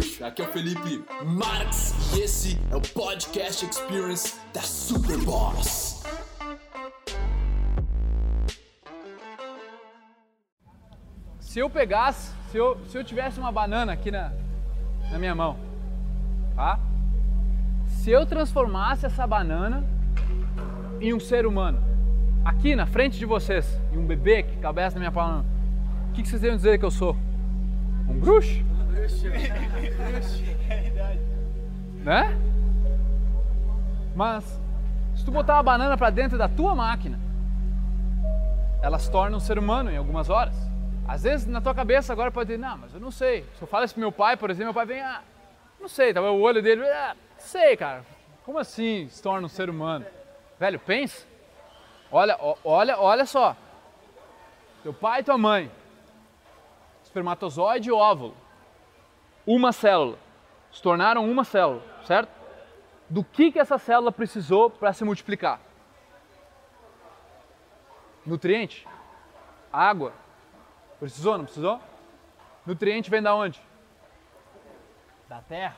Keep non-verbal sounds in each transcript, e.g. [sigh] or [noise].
bruxo. Aqui é o Felipe Marx e esse é o Podcast Experience da Super Boss. Se eu pegasse, se eu, se eu tivesse uma banana aqui na, na minha mão, tá? Se eu transformasse essa banana em um ser humano, aqui na frente de vocês, em um bebê que cabeça na minha palma, o que, que vocês iam dizer que eu sou? Um bruxo? Né? Mas se tu botar uma banana para dentro da tua máquina, ela se torna um ser humano em algumas horas. Às vezes na tua cabeça agora pode dizer, não, mas eu não sei. Se eu falo isso pro meu pai, por exemplo, meu pai vem, ah, não sei, tava o olho dele, ah, sei, cara. Como assim se torna um ser humano? Velho, pensa. Olha, olha, olha só. Teu pai e tua mãe. Espermatozoide e óvulo. Uma célula. Se tornaram uma célula, certo? Do que, que essa célula precisou para se multiplicar? Nutriente? Água? Precisou, não precisou? Nutriente vem da onde? Da terra.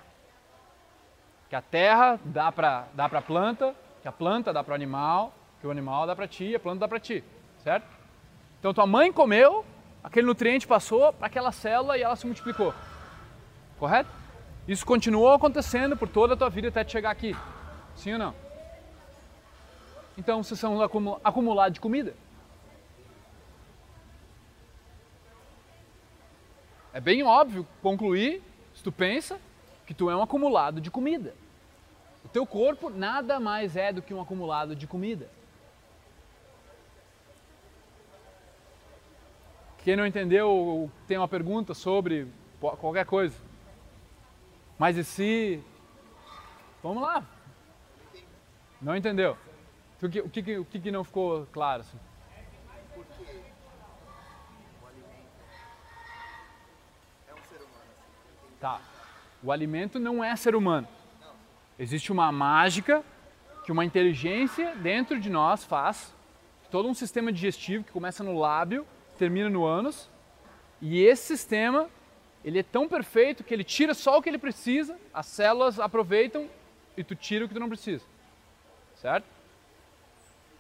Que a terra dá para dá a planta, que a planta dá para o animal, que o animal dá para ti, a planta dá para ti, certo? Então tua mãe comeu, aquele nutriente passou para aquela célula e ela se multiplicou. Correto? Isso continuou acontecendo por toda a tua vida até te chegar aqui. Sim ou não? Então vocês são acumulados de comida. É bem óbvio concluir, se tu pensa, que tu é um acumulado de comida. O teu corpo nada mais é do que um acumulado de comida. Quem não entendeu, tem uma pergunta sobre qualquer coisa. Mas e se. Vamos lá. Não entendeu? O que, o que, o que não ficou claro? Assim? Tá. O alimento não é ser humano. Existe uma mágica que uma inteligência dentro de nós faz, todo um sistema digestivo que começa no lábio, termina no ânus, e esse sistema ele é tão perfeito que ele tira só o que ele precisa, as células aproveitam e tu tira o que tu não precisa. Certo?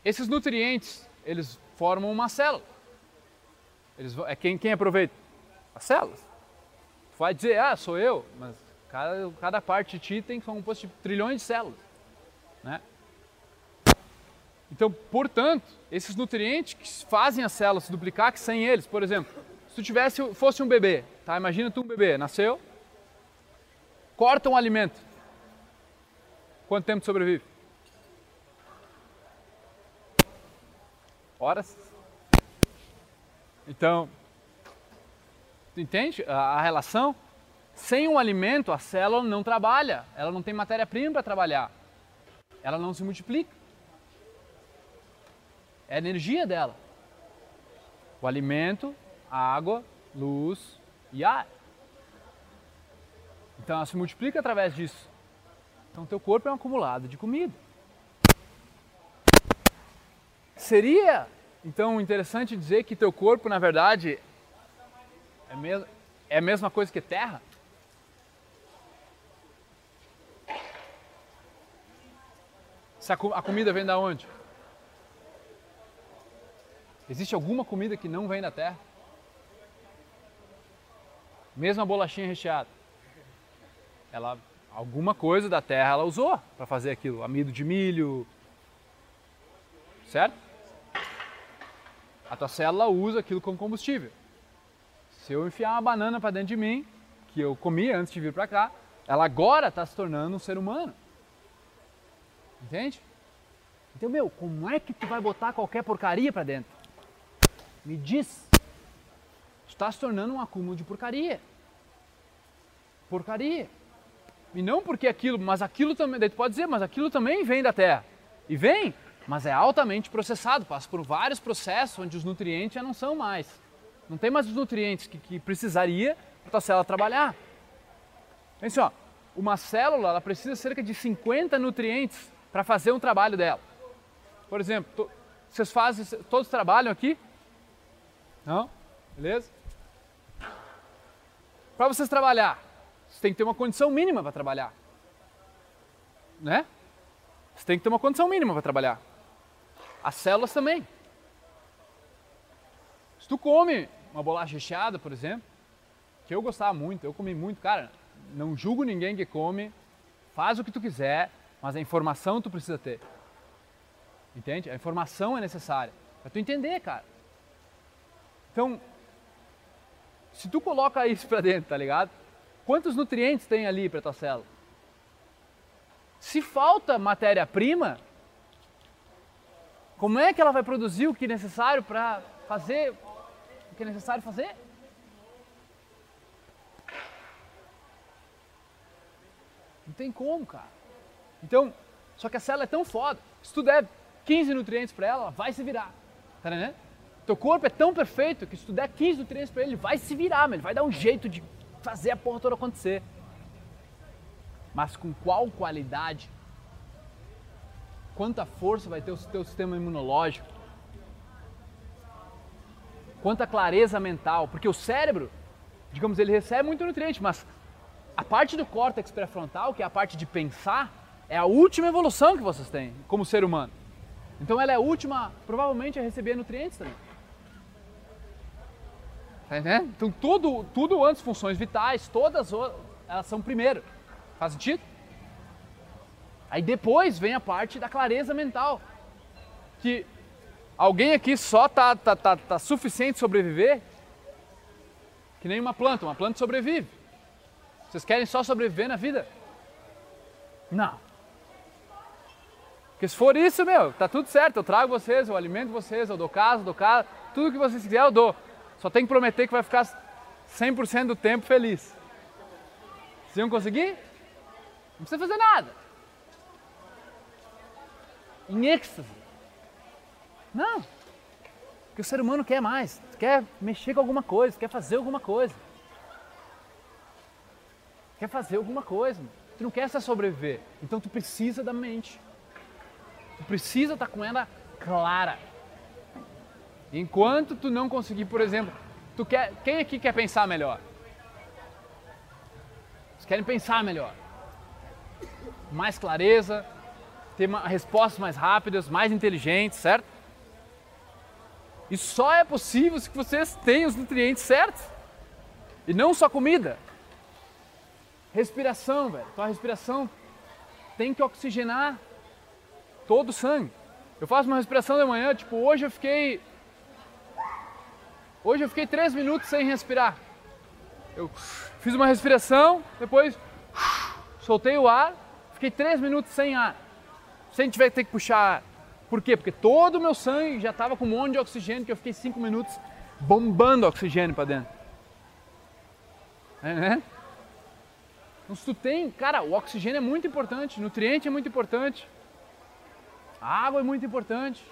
Esses nutrientes, eles formam uma célula. Eles, é quem, quem aproveita? As células vai dizer, ah, sou eu, mas cada, cada parte de ti tem composto de trilhões de células. Né? Então, portanto, esses nutrientes que fazem as células se duplicar, que sem eles, por exemplo, se tu tivesse, fosse um bebê, tá? Imagina tu um bebê, nasceu, corta um alimento. Quanto tempo sobrevive? Horas. Então, Entende a, relação? Sem um alimento, a célula não trabalha, ela não tem matéria-prima para trabalhar, ela não se multiplica. É a energia dela. O alimento, água, luz e ar. Então ela se multiplica através disso. Então teu corpo é um acumulado de comida. Seria então interessante dizer que teu corpo, na verdade, é, mes é a mesma coisa que terra? Se a, a comida vem da onde? Existe alguma comida que não vem da terra? Mesmo a bolachinha recheada. Ela, alguma coisa da terra ela usou para fazer aquilo. Amido de milho. Certo? A tua célula usa aquilo como combustível. Se eu enfiar uma banana para dentro de mim, que eu comi antes de vir para cá, ela agora está se tornando um ser humano. Entende? Então, meu, como é que tu vai botar qualquer porcaria para dentro? Me diz. Está se tornando um acúmulo de porcaria. Porcaria. E não porque aquilo, mas aquilo também, daí tu pode dizer, mas aquilo também vem da terra. E vem, mas é altamente processado, passa por vários processos onde os nutrientes já não são mais. Não tem mais os nutrientes que, que precisaria para a célula trabalhar. Pense, ó, uma célula ela precisa cerca de 50 nutrientes para fazer um trabalho dela. Por exemplo, to, vocês fazem, todos trabalham aqui? Não? Beleza? Para vocês trabalhar, Você tem que ter uma condição mínima para trabalhar. Né? Você tem que ter uma condição mínima para trabalhar. As células também. Se tu come uma bolacha recheada, por exemplo, que eu gostava muito, eu comi muito, cara, não julgo ninguém que come, faz o que tu quiser, mas a informação tu precisa ter. Entende? A informação é necessária para tu entender, cara. Então, se tu coloca [laughs] isso para dentro, tá ligado? Quantos nutrientes tem ali para tua célula? Se falta matéria-prima, como é que ela vai produzir o que é necessário para fazer o que é necessário fazer? Não tem como, cara. Então, só que a célula é tão foda. Se tu der 15 nutrientes para ela, ela vai se virar. Tá entendendo? Teu corpo é tão perfeito que se tu der 15 nutrientes para ele, ele vai se virar, mas ele vai dar um jeito de fazer a porra toda acontecer. Mas com qual qualidade? Quanta força vai ter o teu sistema imunológico? Quanta clareza mental? Porque o cérebro, digamos, ele recebe muito nutriente, mas a parte do córtex pré-frontal, que é a parte de pensar, é a última evolução que vocês têm como ser humano. Então ela é a última, provavelmente, a receber nutrientes também. Tá entendendo? Então tudo, tudo antes, funções vitais, todas elas são primeiro. Faz sentido? Aí depois vem a parte da clareza mental. Que alguém aqui só tá, tá, tá, tá suficiente sobreviver que nem uma planta. Uma planta sobrevive. Vocês querem só sobreviver na vida? Não. Porque se for isso, meu, tá tudo certo. Eu trago vocês, eu alimento vocês, eu dou casa, dou casa, tudo que vocês quiserem eu dou. Só tem que prometer que vai ficar 100% do tempo feliz. Vocês vão conseguir? Não precisa fazer nada. Em êxtase. Não. Porque o ser humano quer mais, quer mexer com alguma coisa, quer fazer alguma coisa quer fazer alguma coisa. Tu não quer só sobreviver. Então tu precisa da mente. Tu precisa estar tá com ela clara. Enquanto tu não conseguir, por exemplo, tu quer, quem aqui quer pensar melhor? Vocês querem pensar melhor. Mais clareza, ter respostas mais rápidas, mais inteligentes, certo? E só é possível se vocês têm os nutrientes certos. E não só comida. Respiração, velho. Tua respiração tem que oxigenar todo o sangue. Eu faço uma respiração de manhã, tipo, hoje eu fiquei. Hoje eu fiquei três minutos sem respirar. Eu fiz uma respiração, depois soltei o ar, fiquei três minutos sem ar, sem tiver que ter que puxar ar. Por quê? Porque todo o meu sangue já estava com um monte de oxigênio, que eu fiquei cinco minutos bombando oxigênio para dentro. É, né? Então, se tu tem, cara, o oxigênio é muito importante, nutriente é muito importante, a água é muito importante.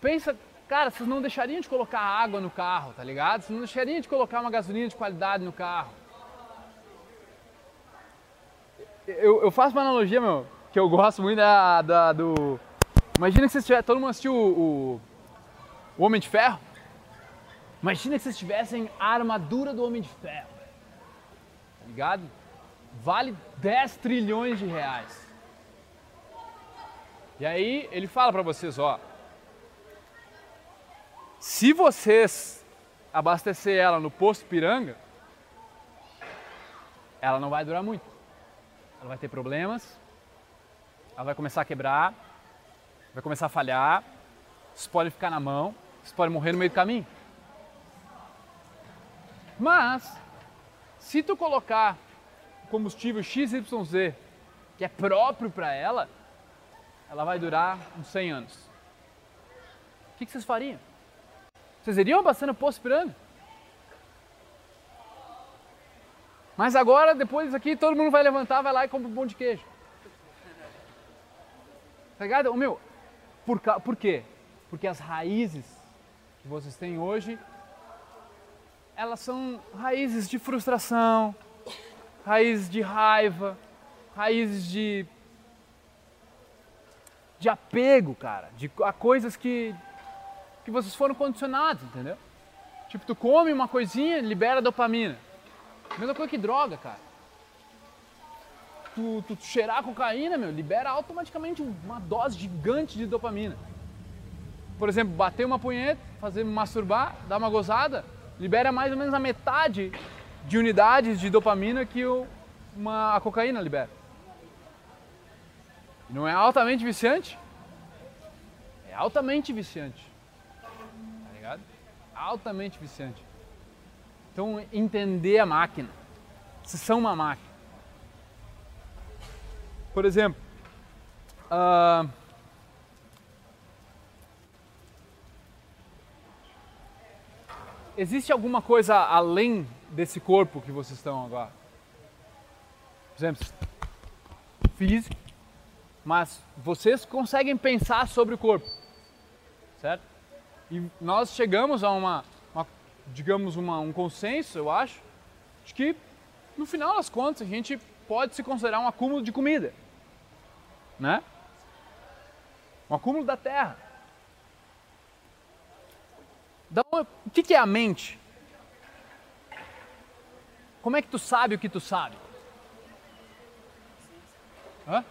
Pensa, cara, vocês não deixariam de colocar água no carro, tá ligado? Vocês não deixariam de colocar uma gasolina de qualidade no carro. Eu, eu faço uma analogia, meu, que eu gosto muito da, da do. Imagina que vocês tivessem. Todo mundo assistiu o, o, o Homem de Ferro? Imagina que vocês tivessem a armadura do Homem de Ferro ligado? Vale 10 trilhões de reais. E aí ele fala para vocês, ó, se vocês abastecer ela no posto Piranga, ela não vai durar muito. Ela vai ter problemas, ela vai começar a quebrar, vai começar a falhar, vocês podem ficar na mão, vocês podem morrer no meio do caminho. Mas se tu colocar combustível XYZ, que é próprio para ela, ela vai durar uns 100 anos. O que vocês fariam? Vocês iriam abastando o poço piranga? Mas agora, depois disso aqui, todo mundo vai levantar, vai lá e compra um pão de queijo. Tá ligado? O meu, por, por quê? Porque as raízes que vocês têm hoje elas são raízes de frustração, raízes de raiva, raízes de de apego, cara, de a coisas que que vocês foram condicionados, entendeu? Tipo, tu come uma coisinha, libera dopamina. Mesma coisa que droga, cara. Tu, tu, tu cheirar cocaína, meu, libera automaticamente uma dose gigante de dopamina. Por exemplo, bater uma punheta, fazer masturbar, dar uma gozada, libera mais ou menos a metade de unidades de dopamina que o, uma, a cocaína libera. Não é altamente viciante? É altamente viciante. Altamente viciante. Então, entender a máquina. Vocês são uma máquina. Por exemplo, uh, existe alguma coisa além desse corpo que vocês estão agora? Por exemplo, físico, mas vocês conseguem pensar sobre o corpo, certo? E nós chegamos a uma, uma digamos, uma, um consenso, eu acho, de que no final das contas a gente pode se considerar um acúmulo de comida, né? Um acúmulo da terra. o que é a mente? Como é que tu sabe o que tu sabe? Hã?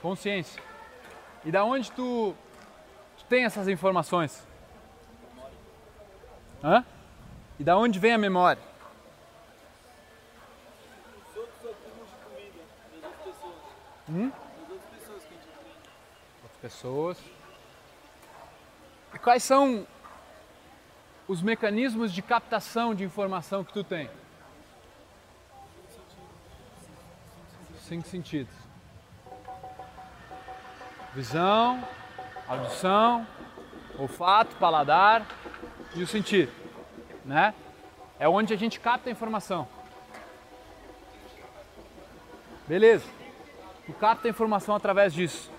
Consciência. E da onde tu tem essas informações? Hã? E da onde vem a memória? Hum? Outras pessoas. E quais são os mecanismos de captação de informação que tu tem? Cinco sentidos. Visão, audição, olfato, paladar e o sentido, né? É onde a gente capta a informação. Beleza. Tu capta a informação através disso.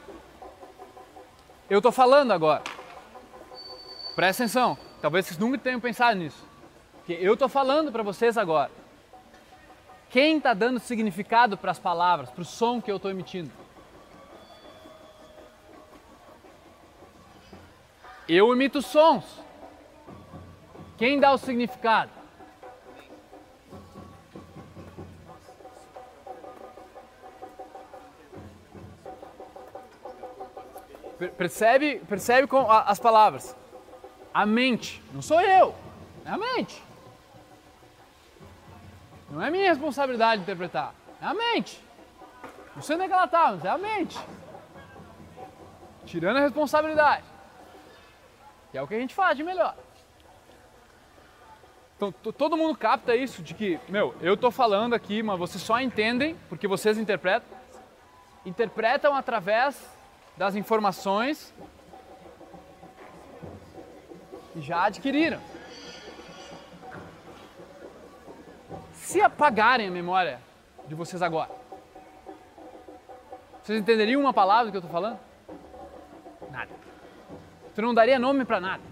Eu estou falando agora. Presta atenção. Talvez vocês nunca tenham pensado nisso. Porque eu estou falando para vocês agora. Quem está dando significado para as palavras, para o som que eu estou emitindo? Eu emito sons. Quem dá o significado? Percebe, percebe com as palavras. A mente, não sou eu, é a mente. Não é minha responsabilidade interpretar, é a mente. Não sei onde é que ela está, mas é a mente. Tirando a responsabilidade. Que é o que a gente faz de melhor. Então, todo mundo capta isso de que, meu, eu estou falando aqui, mas vocês só entendem porque vocês interpretam. Interpretam através das informações que já adquiriram. Se apagarem a memória de vocês agora, vocês entenderiam uma palavra que eu estou falando? Tu não daria nome para nada.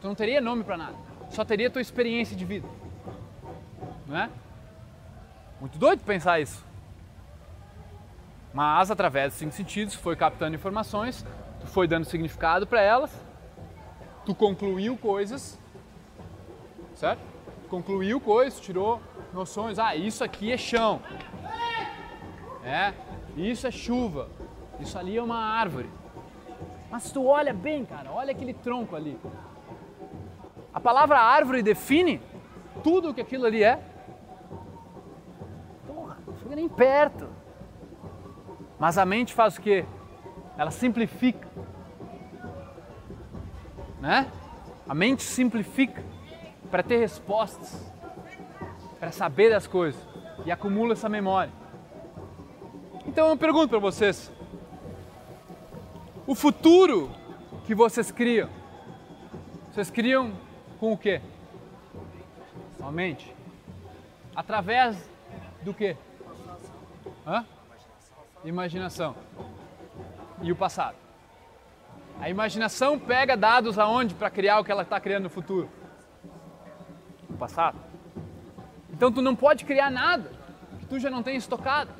Tu não teria nome para nada. Só teria tua experiência de vida. Não é? Muito doido pensar isso. Mas através dos cinco sentidos, foi captando informações, tu foi dando significado para elas tu concluiu coisas, certo? Concluiu coisas, tirou noções. Ah, isso aqui é chão. É, isso é chuva. Isso ali é uma árvore. Mas tu olha bem, cara, olha aquele tronco ali. A palavra árvore define tudo o que aquilo ali é. Porra, não fica nem perto. Mas a mente faz o quê? Ela simplifica né? A mente simplifica para ter respostas, para saber das coisas e acumula essa memória. Então eu pergunto para vocês: o futuro que vocês criam, vocês criam com o quê? Somente através do quê? Hã? Imaginação. E o passado. A imaginação pega dados aonde para criar o que ela está criando no futuro? No passado. Então tu não pode criar nada que tu já não tenha estocado.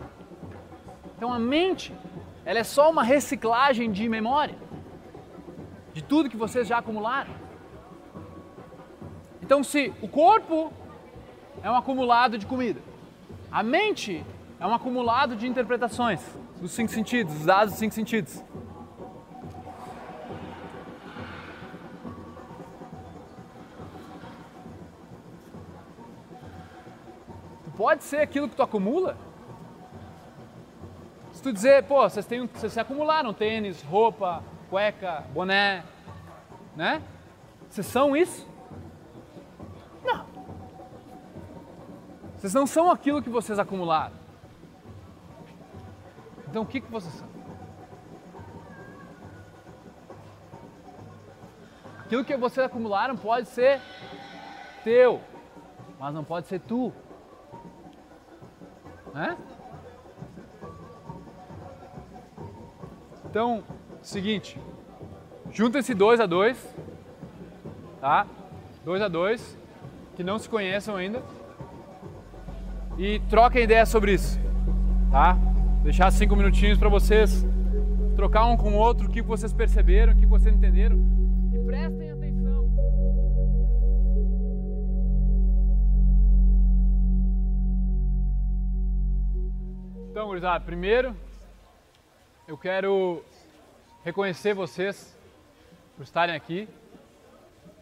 Então a mente, ela é só uma reciclagem de memória de tudo que vocês já acumularam. Então se o corpo é um acumulado de comida. A mente é um acumulado de interpretações dos cinco sentidos, dos dados dos cinco sentidos. Pode ser aquilo que tu acumula. Se tu dizer, pô, vocês, têm, vocês acumularam tênis, roupa, cueca, boné, né? Vocês são isso? Não. Vocês não são aquilo que vocês acumularam. Então o que, que vocês são? Aquilo que vocês acumularam pode ser teu, mas não pode ser tu. Né? Então, seguinte, junta esse dois a dois, tá? Dois a dois, que não se conheçam ainda, e troquem ideia sobre isso, tá? Deixar cinco minutinhos para vocês trocar um com o outro, o que vocês perceberam, o que vocês entenderam, e prestem atenção. Então, gurizada, primeiro eu quero reconhecer vocês por estarem aqui,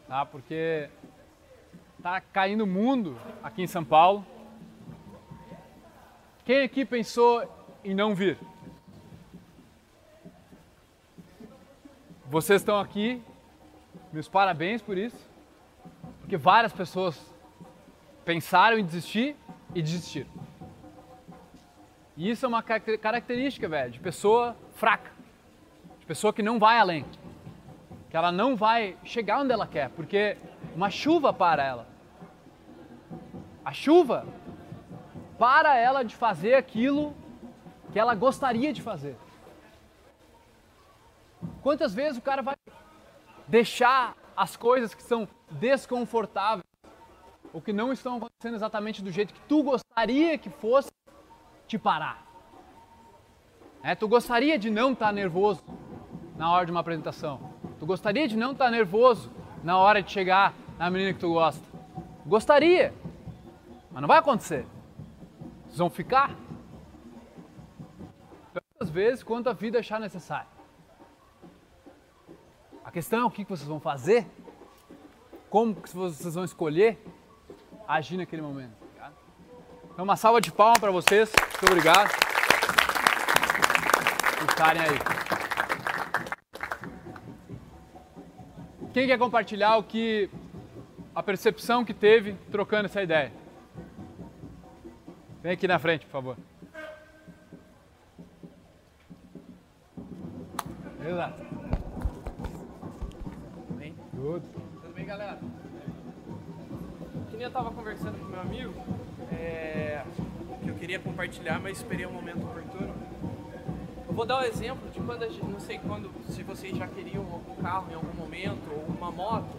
tá? Porque tá caindo o mundo aqui em São Paulo. Quem aqui pensou em não vir? Vocês estão aqui, meus parabéns por isso, porque várias pessoas pensaram em desistir e desistiram. E isso é uma característica, velho, de pessoa fraca, de pessoa que não vai além, que ela não vai chegar onde ela quer, porque uma chuva para ela. A chuva para ela de fazer aquilo que ela gostaria de fazer. Quantas vezes o cara vai deixar as coisas que são desconfortáveis ou que não estão acontecendo exatamente do jeito que tu gostaria que fosse te parar. É, tu gostaria de não estar tá nervoso na hora de uma apresentação. Tu gostaria de não estar tá nervoso na hora de chegar na menina que tu gosta. Gostaria, mas não vai acontecer. Vocês vão ficar tantas vezes quanto a vida achar necessário. A questão é o que vocês vão fazer, como vocês vão escolher agir naquele momento. Então, uma salva de palmas para vocês. Muito obrigado por estarem aí. Quem quer compartilhar o que a percepção que teve trocando essa ideia? Vem aqui na frente, por favor. Exato. Bem? Tudo. Tudo bem, galera? Que nem eu tava conversando com meu amigo, é, que eu queria compartilhar, mas esperei um momento oportuno. Eu vou dar um exemplo de quando, gente, não sei quando, se vocês já queriam algum carro em algum momento, ou uma moto,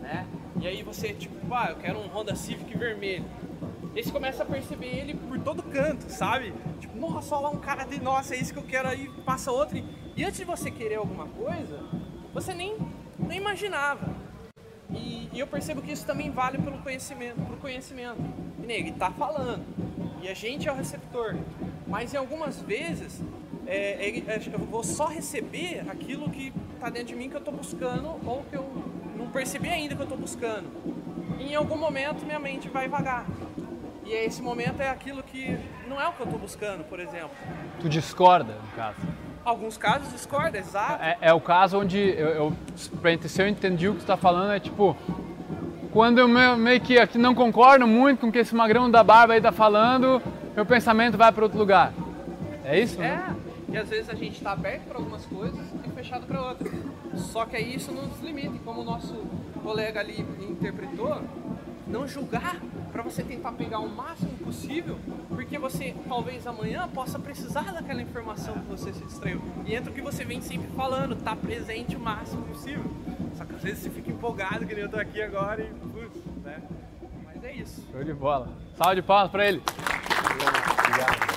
né? E aí você, tipo, ah, eu quero um Honda Civic vermelho. E aí você começa a perceber ele por todo canto, sabe? Tipo, nossa, olha lá um cara de, nossa, é isso que eu quero, aí passa outro. E antes de você querer alguma coisa, você nem, nem imaginava. E, e eu percebo que isso também vale pelo conhecimento, pro conhecimento. E ele está falando e a gente é o receptor. Mas em algumas vezes é, é, é eu vou só receber aquilo que está dentro de mim que eu estou buscando ou que eu não percebi ainda que eu estou buscando. E em algum momento minha mente vai vagar. E esse momento é aquilo que não é o que eu estou buscando, por exemplo. Tu discorda, no caso? Alguns casos discorda, exato. É, é o caso onde eu, eu, se eu entendi o que tu está falando, é tipo, quando eu meio que aqui não concordo muito com o que esse magrão da barba aí tá falando, meu pensamento vai para outro lugar. É isso? É, né? e às vezes a gente está aberto para algumas coisas e fechado para outras. Só que aí isso nos limita, como o nosso colega ali interpretou, não julgar para você tentar pegar o máximo possível, porque você talvez amanhã possa precisar daquela informação que você se distraiu. E entra o que você vem sempre falando, tá presente o máximo possível. Só que às vezes você fica empolgado, que nem eu tô aqui agora e putz, né? Mas é isso. Show de bola. Salve de palmas pra ele. Obrigado.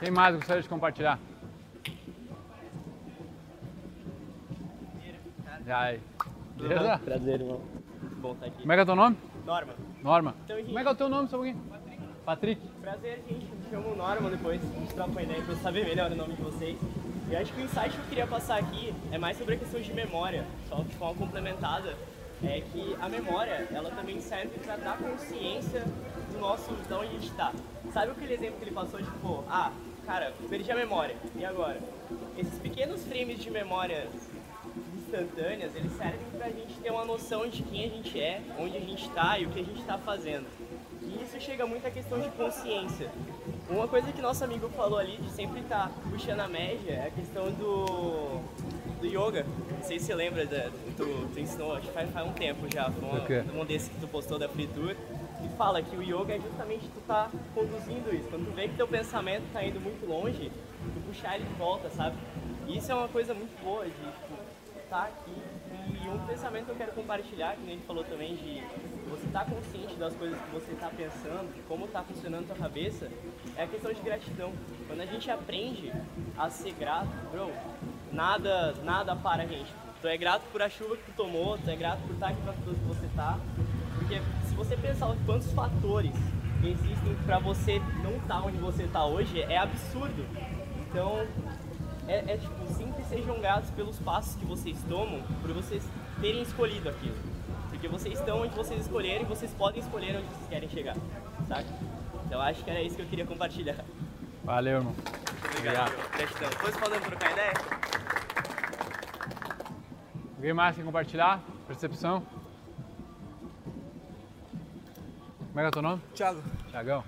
Quem mais gostaria de compartilhar? Já aí. Beleza? Prazer, irmão. Bom estar aqui. Como é que é teu nome? Norma. Norma. Então, gente- Como é que é o teu nome, só um pouquinho? Patrick. Prazer, gente. Me chamo Norma depois. A gente troca uma ideia pra eu saber melhor o nome de vocês. E eu acho que o insight que eu queria passar aqui é mais sobre a questão de memória. Só de forma complementada. É que a memória, ela também serve pra dar consciência do nosso, de onde a gente tá. Sabe aquele exemplo que ele passou, tipo, ah, cara, perdi a memória. E agora? Esses pequenos frames de memória instantâneas, eles servem pra gente ter uma noção de quem a gente é, onde a gente tá e o que a gente tá fazendo. E isso chega muito à questão de consciência. Uma coisa que nosso amigo falou ali, de sempre estar puxando a média, é a questão do, do yoga. Não sei se você lembra, da, tu, tu ensinou, acho que faz, faz um tempo já, Do quê? um, um desses que tu postou da Free Tour, e fala que o yoga é justamente tu tá conduzindo isso. Quando tu vê que teu pensamento tá indo muito longe, tu puxar ele de volta, sabe? E isso é uma coisa muito boa de tá aqui. E um pensamento que eu quero compartilhar, que a gente falou também, de você estar consciente das coisas que você está pensando, de como está funcionando a tua cabeça, é a questão de gratidão. Quando a gente aprende a ser grato, bro, nada, nada para a gente. Tu é grato por a chuva que tu tomou, tu é grato por estar aqui as pessoas que você está. Porque se você pensar quantos fatores existem para você não estar onde você está hoje, é absurdo. Então, é, é tipo, sempre sejam gratos pelos passos que vocês tomam, por vocês terem escolhido aquilo. Porque vocês estão onde vocês escolherem e vocês podem escolher onde vocês querem chegar, saca? Então acho que era isso que eu queria compartilhar. Valeu, irmão. Obrigado. Gratidão. Depois podemos trocar ideia? Alguém mais quer compartilhar? Percepção? Como é que é o teu nome? Thiago, Tiagão.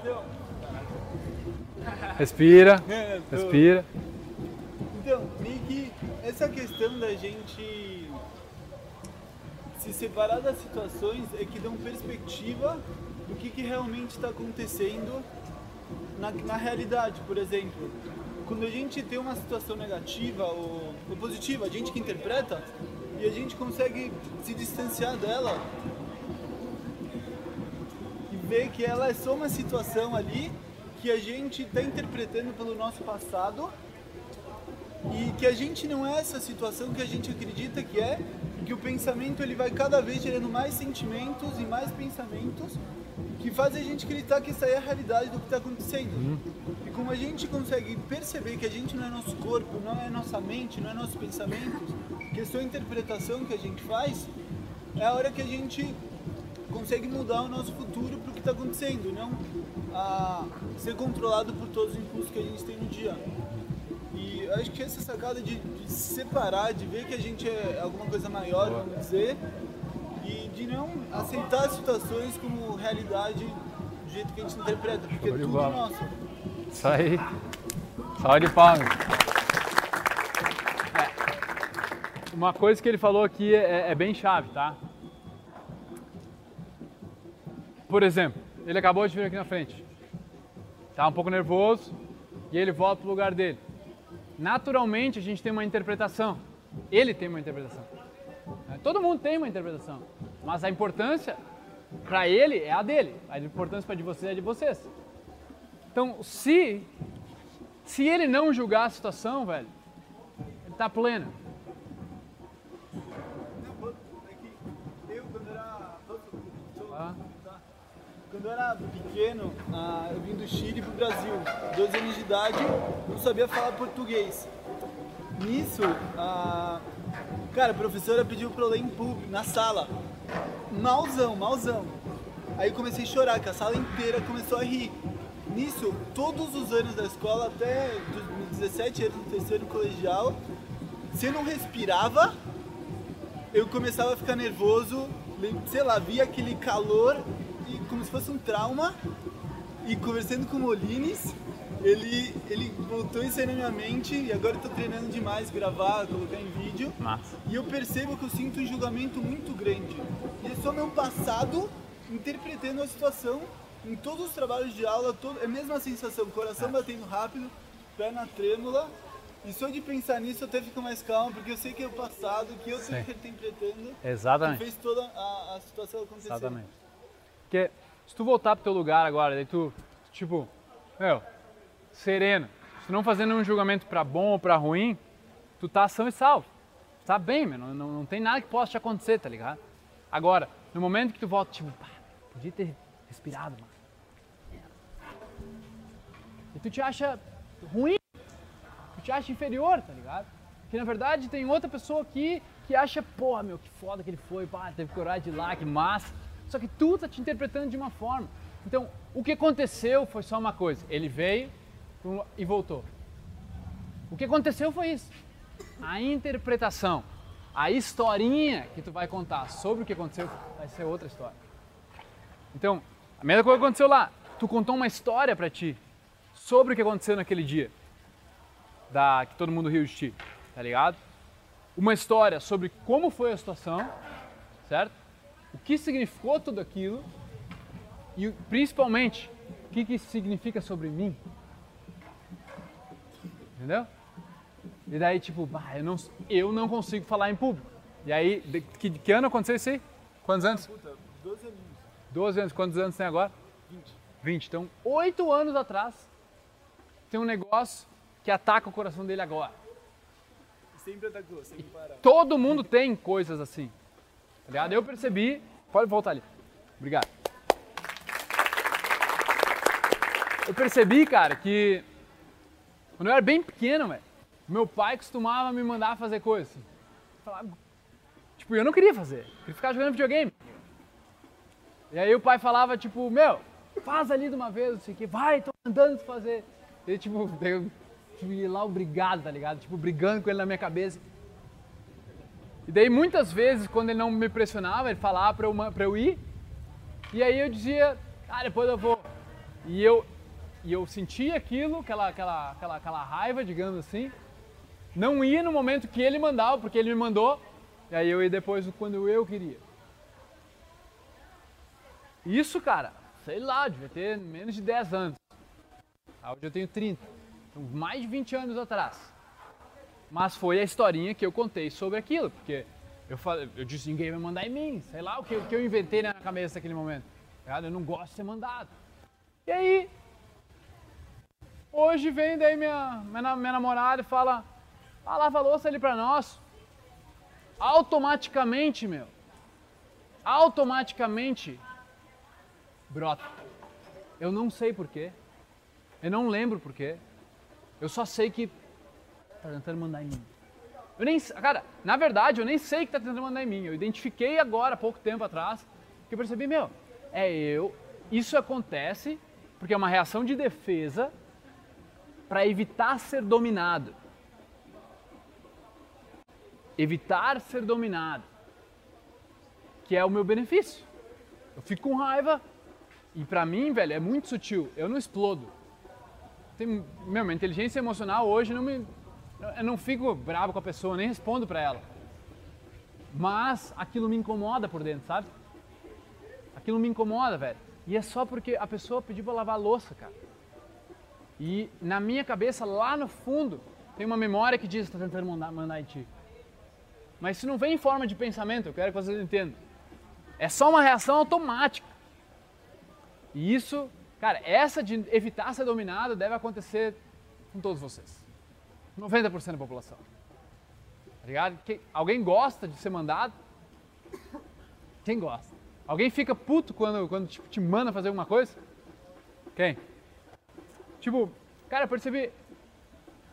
então, Respira, [laughs] é, tô- respira. então, meio que essa questão da gente se separar das situações é que dão perspectiva do que, que realmente está acontecendo na, na realidade. Por exemplo, quando a gente tem uma situação negativa ou, ou positiva, a gente que interpreta, e a gente consegue se distanciar dela e ver que ela é só uma situação ali que a gente está interpretando pelo nosso passado e que a gente não é essa situação que a gente acredita que é, que o pensamento ele vai cada vez gerando mais sentimentos e mais pensamentos que fazem a gente acreditar que essa é a realidade do que está acontecendo. E como a gente consegue perceber que a gente não é nosso corpo, não é nossa mente, não é nossos pensamentos, que é só a interpretação que a gente faz, é a hora que a gente consegue mudar o nosso futuro para o que está acontecendo, não a ser controlado por todos os impulsos que a gente tem no dia. E acho que essa sacada de, de se separar, de ver que a gente é alguma coisa maior, vamos dizer, e de não aceitar as situações como realidade do jeito que a gente interpreta, porque é tudo bola. nosso. Isso aí. Salve de palmas. É. Uma coisa que ele falou aqui é, é bem chave, tá? Por exemplo, ele acabou de vir aqui na frente. Tá um pouco nervoso e ele volta pro lugar dele. Naturalmente a gente tem uma interpretação. Ele tem uma interpretação. né? Todo mundo tem uma interpretação. Mas a importância para ele é a dele. A importância para de vocês é de vocês. Então, se se ele não julgar a situação, velho, ele tá pleno. É que eu, quando era. Posso- Tá? Quando eu era pequeno, ah, eu vim do Chile pro Brasil, 12 anos de idade, não sabia falar português. Nisso, a cara, a professora pediu pra eu ler em público, na sala. Malzão, malzão. Aí eu comecei a chorar, que a sala inteira começou a rir. Nisso, todos os anos da escola, até dos 17 anos no terceiro colegial, se eu não respirava, eu começava a ficar nervoso, sei lá, via aquele calor como se fosse um trauma. E conversando com o Molines, ele, ele botou isso aí na minha mente e agora eu tô treinando demais, gravar, colocar em vídeo. Massa. E eu percebo que eu sinto um julgamento muito grande. E é só meu passado interpretando a situação em todos os trabalhos de aula, todo, é a mesma sensação, coração batendo rápido, perna trêmula. E só de pensar nisso eu até fico mais calmo, porque eu sei que é o passado, que eu Sim. interpretando, que Exatamente. fez toda a, a situação acontecer. Exatamente. Porque se tu voltar pro teu lugar agora, daí tu, tipo, meu, sereno, se não fazendo um julgamento pra bom ou pra ruim, tu tá são e salvo. Tá bem, meu, não, não, não tem nada que possa te acontecer, tá ligado? Agora, No momento que tu volta, tipo, pá, podia ter respirado, mano. E tu te acha ruim, tu te acha inferior, tá ligado? Que na verdade tem outra pessoa aqui que acha, pô, meu, que foda que ele foi, pá, teve coragem de ir lá, que massa. Só que tu tá te interpretando de uma forma. Então, o que aconteceu foi só uma coisa. Ele veio e voltou. O que aconteceu foi isso. A interpretação, a historinha que tu vai contar sobre o que aconteceu vai ser outra história. Então, a mesma coisa aconteceu lá. Tu contou uma história para ti sobre o que aconteceu naquele dia. Da que todo mundo riu de ti, tá ligado? Uma história sobre como foi a situação, certo? O que significou tudo aquilo e principalmente o que, que isso significa sobre mim. Entendeu? E daí, tipo, bah, eu, não, eu não consigo falar em público. E aí, de, que, que ano aconteceu isso aí? Quantos anos? Puta, 12 aninhos. 12 anos. Quantos anos tem agora? 20. 20. Então, 8 anos atrás, tem um negócio que ataca o coração dele agora. Sempre atacou, sem parar. Todo mundo tem coisas assim. Tá ligado? Eu percebi. Pode voltar ali. Obrigado. Eu percebi, cara, que quando eu era bem pequeno, meu pai costumava me mandar fazer coisas. Assim. Falava, tipo, eu não queria fazer. Eu queria ficar jogando videogame. E aí o pai falava, tipo, meu, faz ali de uma vez, não sei o que, vai, tô mandando fazer. E tipo, eu tipo, ia lá obrigado, tá ligado? Tipo, brigando com ele na minha cabeça. E daí muitas vezes, quando ele não me pressionava, ele falava pra eu, eu ir. E aí eu dizia, ah, depois eu vou. E eu, e eu sentia aquilo, aquela, aquela, aquela, aquela raiva, digamos assim. Não ia no momento que ele mandava, porque ele me mandou. E aí eu ia depois quando eu queria. Isso, cara, sei lá, devia ter menos de 10 anos. Hoje eu tenho 30. Então, mais de 20 anos atrás. Mas foi a historinha que eu contei sobre aquilo, porque eu, falei, eu disse, ninguém vai mandar em mim, sei lá o que, o que eu inventei na cabeça naquele momento. Tá eu não gosto de ser mandado. E aí, hoje vem daí minha, minha, minha namorada e fala, ah, lava a louça ali pra nós. Automaticamente, meu, automaticamente brota. Eu não sei porquê. Eu não lembro porquê. Eu só sei que tá tentando mandar em mim. Eu nem, cara, na verdade, eu nem sei que tá tentando mandar em mim. Eu identifiquei agora, pouco tempo atrás, que eu percebi, meu, é eu. Isso acontece porque é uma reação de defesa para evitar ser dominado. Evitar ser dominado. Que é o meu benefício. Eu fico com raiva e para mim, velho, é muito sutil. Eu não explodo. Tem, meu, minha inteligência emocional hoje não me eu não fico bravo com a pessoa, nem respondo para ela. Mas aquilo me incomoda por dentro, sabe? Aquilo me incomoda, velho. E é só porque a pessoa pediu para lavar a louça, cara. E na minha cabeça, lá no fundo, tem uma memória que diz que está tentando mandar, mandar em ti. Mas isso não vem em forma de pensamento, eu quero que vocês entendam. É só uma reação automática. E isso, cara, essa de evitar ser dominado deve acontecer com todos vocês. 90% da população. Tá ligado? Quem, alguém gosta de ser mandado? Quem gosta? Alguém fica puto quando, quando tipo, te manda fazer alguma coisa? Quem? Tipo, cara, eu percebi.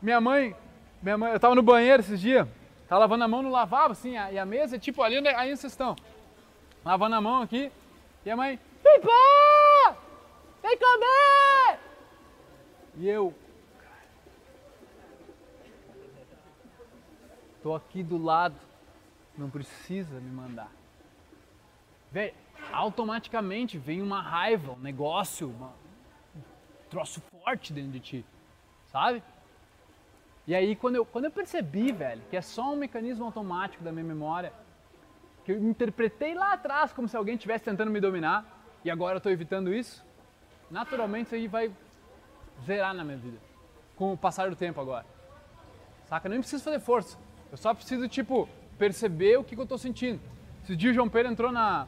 Minha mãe, minha mãe, eu tava no banheiro esses dias, tava lavando a mão no lavabo, assim, a, e a mesa, tipo, ali onde aí vocês estão. Lavando a mão aqui, e a mãe, Pipá! Vem comer! E eu, Tô aqui do lado, não precisa me mandar. Vê, automaticamente vem uma raiva, um negócio, uma, um troço forte dentro de ti, sabe? E aí quando eu, quando eu percebi, velho, que é só um mecanismo automático da minha memória, que eu interpretei lá atrás como se alguém estivesse tentando me dominar, e agora eu estou evitando isso, naturalmente isso aí vai zerar na minha vida, com o passar do tempo agora. Saca? Eu nem preciso fazer força. Eu só preciso, tipo, perceber o que, que eu estou sentindo. Esse dia o João Pedro entrou na.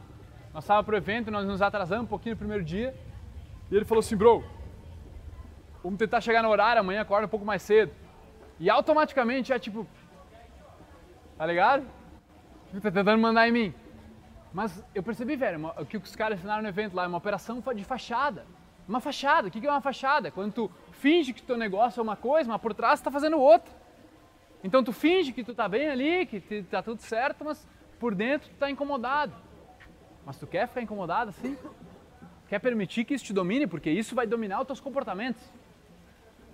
Nós estávamos pro evento, nós nos atrasamos um pouquinho no primeiro dia. E ele falou assim, bro, vamos tentar chegar no horário, amanhã acorda um pouco mais cedo. E automaticamente é tipo. Tá ligado? Tipo, tá tentando mandar em mim. Mas eu percebi, velho, o que os caras ensinaram no evento lá, é uma operação de fachada. Uma fachada. O que que é uma fachada? Quando tu finge que teu negócio é uma coisa, mas por trás tu tá fazendo outra. Então tu finge que tu tá bem ali, que tá tudo certo, mas por dentro tu tá incomodado. Mas tu quer ficar incomodado assim? Quer permitir que isso te domine? Porque isso vai dominar os teus comportamentos.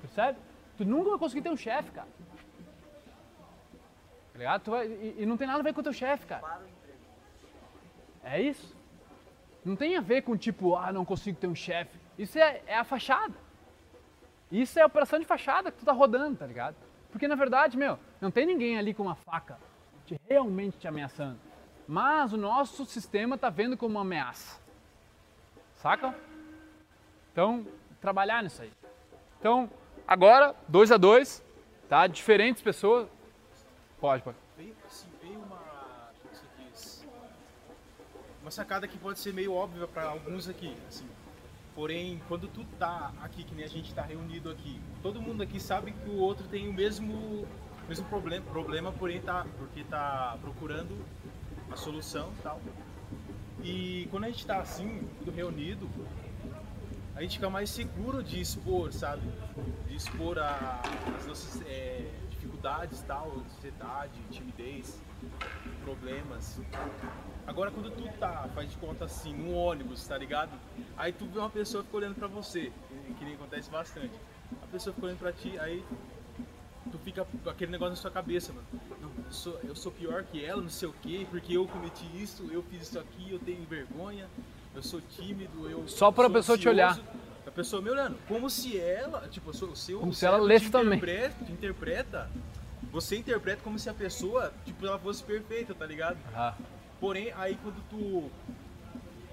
Percebe? Tu nunca vai conseguir ter um chefe, cara. Tá ligado? Tu vai- e, e não tem nada a ver com o teu chefe, cara. É isso. Não tem a ver com tipo, ah, não consigo ter um chefe. Isso é, é a fachada. Isso é a operação de fachada que tu tá rodando, tá ligado? Porque na verdade, meu, não tem ninguém ali com uma faca te, realmente te ameaçando. Mas o nosso sistema tá vendo como uma ameaça. Saca? Então, trabalhar nisso aí. Então, agora, dois a dois, tá? Diferentes pessoas. Pode, pode. Veio, uma. Uma sacada que pode ser meio óbvia para alguns aqui, assim. Porém, quando tu tá aqui, que nem a gente tá reunido aqui, todo mundo aqui sabe que o outro tem o mesmo, mesmo problema, problema, porém tá, porque tá procurando a solução e tal. E quando a gente tá assim, tudo reunido, a gente fica mais seguro de expor, sabe? De expor a- as nossas é, dificuldades, tal, ansiedade, timidez, problemas. Agora quando tu tá, faz de conta assim, num ônibus, tá ligado? Aí tu vê uma pessoa fica olhando pra você, que- nem acontece bastante. A pessoa fica olhando pra ti, aí tu fica com aquele negócio na sua cabeça, mano. Não, eu sou, eu sou pior que ela, não sei o quê, porque eu cometi isso, eu fiz isso aqui, eu tenho vergonha, eu sou tímido, eu Só pra sou pessoa te olhar. ansioso. A pessoa me olhando, como se ela, tipo, o seu, Como se ela lesse também. interpreta, te interpreta, você interpreta como se a pessoa, tipo, ela fosse perfeita, tá ligado? Ah, Porém, aí quando tu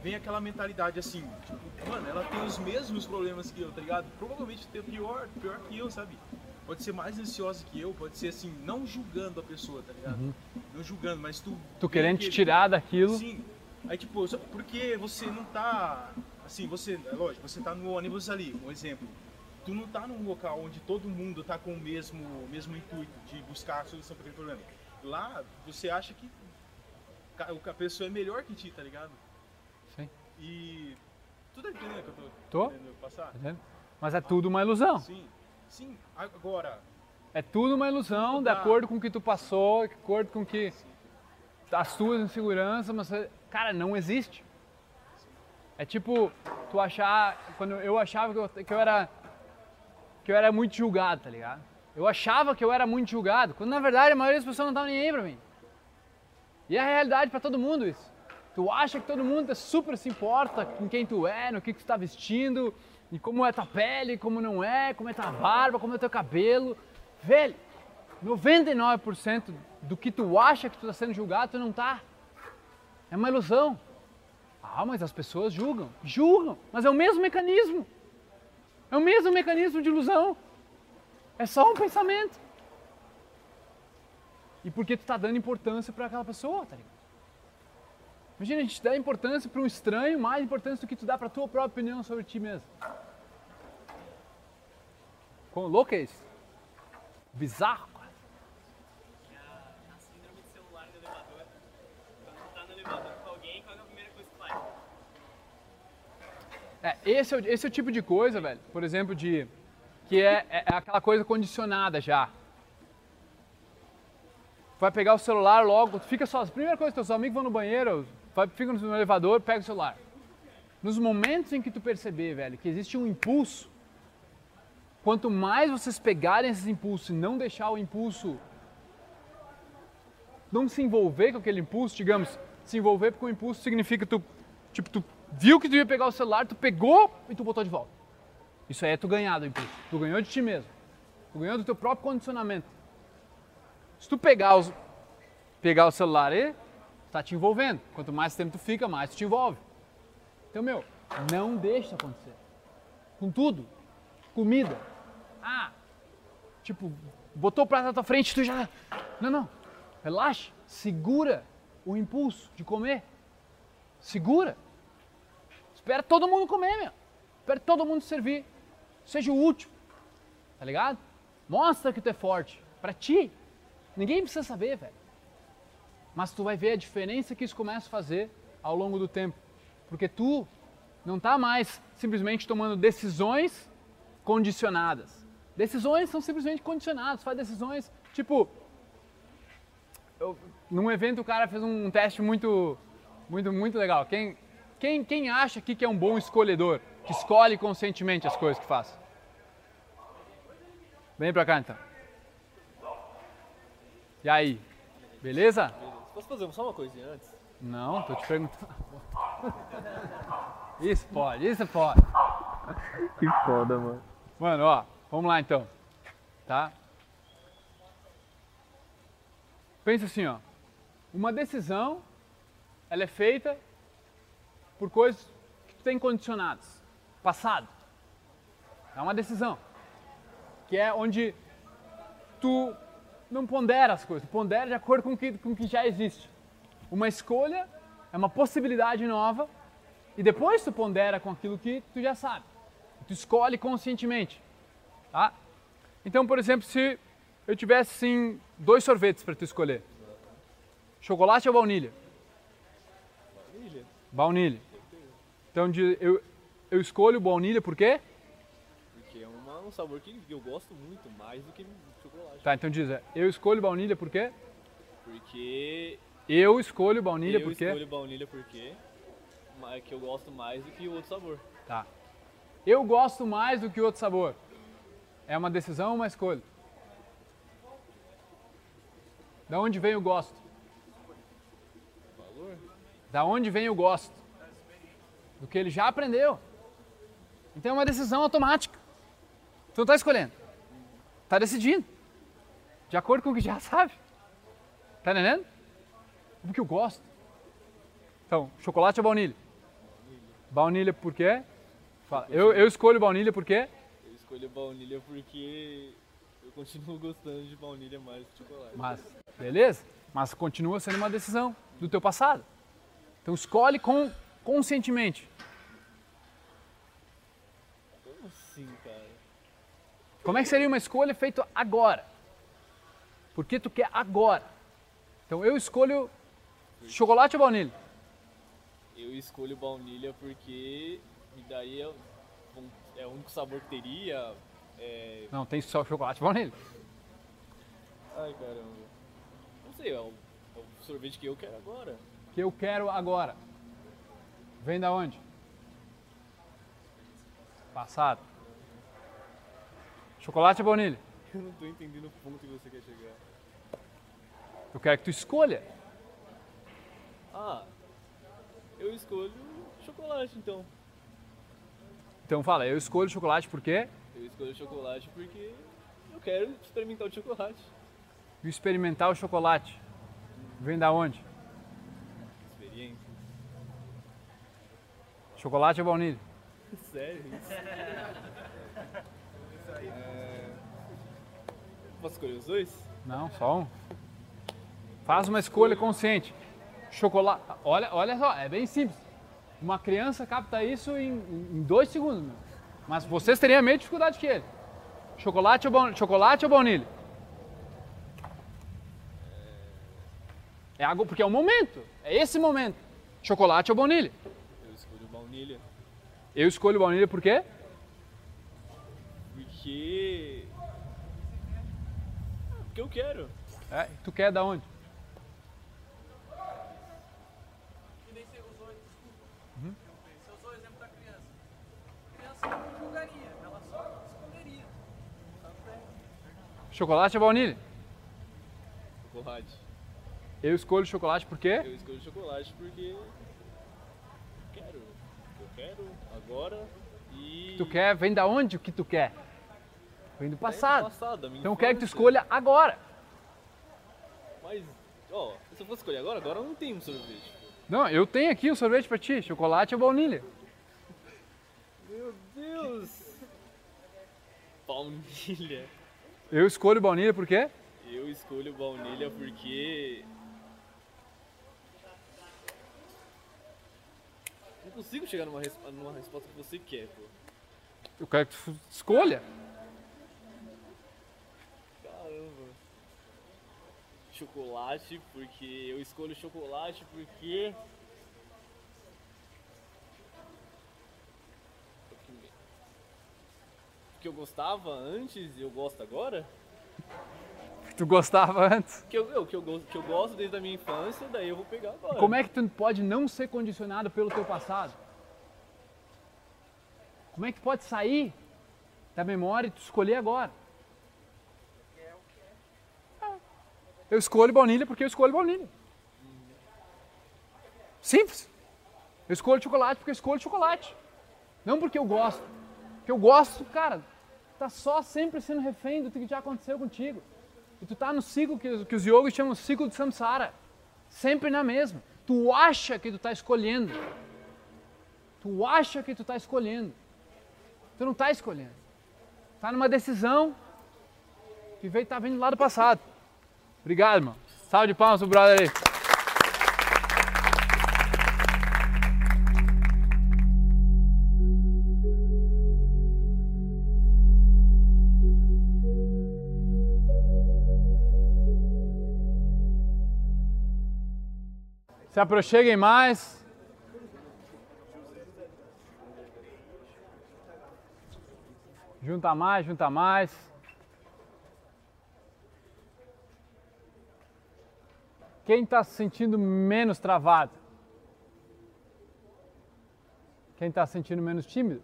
vem aquela mentalidade assim, tipo, mano, ela tem os mesmos problemas que eu, tá ligado? Provavelmente tem pior, pior que eu, sabe? Pode ser mais ansiosa que eu, pode ser assim, não julgando a pessoa, tá ligado? Não julgando, mas tu. Uhum. tu querendo te tirar daquilo. Sim. Aí tipo, porque você não tá. Assim, você. É lógico, você tá no ônibus ali, um exemplo. Tu não tá num local onde todo mundo tá com o mesmo, mesmo intuito de buscar a solução para aquele problema. Lá, você acha que a pessoa é melhor que ti, tá ligado? Sim. E. Tu tá entendendo o que eu tô, Tô. passar? Tá vendo? Mas é tudo uma ilusão. Sim. Sim, agora. É tudo uma ilusão, de Tá. acordo com o que tu passou, de acordo com que as tuas inseguranças, mas cara, não existe. É tipo tu achar, quando eu achava que eu, que eu era que eu era muito julgado, tá ligado? Eu achava que eu era muito julgado, quando na verdade a maioria das pessoas não estavam nem aí pra mim. E é a realidade pra todo mundo isso. Tu acha que todo mundo super se importa com quem tu é, no que, que tu tá vestindo, e como é tua pele, como não é, como é tua barba, como é teu cabelo. Velho, 99% do que tu acha que tu tá sendo julgado, tu não tá. É uma ilusão. Ah, mas as pessoas julgam. Julgam, mas é o mesmo mecanismo. É o mesmo mecanismo de ilusão. É só um pensamento. E porque tu tá dando importância para aquela pessoa, tá ligado? Imagina a gente dar importância para um estranho, mais importância do que tu dá para tua própria opinião sobre ti mesmo. Quão louco é isso? Bizarro, com é esse, é, o- esse é o tipo de coisa, velho, por exemplo, de que é, é- é aquela coisa condicionada já. Vai pegar o celular logo, fica só. Primeira coisa, teus amigos vão no banheiro, vai, fica no elevador, pega o celular. Nos momentos em que tu perceber, velho, que existe um impulso, quanto mais vocês pegarem esses impulsos e não deixar o impulso não se envolver com aquele impulso, digamos, se envolver com o impulso significa tu, tipo, tu viu que tu ia pegar o celular, tu pegou e tu botou de volta. Isso aí é tu ganhar do impulso. Tu ganhou de ti mesmo. Tu ganhou do teu próprio condicionamento. Se tu pegar, os, pegar o celular aí, tá te envolvendo. Quanto mais tempo tu fica, mais tu te envolve. Então, meu, não deixa acontecer. Com tudo. Comida. Ah, tipo, botou o prato na tua frente, tu já. Não, não. Relaxa. Segura o impulso de comer. Segura. Espera todo mundo comer, meu. Espera todo mundo servir. Seja o último. Tá ligado? Mostra que tu é forte. Pra ti. Ninguém precisa saber, velho. Mas tu vai ver a diferença que isso começa a fazer ao longo do tempo. Porque tu não está mais simplesmente tomando decisões condicionadas. Decisões são simplesmente condicionadas, faz decisões tipo. eu- num evento o cara fez um teste muito, muito, muito legal. Quem, quem, quem acha aqui que é um bom escolhedor, que escolhe conscientemente as coisas que faz? Vem pra cá então. E aí? Beleza? Posso fazer só uma coisinha antes? Não, tô te perguntando. [laughs] Isso pode, isso pode. Que foda, mano. Mano, ó, vamos lá então. Tá? Pensa assim, ó. Uma decisão, ela é feita por coisas que tu tem condicionadas. Passado. É uma decisão. Que é onde tu não pondera as coisas, pondera de acordo com o que, com que já existe. Uma escolha é uma possibilidade nova e depois tu pondera com aquilo que tu já sabe. Tu escolhe conscientemente. Tá? Então, por exemplo, se eu tivesse assim, dois sorvetes para tu escolher: chocolate ou baunilha? Baunilha. Baunilha. Então, de- eu, eu escolho baunilha por quê? Porque é uma- um sabor que eu gosto muito, mais do que chocolate. Tá, então diz, é, eu escolho baunilha por quê? Porque Eu escolho baunilha eu por quê? escolho baunilha porque é que eu gosto mais do que o outro sabor. Tá. Eu gosto mais do que outro sabor. É uma decisão ou uma escolha? Da onde vem o gosto? Valor? Da onde vem o gosto? Do que ele já aprendeu. Então é uma decisão automática. Tu não está escolhendo. Está decidindo. De acordo com o que já [laughs] sabe. Tá entendendo? Porque eu gosto. Então, chocolate ou baunilha? Baunilha por quê? Fala. Eu, eu escolho baunilha por quê? Eu escolho baunilha porque eu continuo gostando de baunilha mais do que chocolate. Mas, beleza? Mas continua sendo uma decisão do teu passado. Então escolhe com, conscientemente. Como assim, cara? Como é que seria uma escolha feita agora? Por que tu quer agora? Então eu escolho chocolate ou baunilha? Eu escolho baunilha porque me daria. um- É o único sabor que teria. É... Não, tem só chocolate e baunilha. Ai caramba. Não sei, é o, é o sorvete que eu quero agora. Que eu quero agora. Vem da onde? Passado. Chocolate ou baunilha? [laughs] Eu não tô entendendo o ponto que você quer chegar. Eu quero que tu escolha. Ah, eu escolho chocolate então. Então fala, eu escolho chocolate por quê? Eu escolho chocolate porque eu quero experimentar o chocolate. E experimentar o chocolate. Vem da onde? Experiência. Chocolate ou baunilha? [laughs] Sério [laughs] isso? É... Posso escolher os dois? Não, só um. Faz uma escolha consciente. Chocolate. Olha, olha só, é bem simples. Uma criança capta isso em, em dois segundos. meu. Mas vocês teriam a mesma dificuldade que ele. Chocolate ou, baun- chocolate ou baunilha? É algo porque é o momento. É esse momento. Chocolate ou baunilha? Eu escolho baunilha Eu escolho baunilha por quê? porque. Porque eu quero. É, tu quer da onde? Que nem você usou, desculpa. Você usou o exemplo da criança. A criança não julgaria, ela só escolheria. Chocolate ou baunilha? Chocolate. Eu escolho chocolate por quê? Eu escolho chocolate porque. eu Quero. Eu quero agora e. Tu quer, vem da onde o que tu quer? Vem do do passado. passado, da minha Então eu quero que tu escolha agora. Mas, ó, se eu fosse escolher agora, agora eu não tenho um sorvete. Não, eu tenho aqui o sorvete pra ti, chocolate ou baunilha. Meu Deus! Baunilha. Eu escolho baunilha por quê? Eu escolho baunilha porque. Não consigo chegar numa, res- numa resposta que você quer, pô. Eu quero que tu escolha. chocolate, porque eu escolho chocolate porque. Porque eu gostava antes e eu gosto agora? Que tu gostava antes? Que eu, que, eu, que eu gosto desde a minha infância, daí eu vou pegar agora. Como é que tu pode não ser condicionado pelo teu passado? Como é que pode sair da memória e tu escolher agora? Eu escolho baunilha porque eu escolho baunilha. Simples. Eu escolho chocolate porque eu escolho chocolate. Não porque eu gosto. Porque eu gosto, cara, tá só sempre sendo refém do que já aconteceu contigo. E tu tá no ciclo que, que os yogis chamam de ciclo de samsara. Sempre na mesma. Tu acha que tu tá escolhendo. Tu acha que tu tá escolhendo. Tu não tá escolhendo. Tá numa decisão que veio tá vindo lá do passado. Obrigado, irmão. Salve de palmas pro brother aí. Se aproxeguem mais. Junta mais, junta mais. Quem está se sentindo menos travado? Quem está se sentindo menos tímido?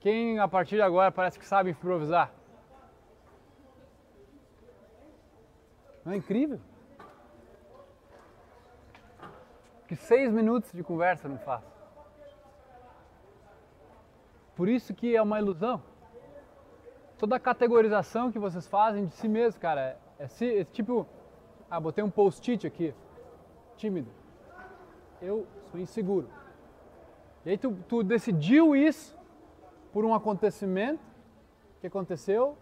Quem a partir de agora parece que sabe improvisar? Não é incrível? Que seis minutos de conversa não faz. Por isso que é uma ilusão. Toda a categorização que vocês fazem de si mesmo, cara, é, si- é tipo, ah, botei um post-it aqui, tímido. Eu sou inseguro. E aí tu, tu decidiu isso por um acontecimento que aconteceu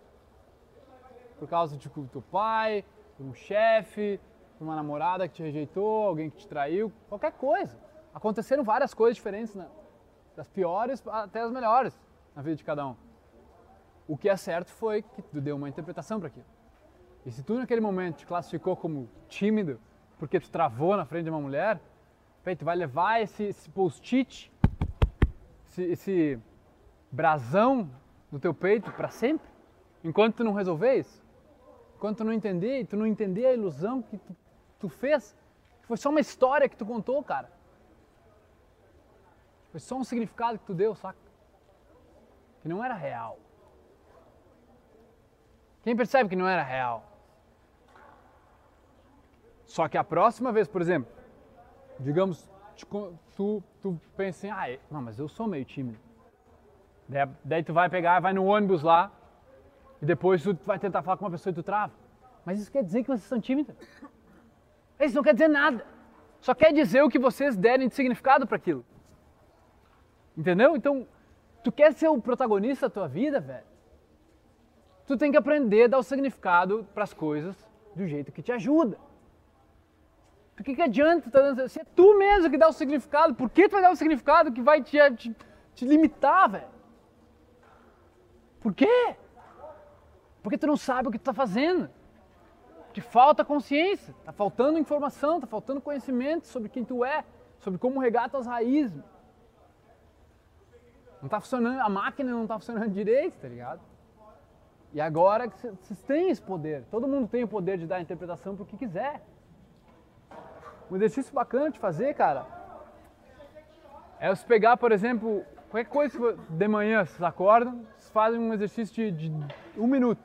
por causa de teu pai, por um chefe, por uma namorada que te rejeitou, alguém que te traiu, qualquer coisa. Aconteceram várias coisas diferentes, né? das piores até as melhores na vida de cada um. O que é certo foi que tu deu uma interpretação para aquilo. E se tu naquele momento te classificou como tímido porque tu travou na frente de uma mulher, tu vai levar esse, esse post-it, esse, esse brasão no teu peito para sempre, enquanto tu não resolver isso. Enquanto tu não entender, tu não entender a ilusão que tu, tu fez, que foi só uma história que tu contou, cara. Foi só um significado que tu deu, saca? Que não era real. Quem percebe que não era real? Só que a próxima vez, por exemplo, digamos, tu, tu pensa assim, ah, não, mas eu sou meio tímido. Daí, daí tu vai pegar, vai no ônibus lá, e depois tu vai tentar falar com uma pessoa e tu trava. Mas isso quer dizer que vocês são tímidos? Isso não quer dizer nada. Só quer dizer o que vocês derem de significado para aquilo. Entendeu? Então, tu quer ser o protagonista da tua vida, velho? Tu tem que aprender a dar o significado para as coisas do jeito que te ajuda. Por que, que adianta tu dando, se é tu mesmo que dá o significado, por que tu vai dar o significado que vai te, te, te limitar, velho? Por quê? Porque tu não sabe o que tu tá fazendo. Te falta consciência, tá faltando informação, tá faltando conhecimento sobre quem tu é, sobre como regar tuas raízes. Não tá funcionando, a máquina não tá funcionando direito, tá ligado? E agora vocês têm esse poder, todo mundo tem o poder de dar a interpretação pro que quiser. Um exercício bacana de fazer, cara, é você pegar, por exemplo, qualquer coisa de manhã vocês acordam, vocês fazem um exercício de, de um minuto.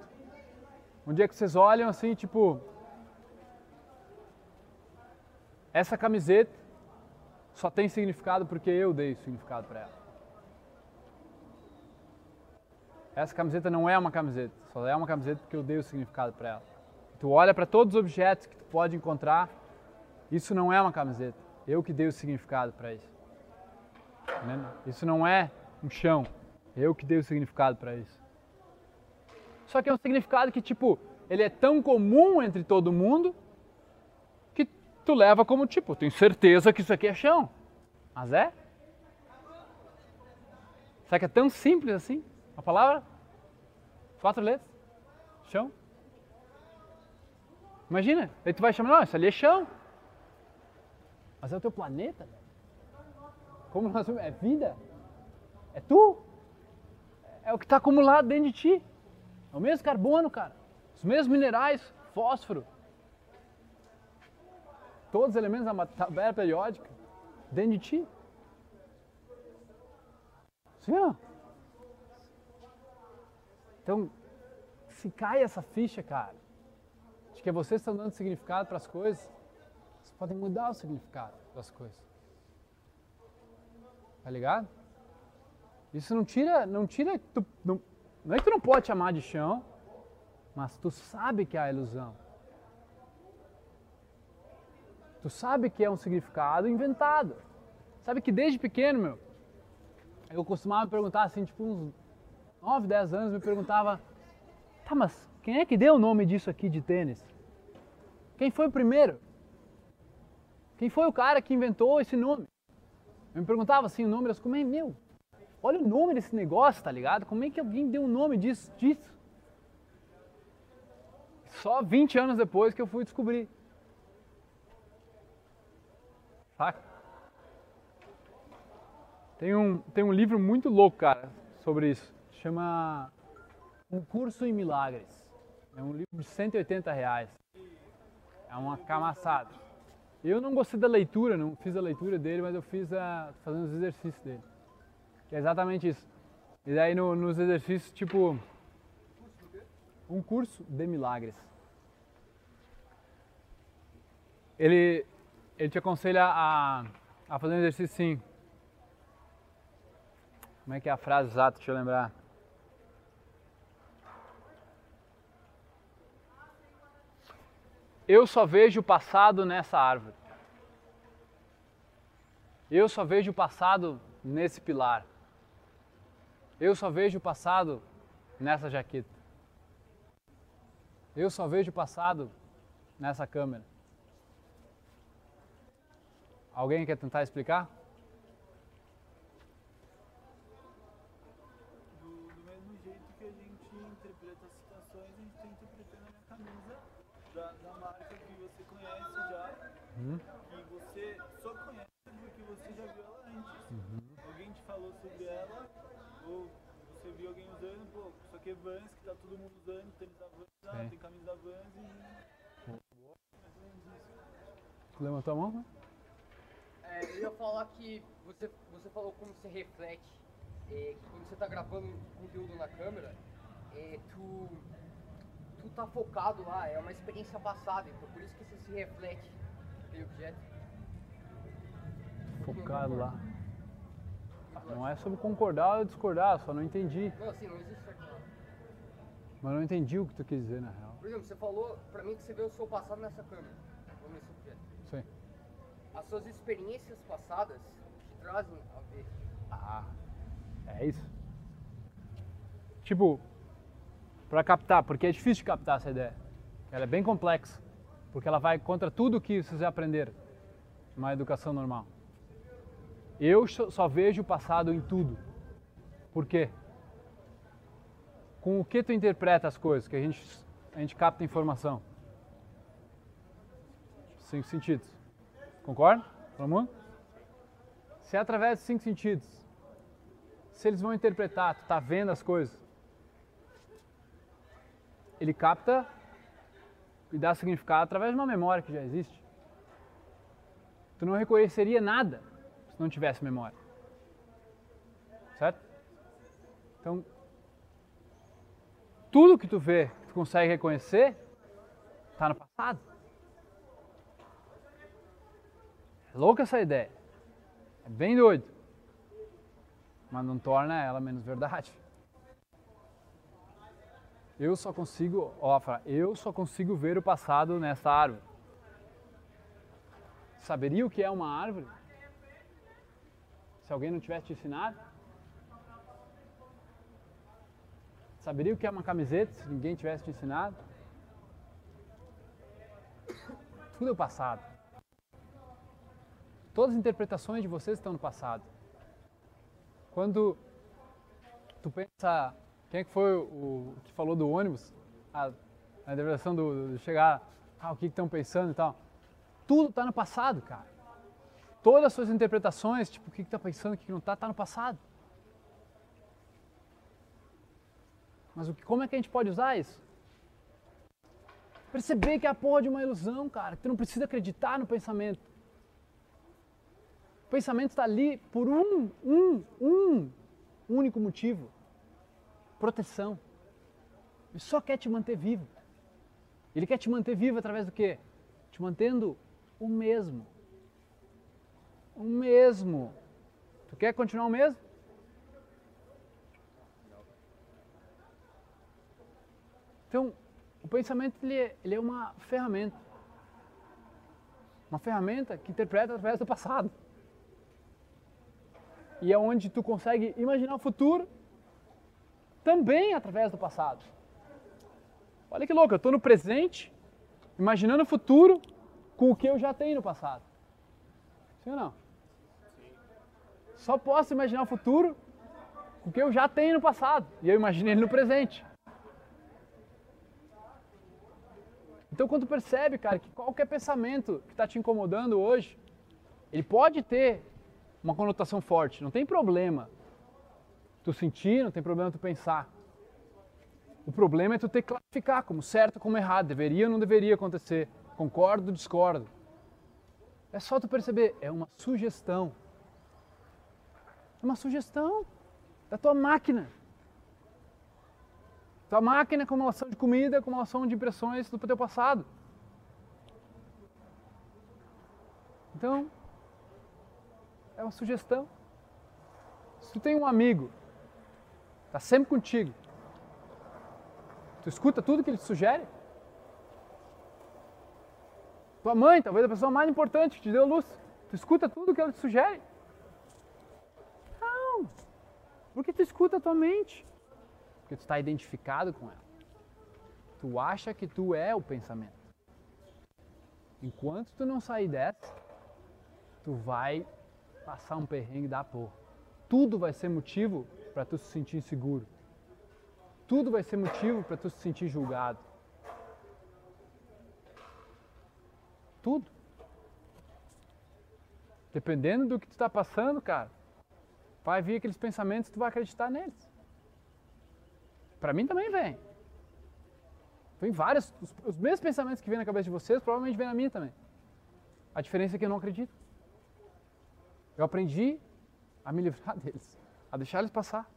Um dia que vocês olham assim, tipo, essa camiseta só tem significado porque eu dei significado para ela. Essa camiseta não é uma camiseta, só é uma camiseta porque eu dei o significado para ela. Tu olha para todos os objetos que tu pode encontrar, isso não é uma camiseta, eu que dei o significado para isso. Isso não é um chão, eu que dei o significado para isso. Só que é um significado que, tipo, ele é tão comum entre todo mundo que tu leva como, tipo, tenho certeza que isso aqui é chão. Mas é? Será que é tão simples assim? A palavra? Quatro letras? Chão? Imagina, aí tu vai chamar, não, isso ali é chão. Mas é o teu planeta. Como nós é vida? É tu? é o que está acumulado dentro de ti. É o mesmo carbono, cara. Os mesmos minerais, fósforo. Todos os elementos da tabela periódica dentro de ti. Sim, ó. Então, se cai essa ficha, cara, de que vocês estão dando significado para as coisas, podem mudar o significado das coisas. Tá ligado? Isso não tira, não tira, tu, não, não é que tu não pode chamar de chão, mas tu sabe que há ilusão. Tu sabe que é um significado inventado. Sabe que desde pequeno, meu, eu costumava me perguntar assim, tipo uns 9, 10 anos, me perguntava, tá, mas quem é que deu o nome disso aqui de tênis? Quem foi o primeiro? Quem foi o cara que inventou esse nome? Eu me perguntava assim o nome das como é meu? Olha o nome desse negócio, tá ligado? Como é que alguém deu o um nome disso, disso? Só 20 anos depois que eu fui descobrir. Saca? Tem um, tem um livro muito louco, cara, sobre isso. Chama Um Curso em Milagres. É um livro de 180 reais. É uma camaçada. Eu não gostei da leitura, não fiz a leitura dele, mas eu fiz a, fazendo os exercícios dele. Que é exatamente isso. E daí no, nos exercícios, tipo, um curso de milagres. Ele, ele te aconselha a, a fazer um exercício assim. Como é que é a frase exata? Deixa eu lembrar. Eu só vejo o passado nessa árvore. Eu só vejo o passado nesse pilar. Eu só vejo o passado nessa jaqueta. Eu só vejo o passado nessa câmera. Alguém quer tentar explicar? Do, do mesmo jeito que a gente interpreta as situações, a gente está interpretando a minha camisa da, da marca que você conhece já, Hum? que você só conhece porque você já viu ela antes. Uhum. Alguém te falou sobre ela, ou você viu alguém usando, pô, isso aqui é Vans, que tá todo mundo usando, tênis da Vans, ah, Sim. tem camisa da Vans e. Mais ou menos isso. Tu levantou a mão? né? É, eu ia falar que você, você falou como você reflete, é, que quando você tá gravando conteúdo na câmera, é, tu, tu tá focado lá, é uma experiência passada, então por isso que você se reflete naquele objeto. Focado lá. Não é sobre concordar ou discordar, só não entendi. Não, assim, não existe não. Mas não entendi o que tu quis dizer na real. Por exemplo, você falou pra mim que você vê o seu passado nessa câmera, ou nesse objeto. Sim. As suas experiências passadas te trazem a ver. Ah, é isso. Tipo, pra captar, porque é difícil de captar essa ideia. Ela é bem complexa, porque ela vai contra tudo que vocês aprenderam numa educação normal. Eu só só vejo o passado em tudo. Por quê? Com o que tu interpreta as coisas, que a gente, a gente capta informação? Cinco sentidos. Concorda? Todo mundo? Se é através dos cinco sentidos, se eles vão interpretar, tu tá vendo as coisas, ele capta e dá significado através de uma memória que já existe. Tu não reconheceria nada se não tivesse memória. Certo? Então, tudo que tu vê, que tu consegue reconhecer, está no passado. É louca essa ideia. É bem doido. Mas não torna ela menos verdade. Eu só consigo, ó, eu só consigo ver o passado nessa árvore. Saberia o que é uma árvore? Se alguém não tivesse te ensinado? Saberia o que é uma camiseta se ninguém tivesse te ensinado? Tudo é o passado. Todas as interpretações de vocês estão no passado. Quando tu pensa, quem é que foi o que falou do ônibus? A, a interpretação do, do chegar, ah, o que estão pensando e tal. Tudo está no passado, cara. Todas as suas interpretações, tipo, o que está pensando, o que não está, está no passado. Mas o que, como é que a gente pode usar isso? Perceber que é a porra de uma ilusão, cara, que tu não precisa acreditar no pensamento. O pensamento está ali por um, um, um único motivo: proteção. Ele só quer te manter vivo. Ele quer te manter vivo através do quê? Te mantendo o mesmo. O mesmo. Tu quer continuar o mesmo? Então, o pensamento ele é, ele é uma ferramenta. Uma ferramenta que interpreta através do passado. E é onde tu consegue imaginar o futuro também através do passado. Olha que louco, eu estou no presente, imaginando o futuro com o que eu já tenho no passado. Sim ou não? Só posso imaginar o futuro com o que eu já tenho no passado. E eu imaginei ele no presente. Então quando percebe, cara, que qualquer pensamento que está te incomodando hoje, ele pode ter uma conotação forte, não tem problema tu sentir, não tem problema tu pensar. O problema é tu ter que classificar como certo, como errado, deveria ou não deveria acontecer, concordo discordo. É só tu perceber, é uma sugestão. É uma sugestão da tua máquina. Tua máquina com uma ação de comida, com uma de impressões do teu passado. Então, é uma sugestão. Se tu tem um amigo, está sempre contigo, tu escuta tudo que ele te sugere? Tua mãe, talvez a pessoa mais importante que te deu luz, tu escuta tudo que ela te sugere? Não, porque tu escuta a tua mente, porque tu está identificado com ela. Tu acha que tu é o pensamento. Enquanto tu não sair dessa, tu vai passar um perrengue da porra. Tudo vai ser motivo para tu se sentir inseguro. Tudo vai ser motivo para tu se sentir julgado. Tudo. Dependendo do que tu está passando, cara, vai vir aqueles pensamentos tu vai acreditar neles. Para mim também vem. Vem vários, os, os mesmos pensamentos que vêm na cabeça de vocês, provavelmente vem na minha também. A diferença é que eu não acredito. Eu aprendi a me livrar [laughs] deles, a deixar eles passar.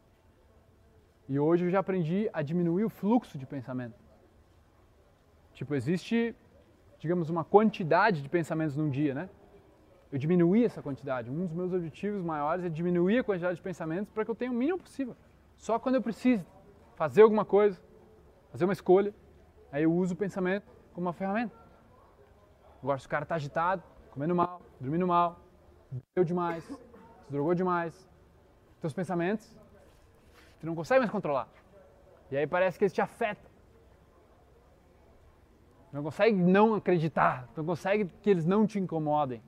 E hoje eu já aprendi a diminuir o fluxo de pensamento. Tipo, existe, digamos, uma quantidade de pensamentos num dia, né? Eu diminuí essa quantidade. Um dos meus objetivos maiores é diminuir a quantidade de pensamentos para que eu tenha o mínimo possível. Só quando eu preciso fazer alguma coisa, fazer uma escolha, aí eu uso o pensamento como uma ferramenta. Agora, se o cara está agitado, comendo mal, dormindo mal, bebeu demais, se drogou demais, teus pensamentos, tu não consegue mais controlar. E aí parece que eles te afetam. Não consegue não acreditar, não consegue que eles não te incomodem.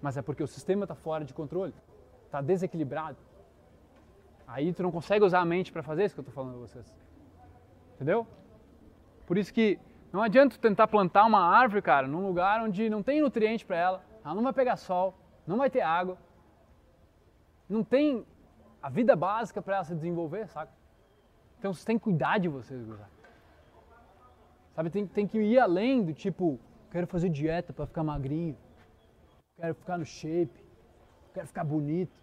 Mas é porque o sistema está fora de controle, está desequilibrado. Aí tu não consegue usar a mente para fazer isso que eu estou falando a vocês. Entendeu? Por isso que não adianta tentar plantar uma árvore, cara, num lugar onde não tem nutriente para ela, ela não vai pegar sol, não vai ter água, não tem a vida básica para ela se desenvolver, sabe? Então você tem que cuidar de vocês, gurizada. Sabe, tem, tem que ir além do tipo, quero fazer dieta para ficar magrinho, quero ficar no shape, quero ficar bonito.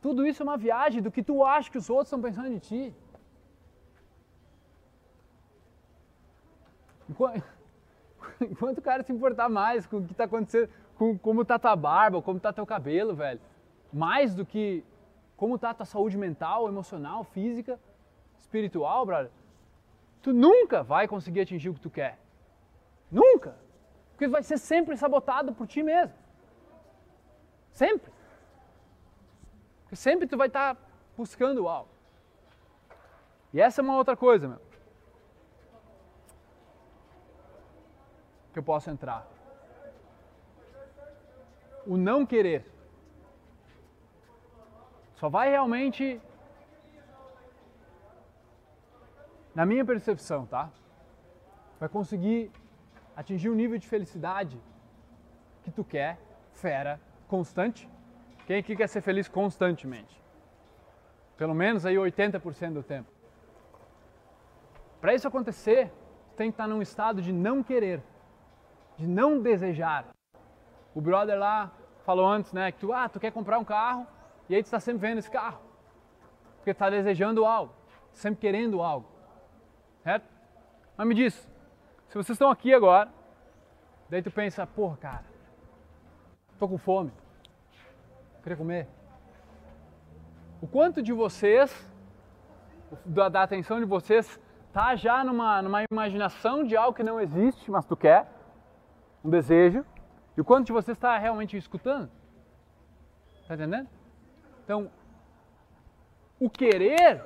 Tudo isso é uma viagem do que tu acha que os outros estão pensando de ti. Enquanto, [laughs] enquanto o cara se importar mais com o que está acontecendo, com como está tua barba, como está teu cabelo, velho, mais do que como está tua saúde mental, emocional, física, espiritual, brother, tu nunca vai conseguir atingir o que tu quer. Nunca. Porque vai ser sempre sabotado por ti mesmo. Sempre. Porque sempre tu vai estar tá buscando algo. E essa é uma outra coisa, meu. Que eu posso entrar. O não querer. Só vai realmente na minha percepção, tá? Vai conseguir atingir um nível de felicidade que tu quer, fera, constante. Quem aqui quer ser feliz constantemente? Pelo menos aí 80% do tempo. Para isso acontecer, tem que estar num estado de não querer, de não desejar. O brother lá falou antes, né, que tu, ah, tu quer comprar um carro e aí tu está sempre vendo esse carro, porque está desejando algo, sempre querendo algo, certo? Mas me diz, se vocês estão aqui agora, daí tu pensa, porra, cara, tô com fome, queria comer. O quanto de vocês, da, da atenção de vocês, tá já numa, numa imaginação de algo que não existe, mas tu quer, um desejo, e o quanto de vocês está realmente escutando? Tá entendendo? Então, o querer,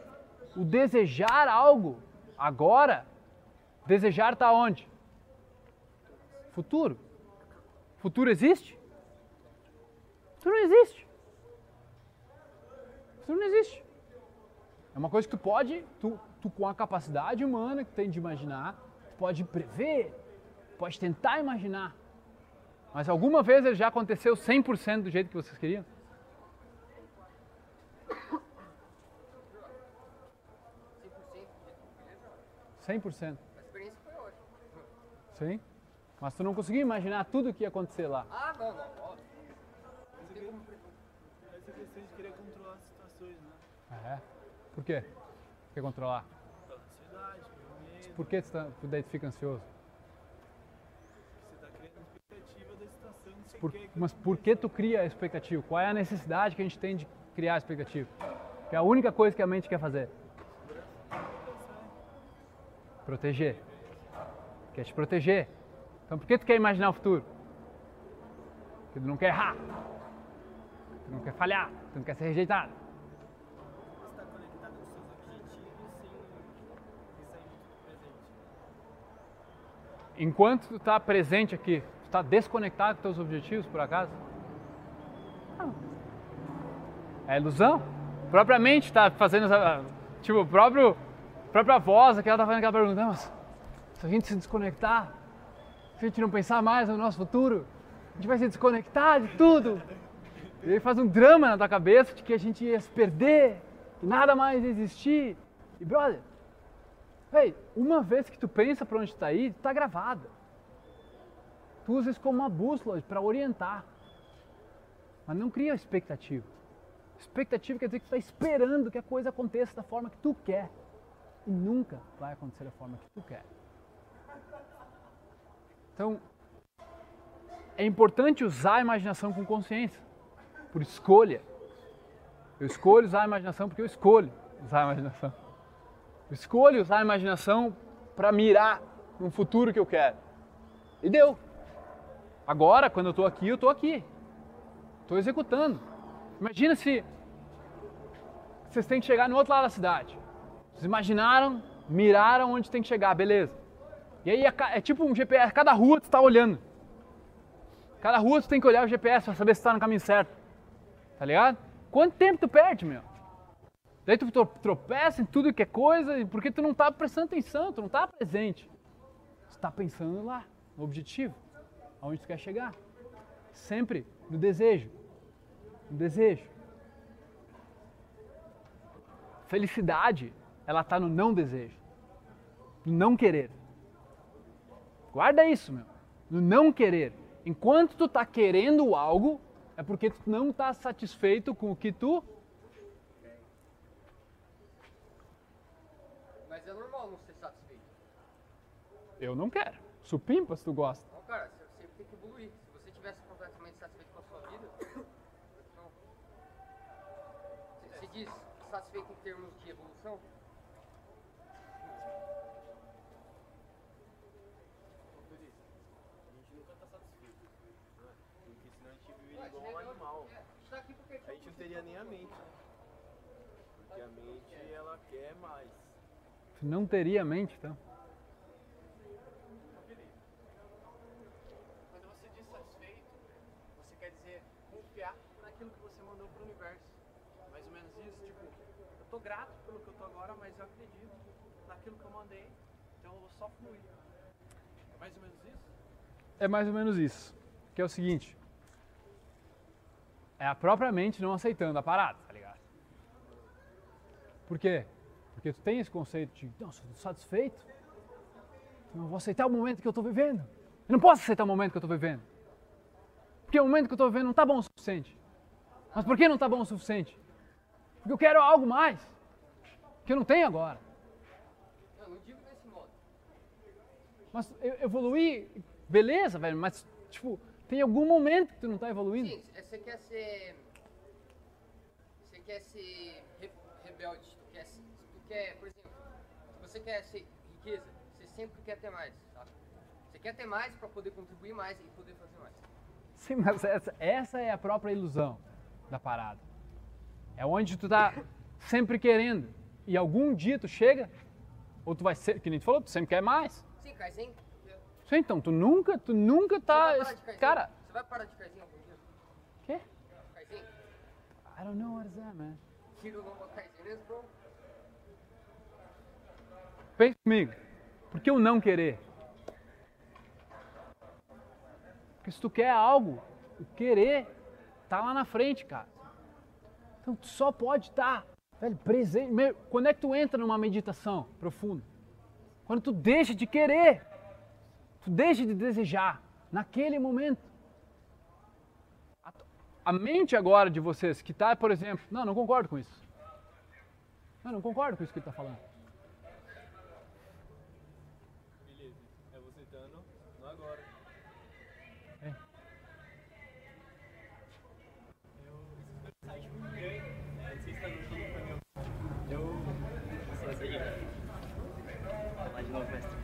o desejar algo agora, desejar está onde? Futuro. Futuro existe? Futuro não existe. Futuro não existe. É uma coisa que tu pode, tu, tu com a capacidade humana que tem de imaginar, tu pode prever, pode tentar imaginar. Mas alguma vez ele já aconteceu 100% do jeito que vocês queriam? Cem por cento. A experiência foi ótima. Sim. Mas tu não conseguiu imaginar tudo o que ia acontecer lá. Ah, não, não, óbvio. Essa questão de querer controlar as situações, né? É. Por quê? Quer controlar? Pela ansiedade, pelo medo. Por que tu, tá, tu daí tu fica ansioso? Você tá criando expectativa da situação que você Por- quer que mas por que tu cria a expectativa? Qual é a necessidade que a gente tem de criar expectativa? Que é a única coisa que a mente quer fazer. Proteger. Quer te proteger. Então por que tu quer imaginar o futuro? Porque tu não quer errar. Tu não quer falhar. Tu não quer ser rejeitado. Está conectado com seus objetivos sem sair do presente. Enquanto tu está presente aqui, tu está desconectado com teus objetivos, por acaso? Não. É ilusão? Propriamente está fazendo essa. Tipo, próprio, a própria voz aqui, ela está fazendo aquela pergunta. Mas se a gente se desconectar, se a gente não pensar mais no nosso futuro, a gente vai se desconectar de tudo. E aí faz um drama na tua cabeça de que a gente ia se perder, que nada mais ia existir. E brother, Ei, uma vez que tu pensa para onde está aí, está gravado. Tu usa isso como uma bússola para orientar. Mas não cria expectativa. Expectativa quer dizer que está esperando que a coisa aconteça da forma que tu quer. E nunca vai acontecer da forma que tu quer. Então, é importante usar a imaginação com consciência, por escolha. Eu escolho usar a imaginação porque eu escolho usar a imaginação. Eu escolho usar a imaginação para mirar no futuro que eu quero. E deu. Agora, quando eu estou aqui, eu estou aqui. Estou executando. Imagina se vocês têm que chegar no outro lado da cidade. Vocês imaginaram, miraram onde tem que chegar, beleza. E aí é, é tipo um GPS, cada rua tu está olhando. Cada rua tu tem que olhar o GPS para saber se está no caminho certo. Tá ligado? Quanto tempo tu perde, meu? Daí tu tro- tropeça em tudo que é coisa, porque tu não tá prestando atenção, tu não tá presente. Tu tá pensando lá, no objetivo, aonde tu quer chegar. Sempre no desejo. No desejo. Felicidade, ela tá no não desejo. No não querer. Guarda isso, meu. No não querer. Enquanto tu tá querendo algo, é porque tu não tá satisfeito com o que tu Mas é normal não ser satisfeito. Eu não quero. Supimpa se tu gosta. Não, cara, você sempre tem que evoluir. Se você tivesse completamente satisfeito com a sua vida, não. Você- Você satisfeito em termos de evolução? A gente nunca tá satisfeito. né? Porque senão a gente vive Ué, igual um animal. é, A gente tá A gente não teria nem a mente. né? Porque a mente, ela quer mais. Não teria mente, então. Quando você diz satisfeito, você quer dizer confiar naquilo que você mandou pro universo. Mais ou menos isso, tipo, eu tô grato pelo que eu tô agora, mas eu acredito naquilo que eu mandei, então eu vou só fluir. É mais ou menos isso? É mais ou menos isso. Que é o seguinte. É a própria mente não aceitando a parada, tá ligado? Por quê? Porque tu tem esse conceito de, não, estou satisfeito, eu não vou aceitar o momento que eu estou vivendo. Eu não posso aceitar o momento que eu estou vivendo. Porque o momento que eu estou vivendo não está bom o suficiente. Mas por que não está bom o suficiente? Porque eu quero algo mais. Que não tenho agora. Eu não digo desse modo. Mas evoluir, beleza, velho, mas tipo, tem algum momento que tu não está evoluindo. Sim, é, você quer ser. Você quer ser re- rebelde. Tu quer, ser- tu quer, por exemplo, se você quer ser riqueza, você sempre quer ter mais, sabe? Você quer ter mais para poder contribuir mais e poder fazer mais. Sim, mas essa, essa é a própria ilusão da parada. É onde tu tá sempre querendo. E algum dia tu chega, ou tu vai ser, que nem tu falou, tu sempre quer mais. Sim, Kaizen. Sim, então, tu nunca, tu nunca Você tá. vai parar de? Cara, Você vai parar de Kaizen algum dia? quê? Kaizen? I don't know what is that, man. Tiro no Kaizen, bro. Pensa comigo. Por que o não querer? Porque se tu quer algo, o querer tá lá na frente, cara. Então tu só pode estar, velho, presente. Meu, Quando é que tu entra numa meditação profunda? Quando tu deixa de querer. Tu deixa de desejar naquele momento. A, a mente agora de vocês que tá, por exemplo, não, não concordo com isso. Não, não concordo com isso que ele tá falando.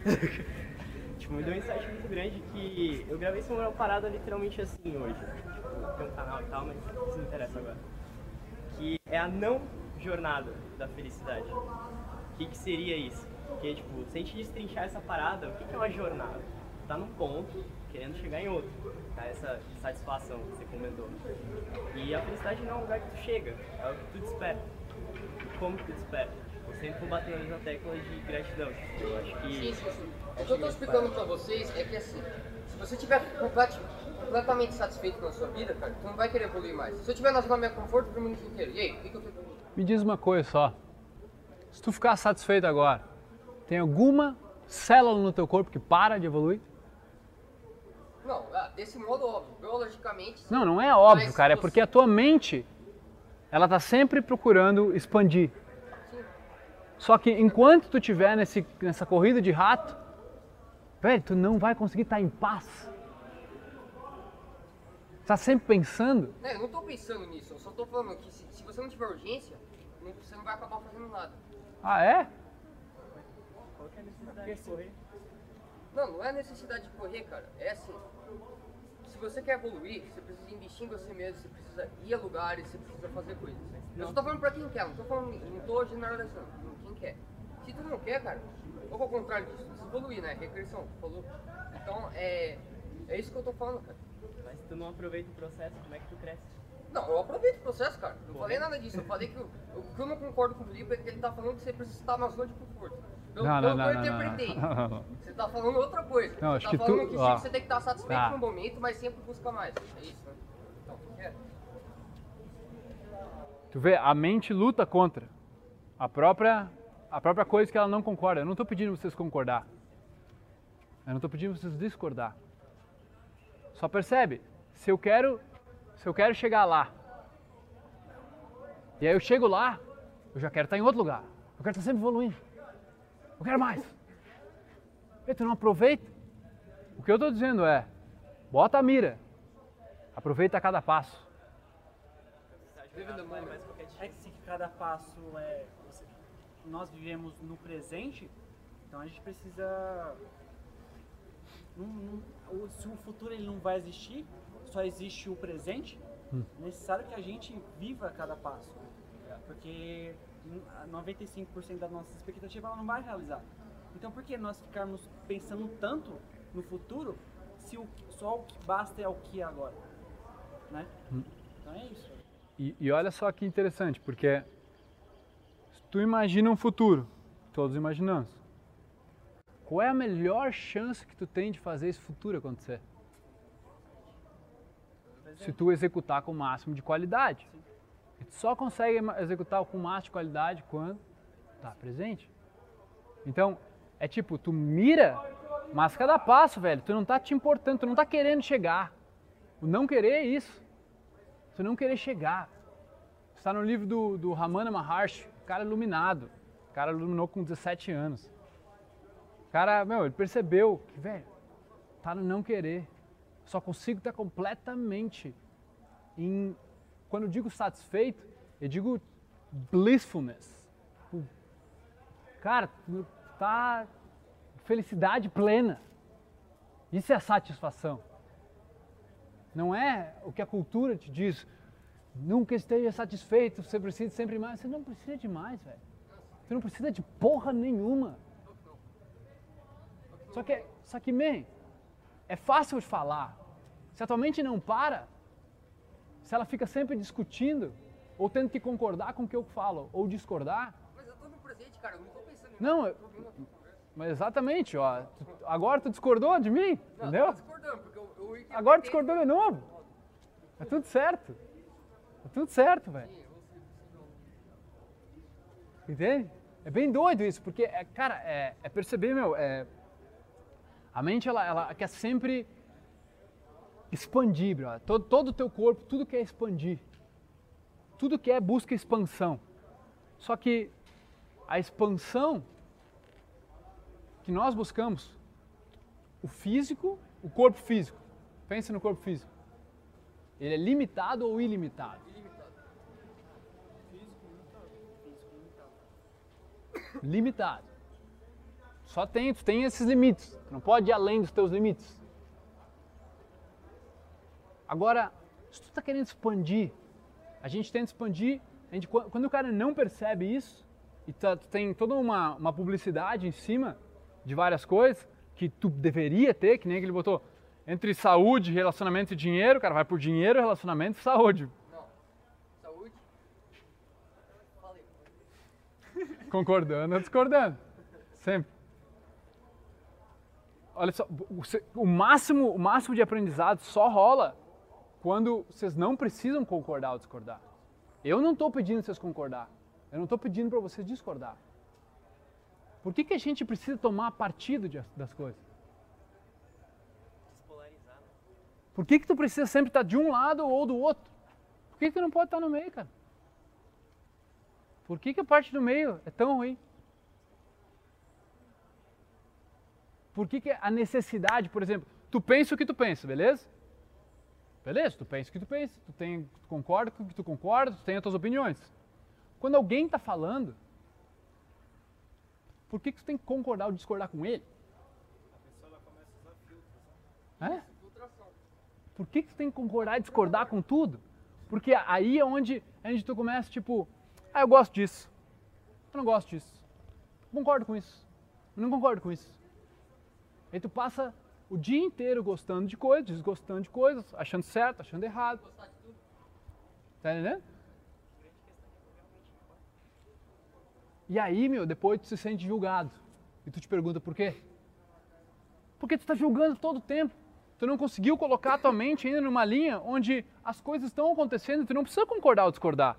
[laughs] tipo, me deu um insight muito grande que eu gravei essa parada literalmente assim hoje. Tipo, tem um canal e tal, mas não interessa agora. Que é a não jornada da felicidade. O que, que seria isso? Porque, tipo, se a gente destrinchar essa parada, o que, que é uma jornada? Tá num ponto, querendo chegar em outro. Tá? Essa satisfação que você comentou. E a felicidade não é um lugar que tu chega, é o que tu desperta. Como que tu desperta? Eu sempre vou batendo na tecla de gratidão. Eu acho que. Sim, sim, sim. O que eu tô explicando pra vocês é que assim, se você tiver complet- completamente satisfeito com a sua vida, cara, tu não vai querer evoluir mais. Se eu tiver na zona de conforto, por mim inteiro. E aí, o que, que eu tenho pra mim? Me diz uma coisa só. Se tu ficar satisfeito agora, tem alguma célula no teu corpo que para de evoluir? Não, ah, desse modo óbvio. Biologicamente. Não, não é óbvio, cara. É porque a tua mente, ela tá sempre procurando expandir. Só que enquanto tu tiver nesse, nessa corrida de rato, velho, tu não vai conseguir estar em paz. Tá sempre pensando. Né, eu não tô pensando nisso, eu só tô falando que se, se você não tiver urgência, não- você não vai acabar fazendo nada. Ah, é? Qual que é a necessidade de correr? Não, não é necessidade de correr, cara. É assim. Se você quer evoluir, você precisa investir em você mesmo, você precisa ir a lugares, você precisa fazer coisas. Eu só tô falando pra quem quer, não tô falando, não tô generalizando, quer. Se tu não quer, cara, ou ao contrário disso, evoluir, né? Regressão, tu falou. Então, é, é isso que eu tô falando, cara. Mas se tu não aproveita o processo, como é que tu cresce? Não, eu aproveito o processo, cara. Não falei nada disso. Eu falei que o, que eu não concordo com o Felipe é que ele tá falando que você precisa estar na zona de conforto. Pelo, Não, não, eu interpretei. não, não, não. Você tá falando outra coisa. Não, você acho tá que falando tu- que ó, tipo, você tem que estar satisfeito tá. no momento, mas sempre busca mais. É isso, né? Então, o que é? Tu vê, a mente luta contra a própria, a própria coisa que ela não concorda. Eu não estou pedindo vocês concordar. Eu não estou pedindo vocês discordar. Só percebe, se eu quero, se eu quero chegar lá, e aí eu chego lá, eu já quero estar em outro lugar. Eu quero estar sempre evoluindo. Eu quero mais. E tu não aproveita? O que eu estou dizendo é, bota a mira, aproveita cada passo. É que se cada passo é. Nós vivemos no presente, então a gente precisa. não- não- se o futuro ele não vai existir, só existe o presente, é necessário que a gente viva cada passo. Porque hum, 95% da nossa expectativa ela não vai realizar. Então por que nós ficarmos pensando tanto no futuro se o, só o que basta é o que é agora? Né? Então é isso. E, e olha só que interessante, porque tu imagina um futuro, todos imaginamos. Qual é a melhor chance que tu tem de fazer esse futuro acontecer? Se tu executar com o máximo de qualidade. E tu só consegue executar com o máximo de qualidade quando tá presente. Então, é tipo, tu mira, mas cada passo, velho, tu não tá te importando, tu não tá querendo chegar. O não querer é isso. Tu não querer chegar. Está no livro do, do Ramana Maharshi, cara iluminado. Cara iluminou com 17 anos. Cara, meu, ele percebeu que, velho, tá no não querer. Só consigo estar completamente em. Quando eu digo satisfeito, eu digo blissfulness. Tipo, Cara, tá felicidade plena. Isso é satisfação. Não é o que a cultura te diz. Nunca esteja satisfeito, você precisa sempre mais. Você não precisa de mais, velho. Você não precisa de porra nenhuma. Só que, só que, man, é fácil de falar. Se a tua mente não para, se ela fica sempre discutindo, ou tendo que concordar com o que eu falo, ou discordar, Mas eu tô no presente, cara, eu não tô pensando em Não, eu- mas exatamente, ó. tu- agora tu discordou de mim, Não, entendeu? tô discordando, porque eu, eu Agora discordou de novo. É tudo certo. É tudo certo, velho. Entende? É bem doido isso, porque, é, cara, é, é perceber, meu, é, a mente, ela, ela quer sempre expandir, bro. Todo, todo o teu corpo, tudo quer expandir. Tudo quer busca expansão. Só que a expansão que nós buscamos, o físico, o corpo físico, pensa no corpo físico. Ele é limitado ou ilimitado? Limitado. Só tem, tu tem esses limites. Tu não pode ir além dos teus limites. Agora, se tu está querendo expandir, a gente tenta expandir, gente, quan- quando o cara não percebe isso, e tá- tu tem toda uma, uma publicidade em cima de várias coisas que tu deveria ter, que nem que ele botou, entre saúde, relacionamento e dinheiro, o cara vai por dinheiro, relacionamento e. Saúde. Concordando ou discordando. Sempre. Olha só, o, máximo, o máximo de aprendizado só rola quando vocês não precisam concordar ou discordar. Eu não estou pedindo vocês concordar. Eu não estou pedindo para vocês discordar. Por que, que a gente precisa tomar partido de- das coisas? Né? Por que, que tu precisa sempre estar de um lado ou do outro? Por que, que tu não pode estar no meio, cara? Por que, que a parte do meio é tão ruim? Por que, que a necessidade, por exemplo, tu pensa o que tu pensa, beleza? Beleza, tu pensa o que tu pensa, tu, tem, tu concorda com o que tu concorda, tu tem as tuas opiniões. Quando alguém está falando, por que, que tu tem que concordar ou discordar com ele? É? Por que, que tu tem que concordar e discordar com tudo? Porque aí é onde, é onde tu começa, tipo, ah, eu gosto disso. Eu não gosto disso. Concordo com isso. Eu não concordo com isso. Aí tu passa o dia inteiro gostando de coisas, desgostando de coisas, achando certo, achando errado. Tá entendendo? E aí, meu, depois tu se sente julgado. E tu te pergunta por quê? Porque tu está julgando todo o tempo. Tu não conseguiu colocar a tua mente ainda numa linha onde as coisas estão acontecendo e tu não precisa concordar ou discordar.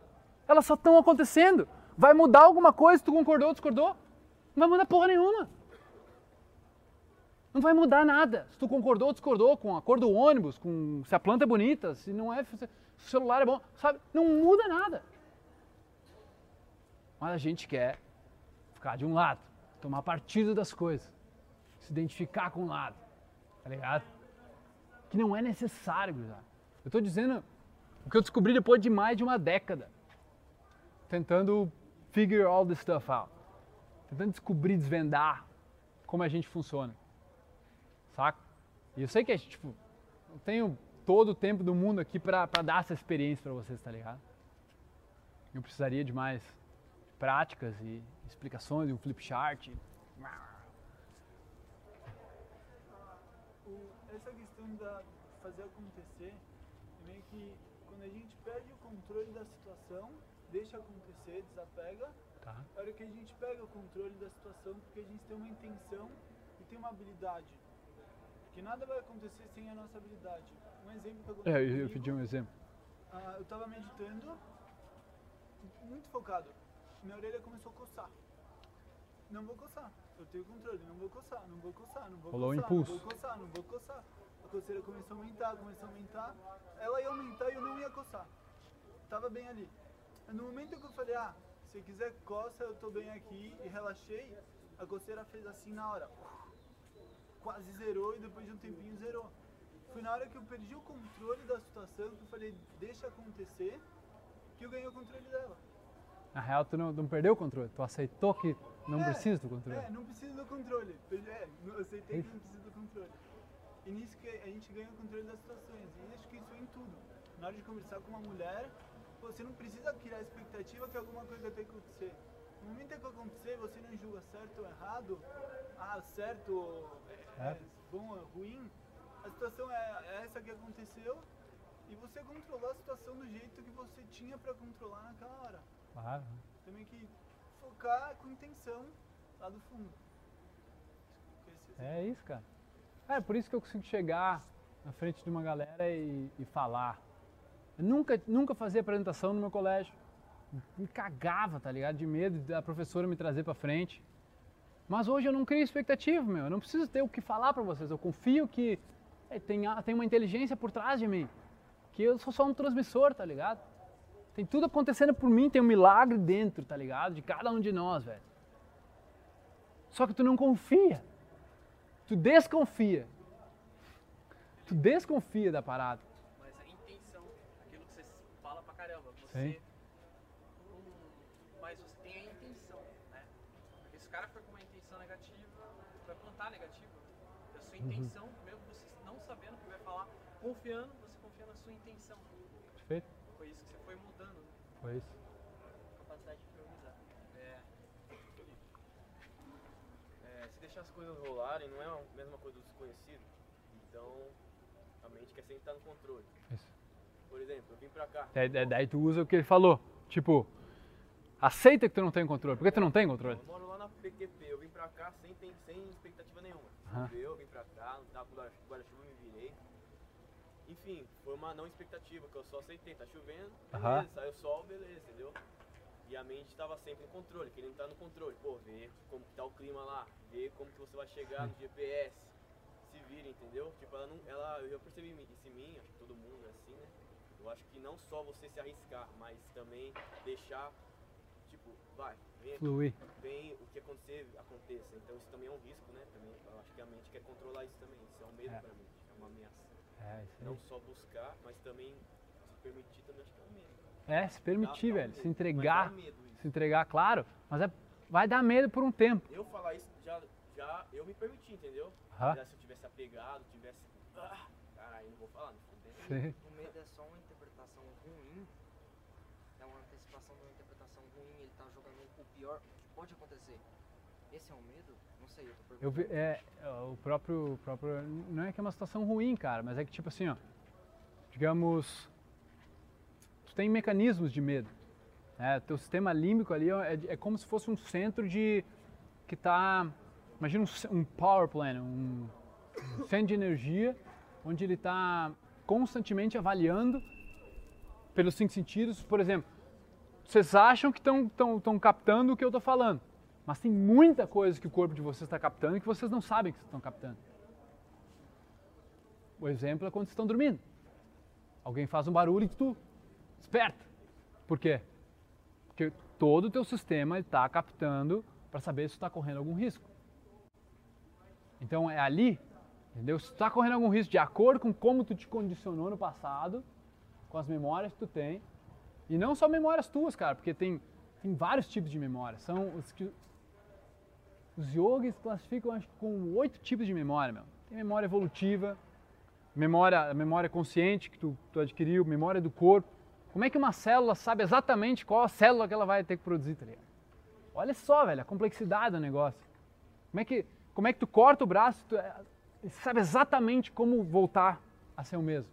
Elas só estão acontecendo. Vai mudar alguma coisa tu concordou ou discordou? Não vai mudar porra nenhuma. Não vai mudar nada. Se tu concordou ou discordou com a cor do ônibus, com se a planta é bonita, se não é, se o celular é bom, sabe? Não muda nada. Mas a gente quer ficar de um lado, tomar partido das coisas, se identificar com um lado, tá ligado? Que não é necessário, gurizada. Eu tô dizendo o que eu descobri depois de mais de uma década, tentando figure all this stuff out, tentando descobrir, desvendar como a gente funciona, saca? E eu sei que, tipo, não tenho todo o tempo do mundo aqui pra, pra dar essa experiência pra vocês, tá ligado? Eu precisaria de mais práticas e explicações, um flip chart. Essa questão da fazer acontecer é meio que quando a gente perde o controle da situação, deixa acontecer, desapega. Tá. É hora que a gente pega o controle da situação porque a gente tem uma intenção e tem uma habilidade. Que nada vai acontecer sem a nossa habilidade. Um exemplo que aconteceu É, eu, comigo, pedi um exemplo. ah, eu tava meditando, muito focado. Minha orelha começou a coçar. não vou coçar. Eu tenho controle, não vou coçar, não vou coçar, não vou Rolou um coçar, impulso. não vou coçar, não vou coçar. A coceira começou a aumentar, começou a aumentar. Ela ia aumentar e eu não ia coçar. Tava bem ali. No momento que eu falei, ah, se quiser coça, eu tô bem aqui e relaxei, a coceira fez assim na hora. Quase zerou e depois de um tempinho zerou. Foi na hora que eu perdi o controle da situação, que eu falei, deixa acontecer, que eu ganhei o controle dela. Na real, tu não, não perdeu o controle, tu aceitou que não É, precisa do controle. É, não precisa do controle. É, aceitei que não precisa do controle. E nisso que a gente ganha o controle das situações. E acho que isso é em tudo. Na hora de conversar com uma mulher, você não precisa criar expectativa que alguma coisa tem que acontecer. No momento que acontecer, você não julga certo ou errado, ah, certo é, é bom ou ruim. A situação é, é essa que aconteceu e você controlou a situação do jeito que você tinha pra controlar naquela hora. Claro. Também que focar com intenção lá do fundo. É isso, cara. É por isso que eu consigo chegar na frente de uma galera e, e falar. Eu nunca, nunca fazia apresentação no meu colégio. Me cagava, tá ligado? De medo da professora me trazer pra frente. Mas hoje eu não crio expectativa, meu. Eu não preciso ter o que falar pra vocês. Eu confio que é, tem, tem uma inteligência por trás de mim. Que eu sou só um transmissor, tá ligado? Tem tudo acontecendo por mim, tem um milagre dentro, tá ligado? De cada um de nós, velho. Só que tu não confia. Tu desconfia. Tu desconfia da parada. Mas a intenção, aquilo que você fala pra caramba, você. Sim. mas você tem a intenção, né? Porque se o cara for com uma intenção negativa, vai plantar negativo. A sua Uhum. intenção, mesmo você não sabendo o que vai falar, confiando, você confia na sua intenção. Perfeito? Foi isso que você foi mudando, né? Foi isso. Capacidade de improvisar. É. É, se deixar as coisas rolarem, não é a mesma coisa do desconhecido. Então, a mente quer sempre estar no controle. Isso. Por exemplo, eu vim pra cá. Daí, daí- tu usa o que ele falou. Tipo, aceita que tu não tem controle. Por que tu não tem controle? Eu moro lá na PQP, eu vim pra cá sem, tem- sem expectativa nenhuma. Choveu, eu vim pra cá, não tava com guarda- guarda-chuva, me virei. Enfim, foi uma não expectativa, que eu só aceitei. Tá chovendo, beleza, Aham. saiu sol, beleza, entendeu? E a mente tava sempre no controle, querendo estar no controle. Pô, ver como que tá o clima lá, ver como que você vai chegar no GPS, se vira, entendeu? Tipo, ela não. Ela, eu percebi isso em mim, acho que todo mundo é assim, né? Eu acho que não só você se arriscar, mas também deixar, tipo, vai, vem aqui, Fluir. vem o que acontecer, aconteça. Então isso também é um risco, né? Também, eu acho que a mente quer controlar isso também. Isso é um medo É. pra mente, é uma ameaça. É, isso aí. Não só buscar, mas também se permitir também acho que é um medo. É, se permitir, Dá- dá um velho. medo, Se mas entregar. dá medo isso. Se entregar, claro. Mas é, vai dar medo por um tempo. Eu falar isso já, já eu me permiti, entendeu? Aham. Já se eu tivesse apegado, tivesse. Ah, caralho, não vou falar, não fudeu. O medo é só uma interpretação ruim, é uma antecipação de uma interpretação ruim, ele tá jogando o pior que pode acontecer. Esse é um medo? Não sei, eu tô perguntando. Eu vi, é, é, o próprio, próprio. Não é que é uma situação ruim, cara, mas é que tipo assim, ó. Digamos. Tu tem mecanismos de medo. Né? Teu sistema límbico ali é, é como se fosse um centro de. que tá. Imagina um, um power plant, um, um centro de energia, onde ele está constantemente avaliando pelos cinco sentidos. Por exemplo, vocês acham que estão captando o que eu estou falando, mas tem muita coisa que o corpo de vocês está captando e que vocês não sabem que estão captando. O exemplo é quando vocês estão dormindo. Alguém faz um barulho e tu desperta. Por quê? Porque todo o teu sistema está captando para saber se está correndo algum risco. Então é ali, entendeu? Se está correndo algum risco de acordo com como tu te condicionou no passado, com as memórias que tu tem, e não só memórias tuas, cara, porque tem, tem vários tipos de memórias. São os que os yogis classificam acho que com oito tipos de memória, meu. Tem memória evolutiva, memória, memória consciente que tu, tu adquiriu, memória do corpo. Como é que uma célula sabe exatamente qual a célula que ela vai ter que produzir, tá ligado? Olha só, velho, a complexidade do negócio. Como é que, como é que tu corta o braço, tu, sabe exatamente como voltar a ser o mesmo.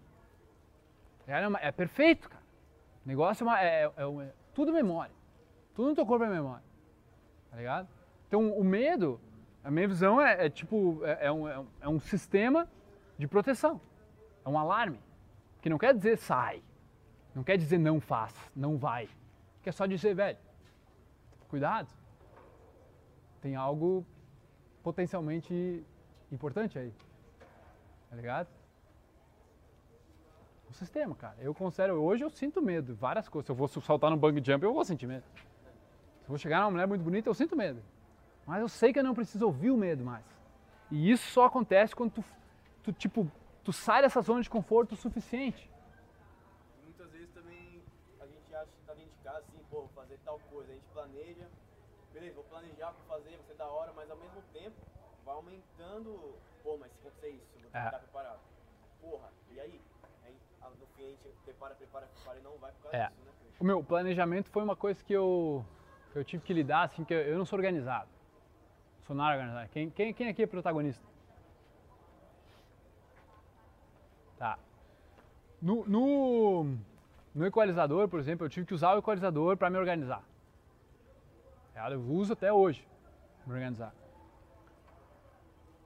É, é perfeito, cara. O negócio é, uma, é, é uma- tudo memória. Tudo no teu corpo é memória. Tá ligado? Então o medo, a minha visão é, é tipo, é, é um, é um- é um sistema de proteção. É um alarme. Que não quer dizer sai. Não quer dizer não faz, não vai. Quer só dizer, velho, cuidado. tem algo potencialmente importante aí. Tá ligado? O sistema, cara. Eu considero, hoje eu sinto medo, várias coisas. Se eu vou saltar no bang jump, eu vou sentir medo. Se eu vou chegar numa mulher muito bonita, eu sinto medo. Mas eu sei que eu não preciso ouvir o medo mais. E isso só acontece quando tu, tu tipo, tu sai dessa zona de conforto o suficiente. Muitas vezes também a gente acha que tá dentro de casa assim, pô, vou fazer tal coisa, a gente planeja, beleza, vou planejar pra fazer, vai ser da hora, mas ao mesmo tempo vai aumentando, pô, mas se acontecer isso, eu vou ter que É. estar preparado. Porra, e aí? Aí a- no fim a gente prepara, prepara, prepara e não vai por causa É. disso, né? O meu planejamento foi uma coisa que eu, que eu tive que lidar, assim, que eu, eu não sou organizado. Sou nada organizado. Quem, quem, quem aqui é protagonista? Tá. No, no, no equalizador, por exemplo, eu tive que usar o equalizador para me organizar. Tá? Eu uso até hoje para me organizar.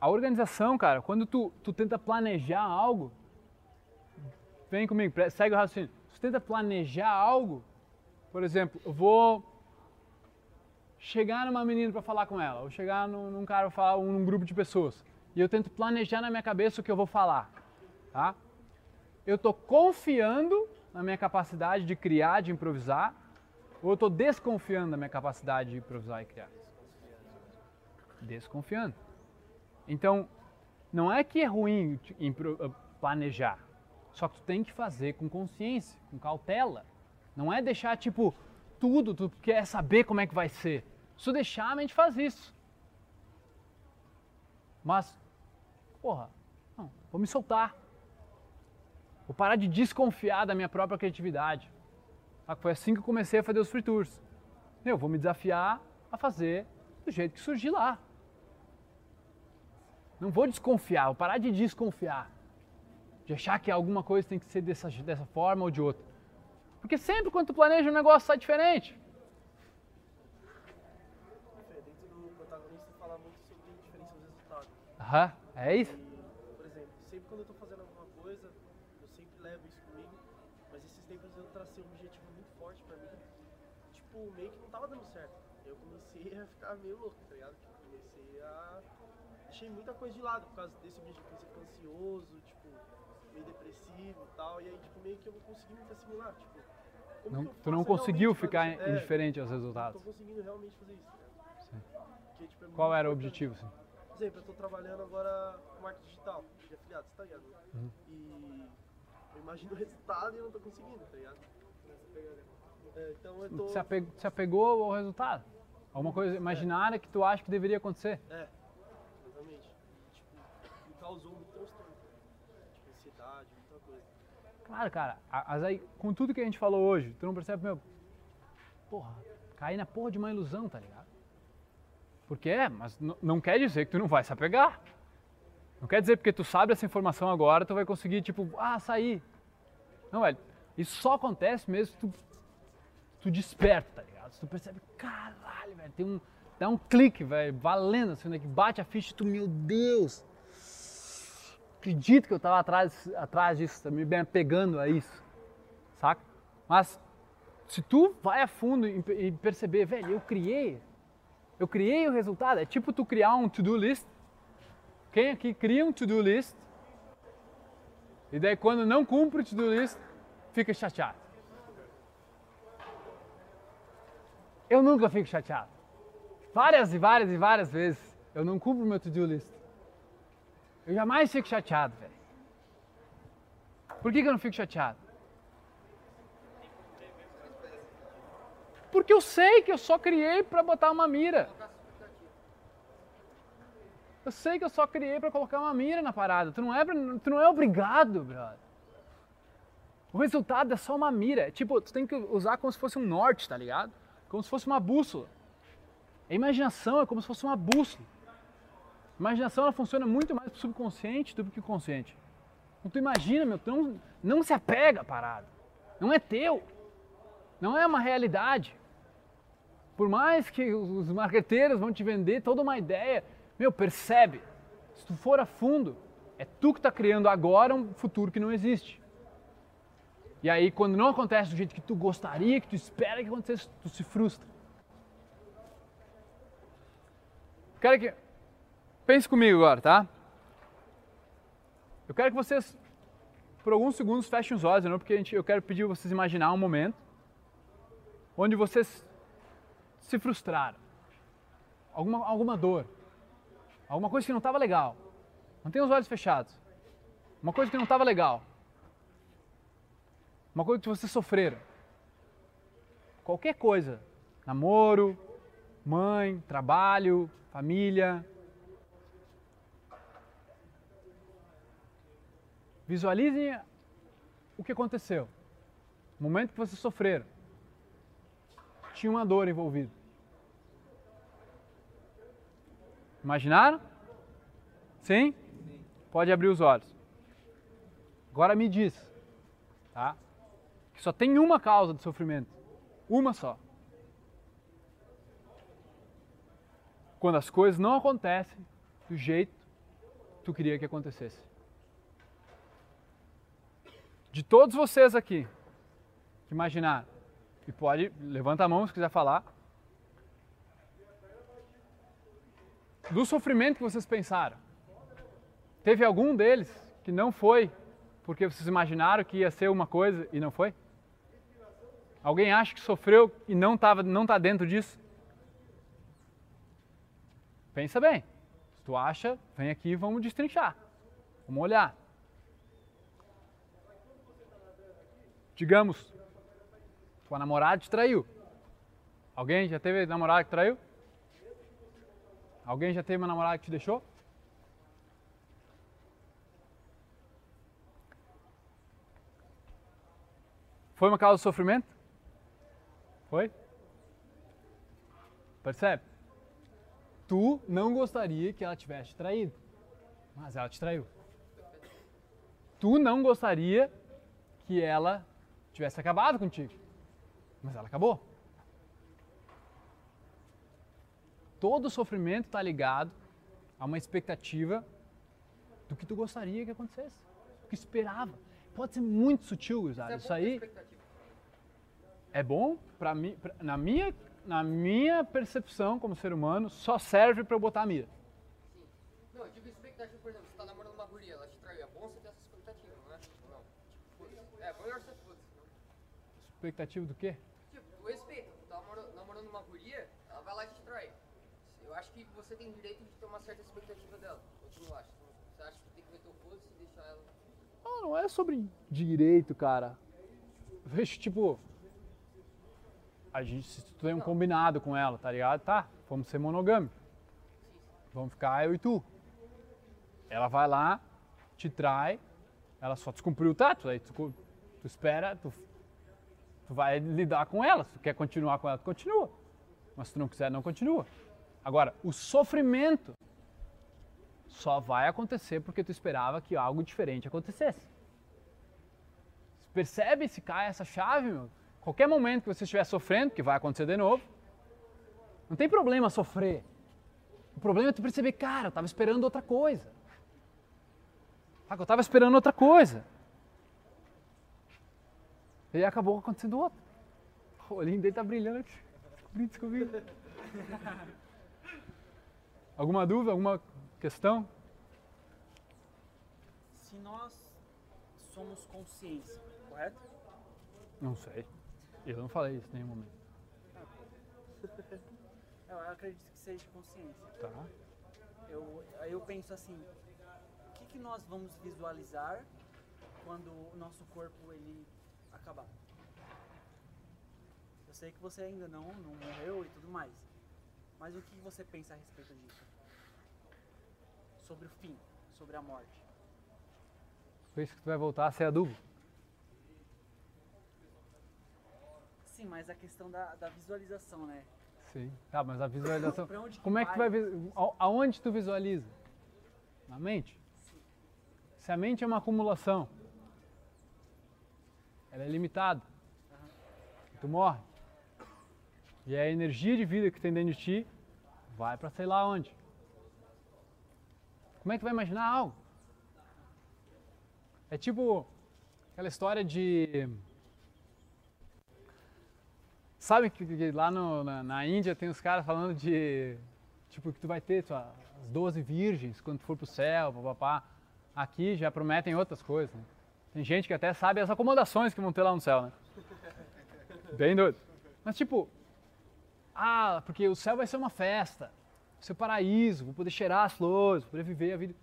A organização, cara, quando tu, tu tenta planejar algo, vem comigo, segue o raciocínio. Tu tenta planejar algo, por exemplo, eu vou chegar numa menina para falar com ela, ou chegar num, num cara para falar num grupo de pessoas, e eu tento planejar na minha cabeça o que eu vou falar, tá? Eu tô confiando na minha capacidade de criar, de improvisar, ou eu tô desconfiando da minha capacidade de improvisar e criar? Desconfiando. Então, não é que é ruim eh, planejar, só que tu tem que fazer com consciência, com cautela. Não é deixar tipo tudo, tu quer saber como é que vai ser. Se deixar, a mente faz isso. Mas, porra, não, vou me soltar. Vou parar de desconfiar da minha própria criatividade. Foi assim que eu comecei a fazer os free tours. Eu vou me desafiar a fazer do jeito que surgir lá. Não vou desconfiar, vou parar de desconfiar. De achar que alguma coisa tem que ser dessa, dessa forma ou de outra. Porque sempre quando tu planeja um negócio sai diferente. Aham, é isso? Por exemplo, sempre quando eu tô fazendo alguma coisa, eu sempre levo isso comigo, mas esses tempos eu tracei um objetivo muito forte pra mim. Tipo, meio que não tava dando certo. Eu comecei a ficar meio louco, tá ligado? Tipo, comecei a. Deixei muita coisa de lado por causa desse objetivo. Comecei a ficar ansioso, tipo, meio depressivo e tal. E aí, tipo, meio que eu não consegui muito assimilar. Tipo, Não- tu não conseguiu ficar é, indiferente aos Não resultados. tô conseguindo realmente fazer isso? Sim. Porque, tipo, é Qual era o objetivo? Assim? Por exemplo, eu tô trabalhando agora com marketing digital, de afiliados, tá ligado? Uhum. E eu imagino o resultado e eu não tô conseguindo, tá ligado? É, então eu tô. Se, apegou, se apegou ao resultado. Alguma coisa imaginária que tu acha que deveria acontecer. É, exatamente. Tipo, me causou muito transtorno. Tipo, ansiedade, muita coisa. Claro, cara, mas aí, com tudo que a gente falou hoje, tu não percebe, meu, porra, cair na porra de uma ilusão, tá ligado? Porque é, mas não quer dizer que tu não vai se apegar. Não quer dizer porque tu sabe essa informação agora, tu vai conseguir, tipo, ah, sair. Não, velho, isso só acontece mesmo se tu, tu desperta, tá ligado? Se tu percebe, caralho, velho, tem um, dá um clique, velho, valendo, assim, né, que bate a ficha e tu, meu Deus, acredito que eu estava atrás, atrás disso, me bem apegando a isso, saca? Mas se tu vai a fundo e, perceber, velho, eu criei, eu criei o resultado, é tipo tu criar um to-do list. Quem aqui cria um to-do list e daí quando não cumpre o to-do list, fica chateado. Eu nunca fico chateado. Várias e várias e várias vezes eu não cumpro meu to-do list. Eu jamais fico chateado, velho. Por que, que eu não fico chateado? Porque eu sei que eu só criei para botar uma mira. Eu sei que eu só criei para colocar uma mira na parada. Tu não é, tu não é obrigado, brother. O resultado é só uma mira. É Tipo, tu tem que usar como se fosse um norte, tá ligado? Como se fosse uma bússola. A imaginação é como se fosse uma bússola. Imaginação ela funciona muito mais pro subconsciente do que o consciente. Então tu imagina, meu, tu não, não se apega à parada. Não é teu. Não é uma realidade. Por mais que os marqueteiros vão te vender toda uma ideia, meu, percebe. Se tu for a fundo, é tu que está criando agora um futuro que não existe. E aí, quando não acontece do jeito que tu gostaria, que tu espera que acontecesse, tu se frustra. Quero que. Pense comigo agora, tá? Eu quero que vocês, por alguns segundos, fechem os olhos, não? Porque a gente, eu quero pedir vocês imaginar um momento onde vocês se frustraram. Alguma, alguma dor. Alguma coisa que não estava legal. Mantenha os olhos fechados. Uma coisa que não estava legal. Uma coisa que vocês sofreram. Qualquer coisa. Namoro, mãe, trabalho, família. Visualizem o que aconteceu. O momento que vocês sofreram. Tinha uma dor envolvida. Imaginaram? Sim? Pode abrir os olhos. Agora me diz, tá? Que só tem uma causa de sofrimento. Uma só. Quando as coisas não acontecem do jeito que tu queria que acontecesse. De todos vocês aqui que imaginaram, e pode, levanta a mão se quiser falar. Do sofrimento que vocês pensaram. Teve algum deles que não foi porque vocês imaginaram que ia ser uma coisa e não foi? Alguém acha que sofreu e não estava não tá dentro disso? Pensa bem. Se tu acha, vem aqui e vamos destrinchar. Vamos olhar. Digamos, tua namorada te traiu. Alguém já teve namorada que traiu? Alguém já teve uma namorada que te deixou? Foi uma causa de sofrimento? Foi? Percebe? Tu não gostaria que ela tivesse te traído, mas ela te traiu. Tu não gostaria que ela tivesse acabado contigo, mas ela acabou. Todo sofrimento está ligado a uma expectativa do que tu gostaria que acontecesse, do que esperava. Pode ser muito sutil, gurizada. Isso aí é bom para mim, pra, na minha na minha percepção como ser humano, só serve para eu botar a mira. Sim. Não, eu digo expectativa, por exemplo, você tá namorando uma guria, ela te traiu, é bom você ter essa expectativa, não é? Ou não? Tipo, é, melhor você foda Expectativa do quê? Tipo, do respeito. Tu tá namorando, uma guria, ela vai lá e te trai. Eu acho que você tem direito de ter uma certa expectativa dela. Ou tu não acha? Você acha que tem que meter o foda-se e deixar ela... Ah, não é sobre direito, cara. Vejo, tipo, a gente se tu tem um combinado com ela, tá ligado? Tá, vamos ser monogâmicos. Vamos ficar eu e tu. Ela vai lá, te trai, ela só descumpriu o tato, aí tu, tu espera, tu, tu vai lidar com ela. Se tu quer continuar com ela, tu continua. Mas se tu não quiser, não continua. Agora, o sofrimento só vai acontecer porque tu esperava que algo diferente acontecesse. Percebe se cai essa chave, meu? Qualquer momento que você estiver sofrendo, que vai acontecer de novo, não tem problema sofrer. O problema é tu perceber, cara, eu estava esperando outra coisa. Eu estava esperando outra coisa. E acabou acontecendo outra. O olhinho dele tá brilhando. Descobri, descobri. Alguma dúvida, alguma questão? Se nós somos consciência, correto? Não sei. Eu não falei isso em nenhum momento. [laughs] Eu acredito que seja consciência. Tá. Eu, aí eu penso assim, o que, que nós vamos visualizar quando o nosso corpo ele acabar? Eu sei que você ainda não, não morreu e tudo mais, mas o que você pensa a respeito disso? Sobre o fim, sobre a morte. Por isso que tu vai voltar a ser adubo. Sim, mas a questão da, da visualização, né? Sim. Tá, mas a visualização. Pra onde que Como é que tu vai? aonde tu visualiza? Na mente? Se a mente é uma acumulação, ela é limitada. E tu morre. E a energia de vida que tem dentro de ti vai para sei lá onde. Como é que vai imaginar algo? É tipo aquela história de Sabe que, que lá no- na, na Índia tem os caras falando de, tipo, que tu vai ter as 12 virgens quando tu for pro céu, papapá. Aqui já prometem outras coisas. Né? Tem gente que até sabe as acomodações que vão ter lá no céu, né? Bem doido. Mas tipo, ah, porque o céu vai ser uma festa, vai ser um paraíso, vou poder cheirar as flores, vou poder viver a vida.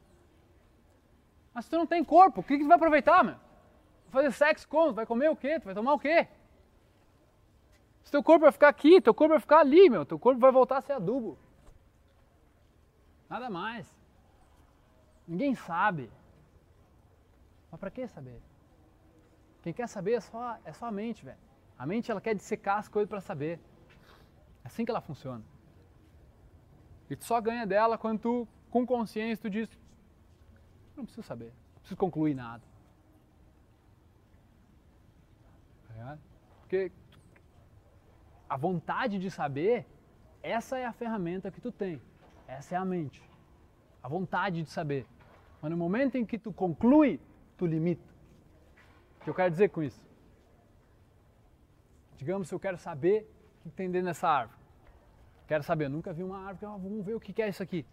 Mas tu não tem corpo, o que, que tu vai aproveitar, meu? Vai fazer sexo como? Tu vai comer o quê? Tu vai tomar o quê? Se teu corpo vai ficar aqui, teu corpo vai ficar ali, meu. Teu corpo vai voltar a ser adubo. Nada mais. Ninguém sabe. Mas pra que saber? Quem quer saber é só, é só a mente, velho. A mente ela quer dissecar as coisas para saber. É assim que ela funciona. E tu só ganha dela quando tu, com consciência, tu diz: Não preciso saber, não preciso concluir nada. Ligado? Porque a vontade de saber, essa é a ferramenta que tu tem. Essa é a mente. A vontade de saber. Mas no momento em que tu conclui, tu limita. O que eu quero dizer com isso? Digamos se eu quero saber o que tem dentro dessa árvore. Quero saber, eu nunca vi uma árvore, ah, vamos ver o que é isso aqui.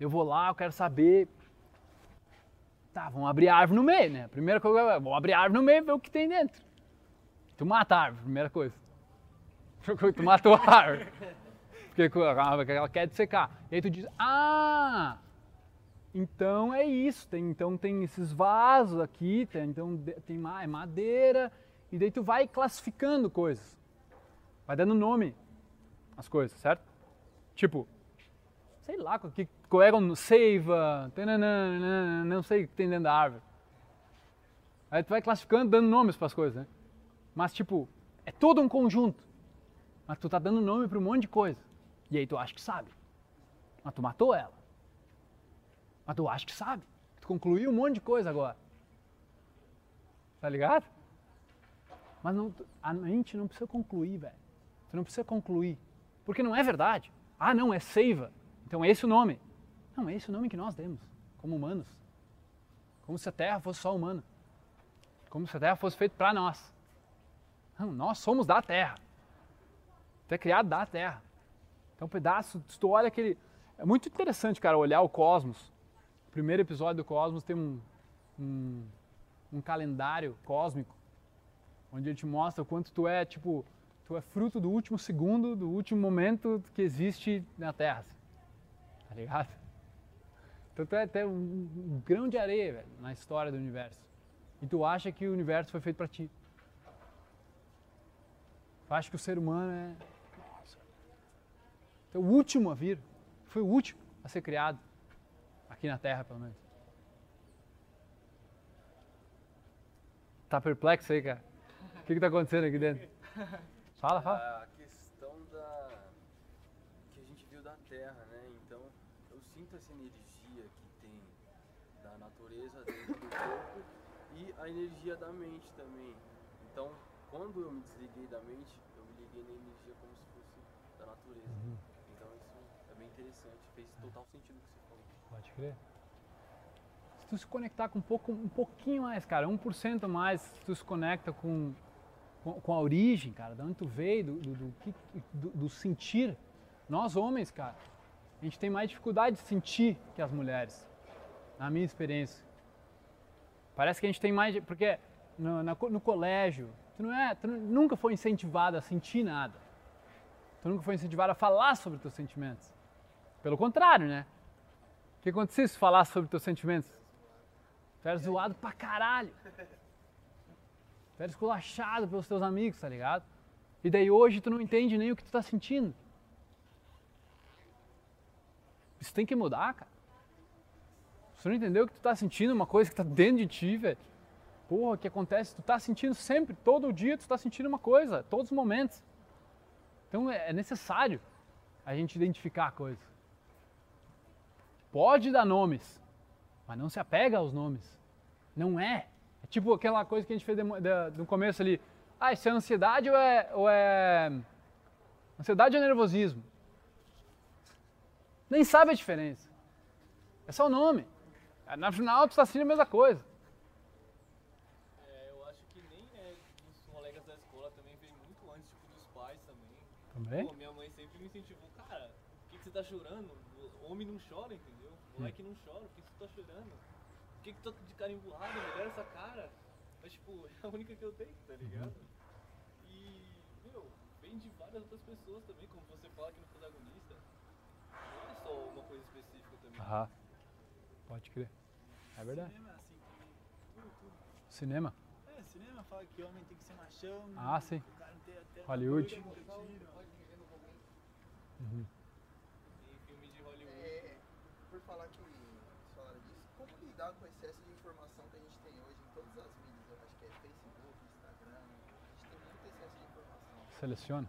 Eu vou lá, eu quero saber. Tá, vamos abrir a árvore no meio, né? Primeira coisa, vamos abrir a árvore no meio e ver o que tem dentro. Tu mata a árvore, primeira coisa. [laughs] Tu matou a árvore. Porque ela quer secar. E aí tu diz, ah, então é isso. Tem, então tem esses vasos aqui, tem, então tem é madeira. E daí tu vai classificando coisas. Vai dando nome às coisas, certo? Tipo, sei lá, que, qual é o seiva, não sei o que tem dentro da árvore. Aí tu vai classificando, dando nomes para as coisas, né? Mas tipo, é todo um conjunto. Mas tu tá dando nome para um monte de coisa. E aí tu acha que sabe. Mas tu matou ela. Mas tu acha que sabe. Tu concluiu um monte de coisa agora. Tá ligado? Mas não, a mente não precisa concluir, velho. Tu não precisa concluir. Porque não é verdade. Ah, não, é seiva. Então é esse o nome. Não, é esse o nome que nós demos, como humanos. Como se a Terra fosse só humana. Como se a Terra fosse feita para nós. Não, nós somos da Terra. Tu é criado da Terra. Então, um pedaço, tu olha aquele. É muito interessante, cara, olhar o cosmos. O primeiro episódio do Cosmos tem um, um, um calendário cósmico, onde ele te mostra o quanto tu é, tipo, tu é fruto do último segundo, do último momento que existe na Terra. Assim. Tá ligado? Então tu é até um, um grão de areia, velho, na história do universo. E tu acha que o universo foi feito para ti. Tu acha que o ser humano é então, o último a vir, foi o último a ser criado, aqui na Terra pelo menos. Tá perplexo aí, cara? O que, que tá acontecendo aqui dentro? [laughs] Fala, fala. A questão da. que a gente viu da Terra, né? Então, eu sinto essa energia que tem da natureza dentro do corpo e a energia da mente também. Então, quando eu me desliguei da mente, eu me liguei na energia como se fosse da natureza. Uhum interessante, fez total sentido o que você falou. Pode crer. Se tu se conectar com um, pouco, um pouquinho mais, cara, 1% mais, se tu se conecta com, com, com, a origem, cara, de onde tu veio, do, do, do, do, sentir. Nós homens, cara, a gente tem mais dificuldade de sentir que as mulheres, na minha experiência. Parece que a gente tem mais. Porque no, na, no colégio, tu, não é, tu nunca foi incentivado a sentir nada. Tu nunca foi incentivado a falar sobre teus sentimentos. Pelo contrário, né? Que acontecia se falasse sobre teus sentimentos? Tu era zoado pra caralho. Tu era esculachado pelos teus amigos, tá ligado? E daí hoje tu não entende nem o que tu tá sentindo. Isso tem que mudar, cara. Se não entendeu o que tu tá sentindo, uma coisa que tá dentro de ti, velho. Porra, o que acontece? Tu tá sentindo sempre, todo dia tu tá sentindo uma coisa, todos os momentos. Então é, é necessário a gente identificar a coisa. Pode dar nomes, mas não se apega aos nomes. Não é. É tipo aquela coisa que a gente fez no começo ali. Ah, isso é ansiedade ou é, ou é. Ansiedade ou nervosismo? Nem sabe a diferença. É só o nome. Na final, tu está sentindo a mesma coisa. É, eu acho que nem é, os colegas da escola também vem muito antes tipo, dos pais também. Também? Pô, minha mãe sempre me incentivou, cara, Por que, que você tá chorando? O homem não chora, entendeu? Moleque não chora, por que, você tá chorando? Por que, que tu tá de cara emburrada? Melhor essa cara. Mas, tipo, [laughs] é a única que eu tenho, tá ligado? E, meu, vem de várias outras pessoas também, como você fala aqui no protagonista. Não é só uma coisa específica também. Ah, pode crer. É verdade. Cinema, assim, que tudo, tudo. Cinema? É, cinema fala que homem tem que ser machão. Ah, sim. o cara tem até Hollywood. um. Uhum. Em filme de Hollywood. É, por falar que falaram disso, como lidar com o excesso de informação que a gente tem hoje em todas as mídias? Eu acho que é Facebook, Instagram, a gente tem muito excesso de informação. Seleciona.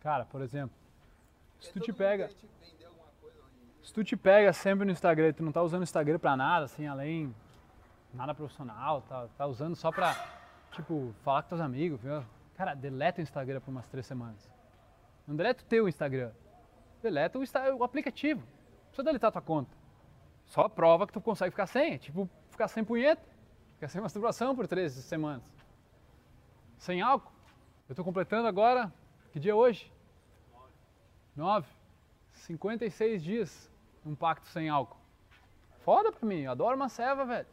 Cara, por exemplo, se É tu todo te pega, se tu te pega sempre no Instagram, tu não tá usando o Instagram pra nada, assim, além nada profissional, tá, tá usando só pra, tipo, falar com teus amigos, viu? Cara, deleta o Instagram por umas três semanas. Não deleta o teu Instagram. Deleta o, o aplicativo. Precisa deletar tua conta. Só prova que tu consegue ficar sem. Tipo, ficar sem punheta. Ficar sem masturbação por três semanas. Sem álcool. Eu tô completando agora, que dia é hoje? Nove. 56 dias num pacto sem álcool. Foda pra mim, eu adoro uma ceva, velho.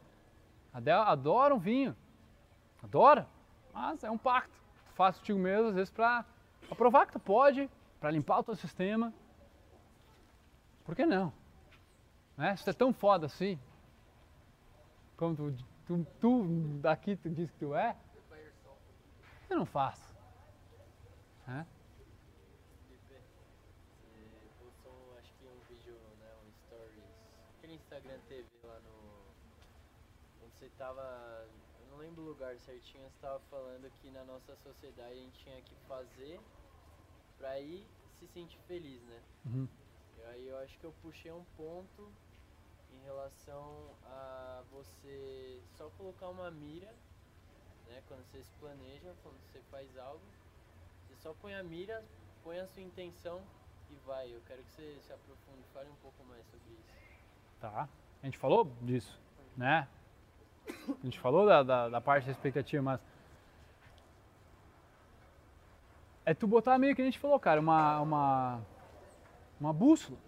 Adoro um vinho. Adoro. Mas é um pacto. Faz contigo mesmo, às vezes, pra, pra provar que tu pode, pra limpar o teu sistema. Por que não? Né? Se tu é tão foda assim, como tu, tu, tu daqui tu diz que tu é, eu não faço. Né? Felipe, você postou, acho que um vídeo, né, um stories, aquele Instagram TV lá no... Onde você tava, eu não lembro o lugar certinho, você tava falando que na nossa sociedade a gente tinha que fazer pra ir se sentir feliz, né? Uhum. Aí eu acho que eu puxei um ponto em relação a você só colocar uma mira, né? Quando você se planeja, quando você faz algo, você só põe a mira, põe a sua intenção e vai. Eu quero que você se aprofunde, fale um pouco mais sobre isso. Tá. A gente falou disso, né? A gente falou da, da, da parte da expectativa, mas. É tu botar meio que a gente falou, cara, uma, uma, uma bússola.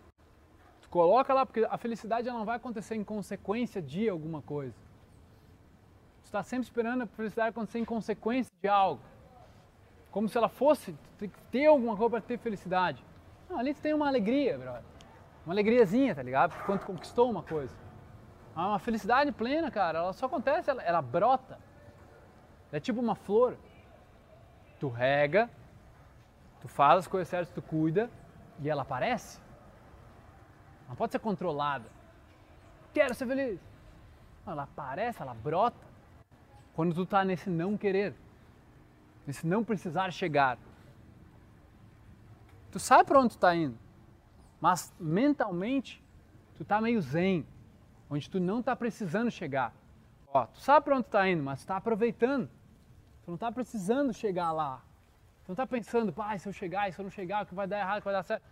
Tu coloca lá, porque a felicidade ela não vai acontecer em consequência de alguma coisa. Tu está sempre esperando a felicidade acontecer em consequência de algo. Como se ela fosse, ter alguma coisa para ter felicidade. Não, ali tu tem uma alegria, brother. Uma alegriazinha, tá ligado? Porque quando conquistou uma coisa. Ah, Uma felicidade plena, cara, ela só acontece, ela, ela brota. É tipo uma flor. Tu rega, tu faz as coisas certas, tu cuida e ela aparece. Não pode ser controlada. Quero ser feliz. Ela aparece, ela brota. Quando tu tá nesse não querer, nesse não precisar chegar. Tu sabe para onde tu tá indo, mas mentalmente tu tá meio zen, onde tu não tá precisando chegar. Ó, tu sabe para onde tu tá indo, mas tu tá aproveitando. Tu não tá precisando chegar lá. Tu não tá pensando, pai, se eu chegar, se eu não chegar, o que vai dar errado, o que vai dar certo.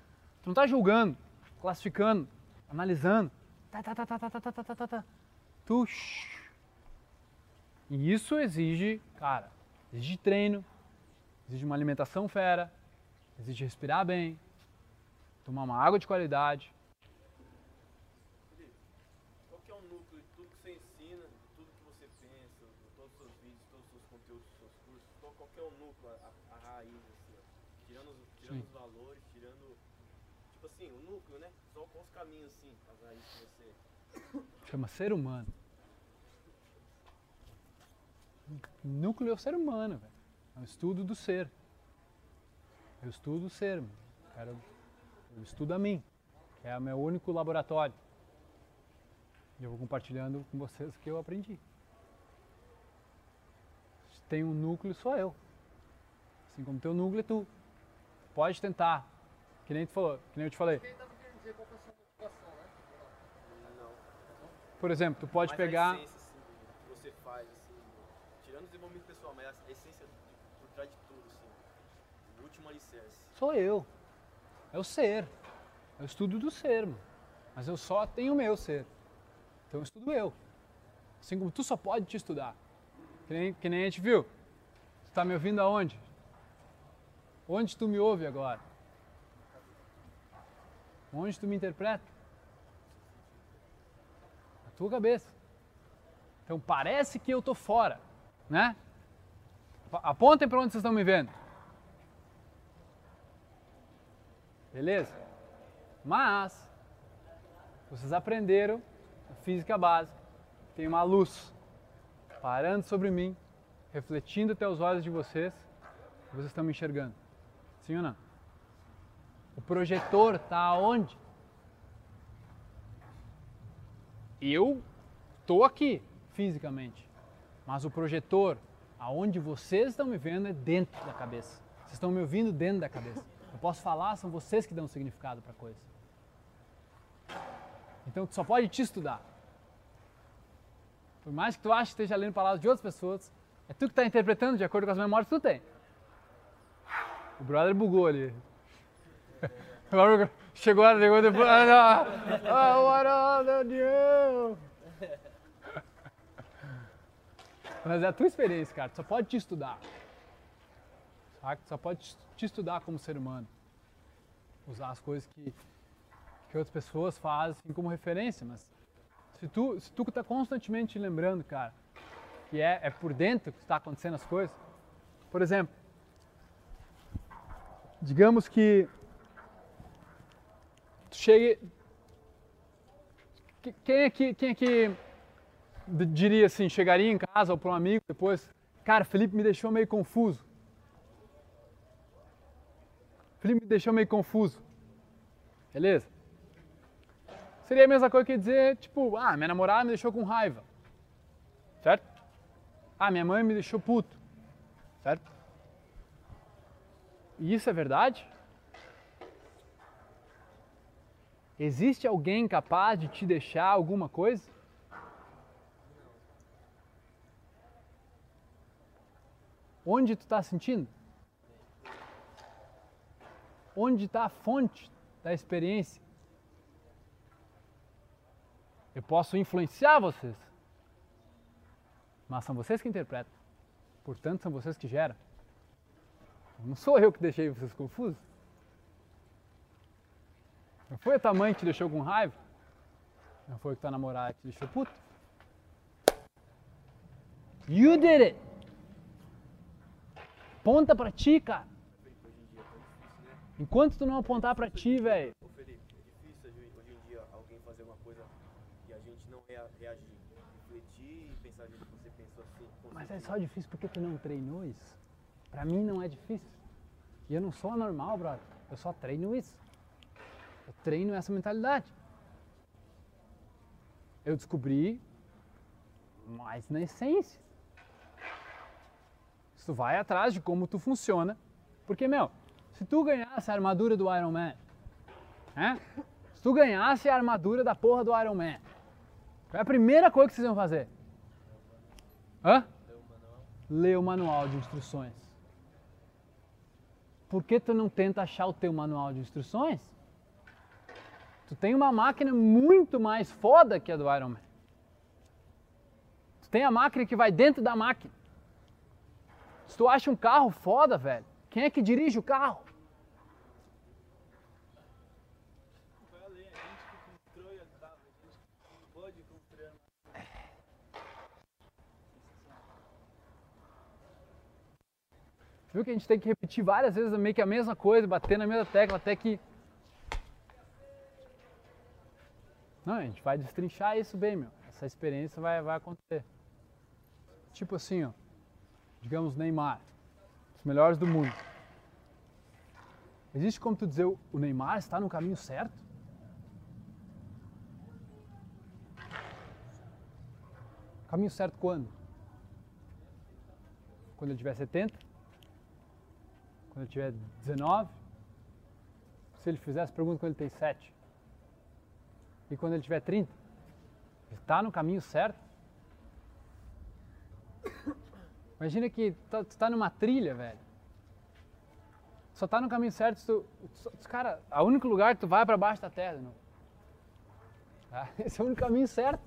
Tu não tá julgando, classificando, analisando. Tá, tá, tá, tá, tá, tá, tá, tá, tá, tá. Tu. E isso exige, cara, exige treino, exige uma alimentação fera, exige respirar bem, tomar uma água de qualidade. Qual que é o núcleo de tudo que você ensina, de tudo que você pensa, de todos os seus vídeos, todos os seus conteúdos, dos seus cursos? Qual, qual que é o núcleo, a, a raiz, assim, ó? Tirando, os, tirando Sim. os valores, tirando... Tipo assim, o núcleo, né? Só com os caminhos, assim, as raízes que você... Chama ser humano. Núcleo é o ser humano, velho. É o estudo do ser. Eu estudo o ser. Quero, eu estudo a mim, que é o meu único laboratório. E eu vou compartilhando com vocês o que eu aprendi. Se tem um núcleo, sou eu. Assim como teu núcleo é tu. Pode tentar. Que nem tu falou, que nem eu te falei. Quem tava querendo dizer qual que é a sua motivação, né? Não. Por exemplo, tu pode Mas pegar. a essência, assim, que você faz, assim, tirando o desenvolvimento pessoal, mas a essência de, por trás de tudo, assim, o último alicerce. Sou eu. É o ser. É o estudo do ser, mano. Mas eu só tenho o meu ser. Então eu estudo eu. Assim como tu só pode te estudar. Que nem, que nem a gente viu. Tu tá me ouvindo aonde? Onde tu me ouve agora? Onde tu me interpreta? Tua cabeça. Então parece que eu tô fora, né? Apontem para onde vocês estão me vendo. Beleza? Mas vocês aprenderam física básica. Tem uma luz parando sobre mim, refletindo até os olhos de vocês. Vocês estão me enxergando. Sim ou não? O projetor está onde? Eu estou aqui fisicamente, mas o projetor, aonde vocês estão me vendo, é dentro da cabeça. Vocês estão me ouvindo dentro da cabeça. Eu posso falar, são vocês que dão significado para a coisa. Então tu só pode te estudar. Por mais que tu ache que esteja lendo palavras de outras pessoas, é tu que está interpretando de acordo com as memórias que tu tem. O brother bugou ali. [laughs] Agora chegou, chegou depois. Ah, ah, what all you? Mas é a tua experiência, cara. Tu só pode te estudar. Saca? Tu só pode te estudar como ser humano. Usar as coisas que, que outras pessoas fazem como referência. Mas se tu, se tu tá constantemente lembrando, cara, que é, é por dentro que está acontecendo as coisas. Por exemplo, digamos que chegue. Quem é que, quem é que diria assim, chegaria em casa ou para um amigo depois, cara, Felipe me deixou meio confuso. Felipe me deixou meio confuso. Beleza? Seria a mesma coisa que dizer, tipo, ah, minha namorada me deixou com raiva. Certo? Ah, minha mãe me deixou puto. Certo? E isso é verdade? Existe alguém capaz de te deixar alguma coisa? Onde tu está sentindo? Onde está a fonte da experiência? Eu posso influenciar vocês, mas são vocês que interpretam. Portanto, são vocês que geram. Não sou eu que deixei vocês confusos. Não foi a tua mãe que te deixou com raiva? Não foi o que tua namorada te deixou puto? You did it! Aponta pra ti, cara. Enquanto tu não apontar pra ti, velho. Ô Felipe, é difícil hoje em dia alguém fazer uma coisa e a gente não reagir. Refletir e pensar que você pensou assim. Mas é só difícil porque tu não treinou isso. Pra mim não é difícil. E eu não sou anormal, brother. Eu só treino isso. Eu treino essa mentalidade. Eu descobri mais na essência. Tu vai atrás de como tu funciona. Porque, meu, se tu ganhasse a armadura do Iron Man, né? Se tu ganhasse a armadura da porra do Iron Man, qual é a primeira coisa que vocês vão fazer? Hã? Ler o manual de instruções. Por que tu não tenta achar o teu manual de instruções? Tu tem uma máquina muito mais foda que a do Iron Man. Tu tem a máquina que vai dentro da máquina. Se tu acha um carro foda, velho, quem é que dirige o carro? Viu que a gente tem que repetir várias vezes meio que a mesma coisa, bater na mesma tecla até que. Não, a gente vai destrinchar isso bem, meu. Essa experiência vai, vai acontecer. Tipo assim, ó. Digamos Neymar. Os melhores do mundo. Existe como tu dizer o Neymar está no caminho certo? Caminho certo quando? Quando ele tiver 70? Quando ele tiver 19? Se ele fizer essa pergunta quando ele tem 7? E quando ele tiver 30? Ele está no caminho certo? Imagina que tu está numa trilha, velho. Só está no caminho certo se tu. Cara, o único lugar que tu vai é para baixo da terra. Não. Tá? [laughs] Esse é o único caminho certo.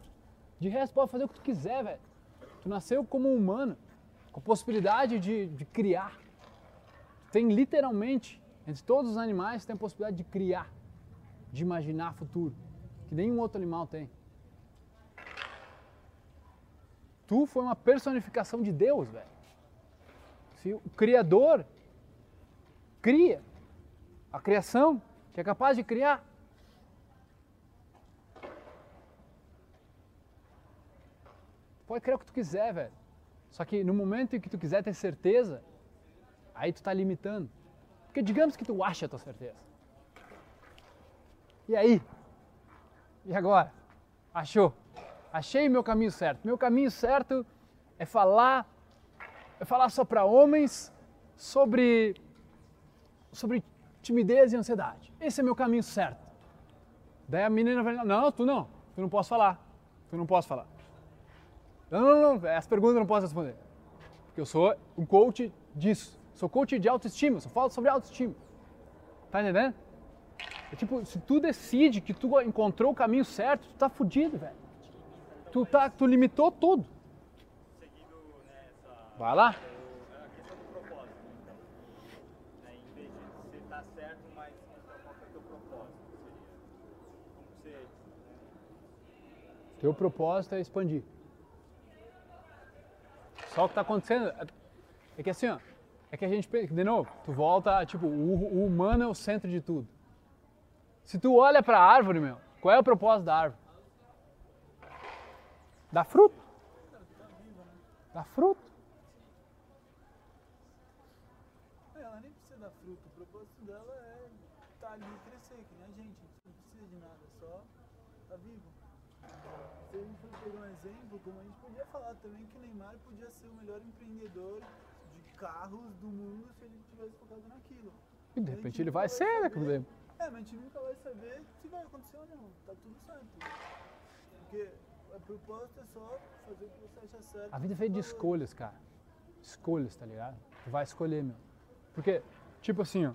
De resto, pode fazer o que tu quiser, velho. Tu nasceu como um humano, com a possibilidade de, de criar. Tem literalmente, entre todos os animais, tem a possibilidade de criar. de imaginar futuro, que nenhum outro animal tem. Tu foi uma personificação de Deus, velho. Se o Criador cria, a criação, que é capaz de criar. Pode criar o que tu quiser, velho. Só que no momento em que tu quiser ter certeza, aí tu tá limitando. Porque digamos que tu acha a tua certeza. E aí? E agora? Achou? Achei meu caminho certo. Meu caminho certo é falar é falar só para homens sobre sobre timidez e ansiedade. Esse é meu caminho certo. Daí a menina vai, não, tu não, tu não posso falar. Tu não posso falar. Não, não, não, essa pergunta eu não posso responder. Porque eu sou um coach disso. Sou coach de autoestima, só falo sobre autoestima. Tá entendendo? É tipo, se tu decide que tu encontrou o caminho certo, tu tá fudido, velho. Tu, tá, tu limitou tudo. Vai lá. Teu propósito? É expandir. Só o que está acontecendo é- é que assim, ó, é que a gente, de novo, tu volta, tipo, o, o humano é o centro de tudo. Se tu olha para a árvore, meu, qual é o propósito da árvore? Dá fruto. Dá fruto. Ela nem precisa dar fruto, o propósito dela é estar ali e crescer, que nem a gente, a gente não precisa de nada, só tá vivo. Se a gente for pegar um exemplo, como a gente podia falar também que o Neymar podia ser o melhor empreendedor de carros do mundo se ele tivesse focado naquilo. E de A repente gente ele vai ser, né? O. É, mas a gente nunca vai saber se vai acontecer ou não, tá tudo certo. Porque a proposta é só fazer o que você acha certo. A vida é feita de escolhas, cara. Escolhas, tá ligado? Tu vai escolher, meu. Porque, tipo assim, ó.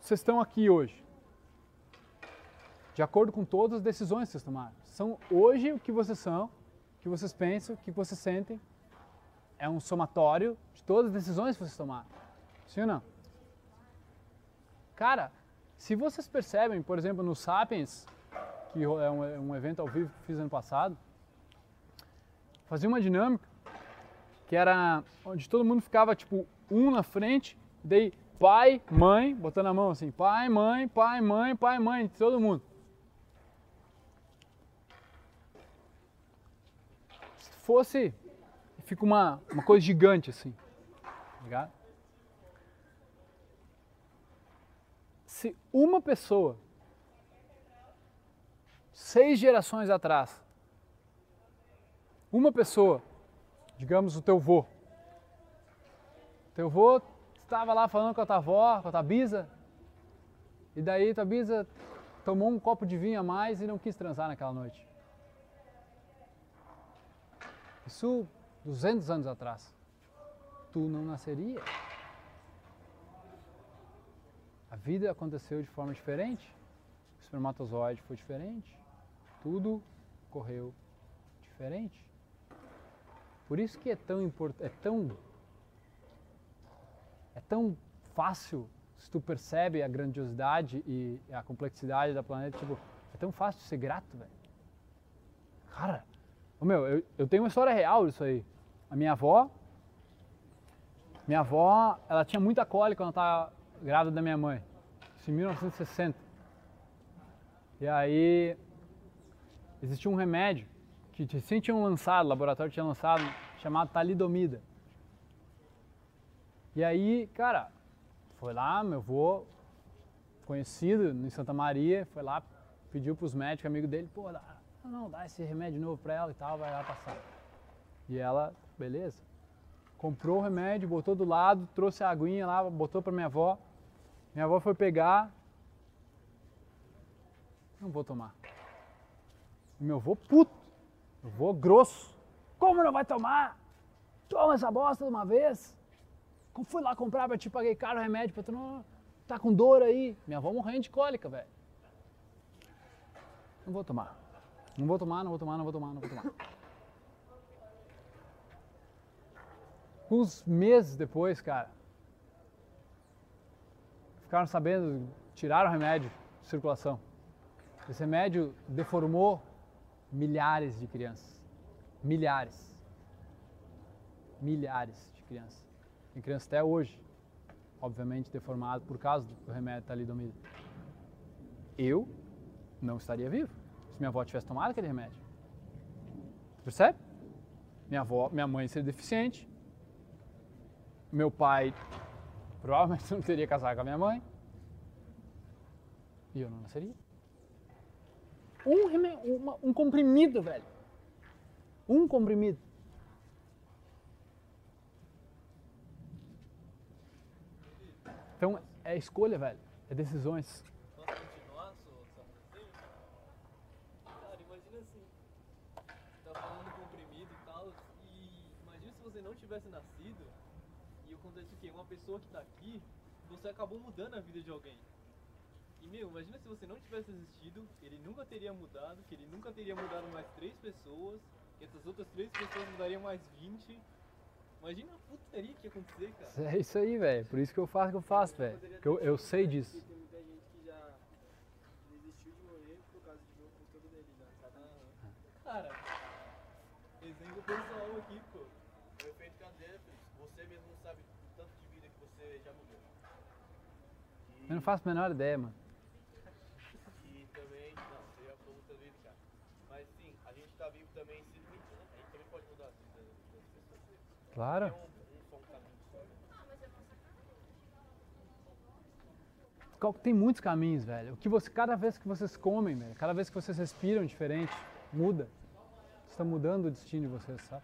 Vocês estão aqui hoje. De acordo com todas as decisões que vocês tomaram. São hoje o que vocês são, o que vocês pensam, o que vocês sentem. É um somatório de todas as decisões que vocês tomaram. Sim ou não? Cara, se vocês percebem, por exemplo, no Sapiens, que é um, é um evento ao vivo que fiz ano passado, fazia uma dinâmica que era onde todo mundo ficava tipo um na frente, daí pai, mãe, botando a mão assim, pai, mãe, pai, mãe, pai, mãe, todo mundo. Se fosse, fica uma, uma coisa gigante assim, tá ligado? Se uma pessoa seis gerações atrás, uma pessoa, digamos o teu vô, teu vô estava lá falando com a tua avó, com a tua bisa, e daí tua bisa tomou um copo de vinho a mais e não quis transar naquela noite. Isso 200 anos atrás. Tu não nasceria. A vida aconteceu de forma diferente. O espermatozoide foi diferente. Tudo correu diferente. Por isso que é tão importante, é tão é tão fácil se tu percebe a grandiosidade e a complexidade da planeta, tipo, é tão fácil ser grato, velho. Cara, ô meu, eu, eu tenho uma história real disso aí. A minha avó, minha avó, ela tinha muita cólica quando ela estava grávida da minha mãe. Isso em 1960. E aí existia um remédio que recém tinham lançado, o laboratório tinha lançado, chamado talidomida. E aí, cara, foi lá, meu avô, conhecido em Santa Maria, foi lá, pediu para os médicos, amigo dele, pô, dá, não, dá esse remédio novo para ela e tal, vai lá passar. E ela, beleza, comprou o remédio, botou do lado, trouxe a aguinha lá, botou para minha avó. Minha avó foi pegar, não vou tomar. Meu avô puto, meu avô grosso, como não vai tomar? Toma essa bosta de uma vez. Como fui lá comprar pra te paguei caro o remédio pra tu não tá com dor aí. Minha avó morrendo de cólica, velho. Não vou tomar. Não vou tomar, não vou tomar, não vou tomar, não vou tomar. Uns meses depois, cara, ficaram sabendo, tiraram o remédio de circulação. Esse remédio deformou milhares de crianças. Milhares. Milhares de crianças. Tem crianças até hoje, obviamente deformado por causa do remédio talidomida. Eu não estaria vivo se minha avó tivesse tomado aquele remédio. Percebe? Minha avó, minha mãe seria deficiente. Meu pai provavelmente não teria casado com a minha mãe. E eu não nasceria. Um, uma- um comprimido, velho. Um comprimido. Então é escolha, velho. É decisões. Posso continuar, sou só desenho? Cara, imagina assim. Tá falando comprimido e tal. E imagina se você não tivesse nascido e acontece o quê? Uma pessoa que tá aqui, você acabou mudando a vida de alguém. E meu, imagina se você não tivesse existido, ele nunca teria mudado, que ele nunca teria mudado mais três pessoas, que essas outras três pessoas mudariam mais 20. Imagina a putaria que ia acontecer, cara. É isso aí, velho. Por isso que eu faço o que eu faço, velho. Porque eu, eu sei disso. Tem muita gente que já desistiu de morrer por causa de ver o conteúdo dele já, sabe? Cara, exemplo pessoal aqui, pô. O efeito cadeia, filho. Você mesmo não sabe o tanto de vida que você já mudou. Eu não faço a menor ideia, mano. E também, não, cara. Mas sim, a gente tá vivo também limite, né? A gente também pode mudar a vida das pessoas. Claro. É um, um um caminho só. Qual- Tem muitos caminhos, velho. O que você, cada vez que vocês comem, velho, cada vez que vocês respiram diferente, muda. Você está mudando o destino de vocês, sabe?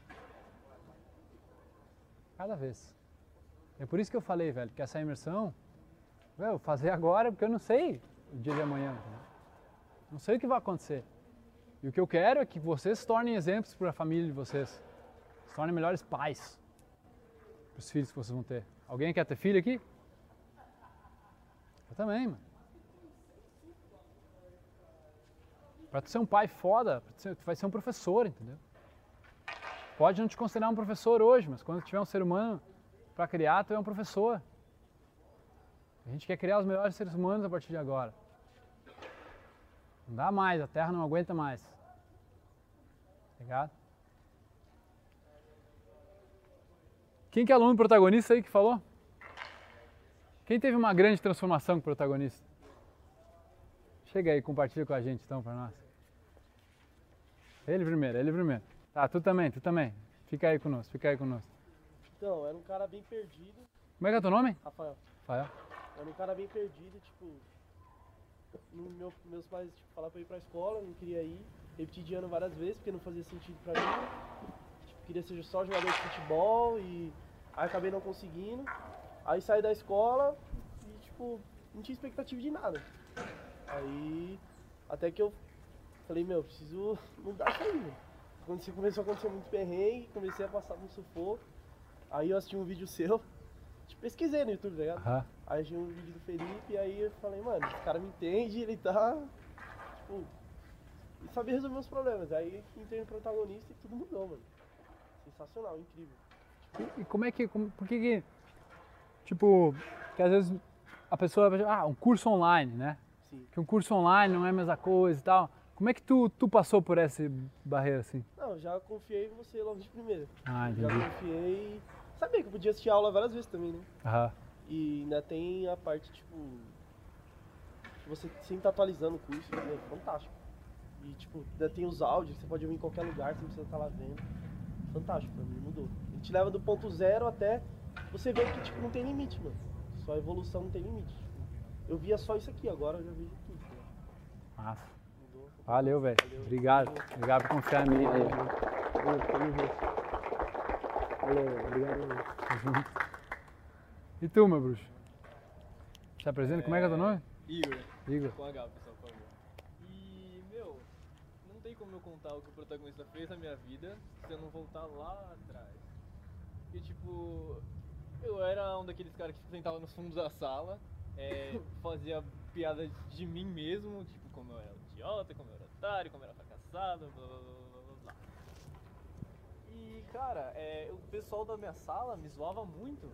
Cada vez. É por isso que eu falei, velho, que essa imersão, eu vou fazer agora porque eu não sei o dia de amanhã. Não sei o que vai acontecer. E o que eu quero é que vocês se tornem exemplos para a família de vocês. Se tornem melhores pais para os filhos que vocês vão ter. Alguém quer ter filho aqui? Eu também, mano. Pra tu ser um pai foda, tu, vai ser um professor, entendeu? Pode não te considerar um professor hoje, mas quando tiver um ser humano pra criar, tu é um professor. A gente quer criar os melhores seres humanos a partir de agora. Não dá mais, a Terra não aguenta mais. Ligado? Quem que é aluno protagonista aí que falou? Quem teve uma grande transformação com o protagonista? Chega aí, compartilha com a gente então pra nós. Ele primeiro, ele primeiro. Tá, tu também, tu também. Fica aí conosco, fica aí conosco. Então, era um cara bem perdido. Como é que é teu nome? Rafael. Rafael. Era um cara bem perdido, tipo. no- meu- meus pais tipo, falaram pra ir pra escola, não queria ir. Repeti de ano várias vezes, porque não fazia sentido pra mim. Tipo, queria ser só jogador de futebol e aí acabei não conseguindo. Aí saí da escola e, tipo, não tinha expectativa de nada. Aí, até que eu falei, meu, preciso mudar isso aí. Quando começou a acontecer muito perrengue, comecei a passar um sufoco. Aí eu assisti um vídeo [laughs] seu, tipo, pesquisei no YouTube, tá ligado? Aham. Aí achei um vídeo do Felipe e aí eu falei, mano, esse cara me entende, ele tá. Tipo. E sabia resolver os problemas. Aí entrei no protagonista e tudo mudou, mano. Sensacional, incrível. E, e como é que, como, por que que, tipo, que às vezes a pessoa ah, um curso online, né? Sim. Que um curso online não é a mesma coisa e tal. Como é que tu, tu passou por essa barreira assim? Não, já confiei em você logo de primeira. Ah, Já entendi. confiei. Sabia que eu podia assistir aula várias vezes também, né? Aham. E ainda tem a parte, tipo. Você sempre tá atualizando o curso, é fantástico. E, tipo, ainda tem os áudios você pode ouvir em qualquer lugar, você não precisa estar lá vendo. Fantástico, pra mim mudou. Ele te leva do ponto zero até você ver que, tipo, não tem limite, mano. Só a evolução não tem limite. Tipo, eu via só isso aqui, agora eu já vejo tudo. né? Massa. Mudou. Valeu, velho. Obrigado. Obrigado por confiar em mim aí. Valeu, obrigado. Tamo junto. E tu, meu bruxo? Se apresenta, como é que é teu nome? Igor. Igor. Com H, pessoal, por favor. E, meu, não tem como eu contar o que o protagonista fez na minha vida se eu não voltar lá atrás. Porque, tipo, eu era um daqueles caras que sentava no fundo da sala, é, [laughs] fazia piada de mim mesmo, tipo, como eu era idiota, como eu era otário, como eu era fracassado, blá blá blá blá blá blá. E, cara, é, o pessoal da minha sala me zoava muito.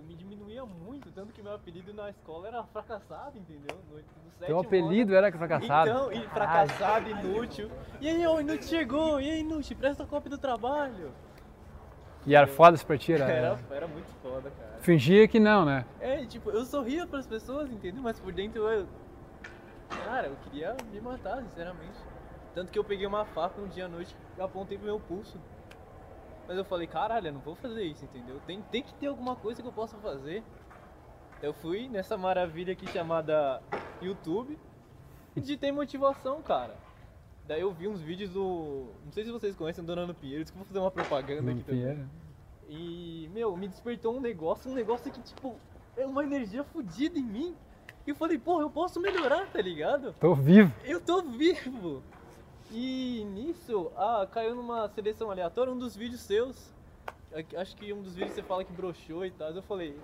Tipo, tipo, me diminuía muito, tanto que meu apelido na escola era fracassado, entendeu? No, no Teu apelido ano. era fracassado? Então, e fracassado, inútil. E aí, ô, inútil chegou, e aí, inútil, presta a cópia do trabalho. E era foda isso pra ti, era? Era, era muito foda, cara. Fingia que não, né? É, tipo, eu sorria pras pessoas, entendeu? Mas por dentro eu. Cara, eu queria me matar, sinceramente. Tanto que eu peguei uma faca um dia à noite e apontei pro meu pulso. Mas eu falei, caralho, eu não vou fazer isso, entendeu? Tem, tem que ter alguma coisa que eu possa fazer. Eu fui nessa maravilha aqui chamada YouTube e digitei motivação, cara. Daí eu vi uns vídeos do. Não sei se vocês conhecem o Donano Pinheiro, desculpa fazer uma propaganda aqui também. E, meu, me despertou um negócio, um negócio que, tipo, é uma energia fodida em mim. E eu falei, porra, eu posso melhorar, tá ligado? Tô vivo. Eu tô vivo! E nisso, ah, caiu numa seleção aleatória um dos vídeos seus. Acho que um dos vídeos você fala que broxou e tal. Eu falei,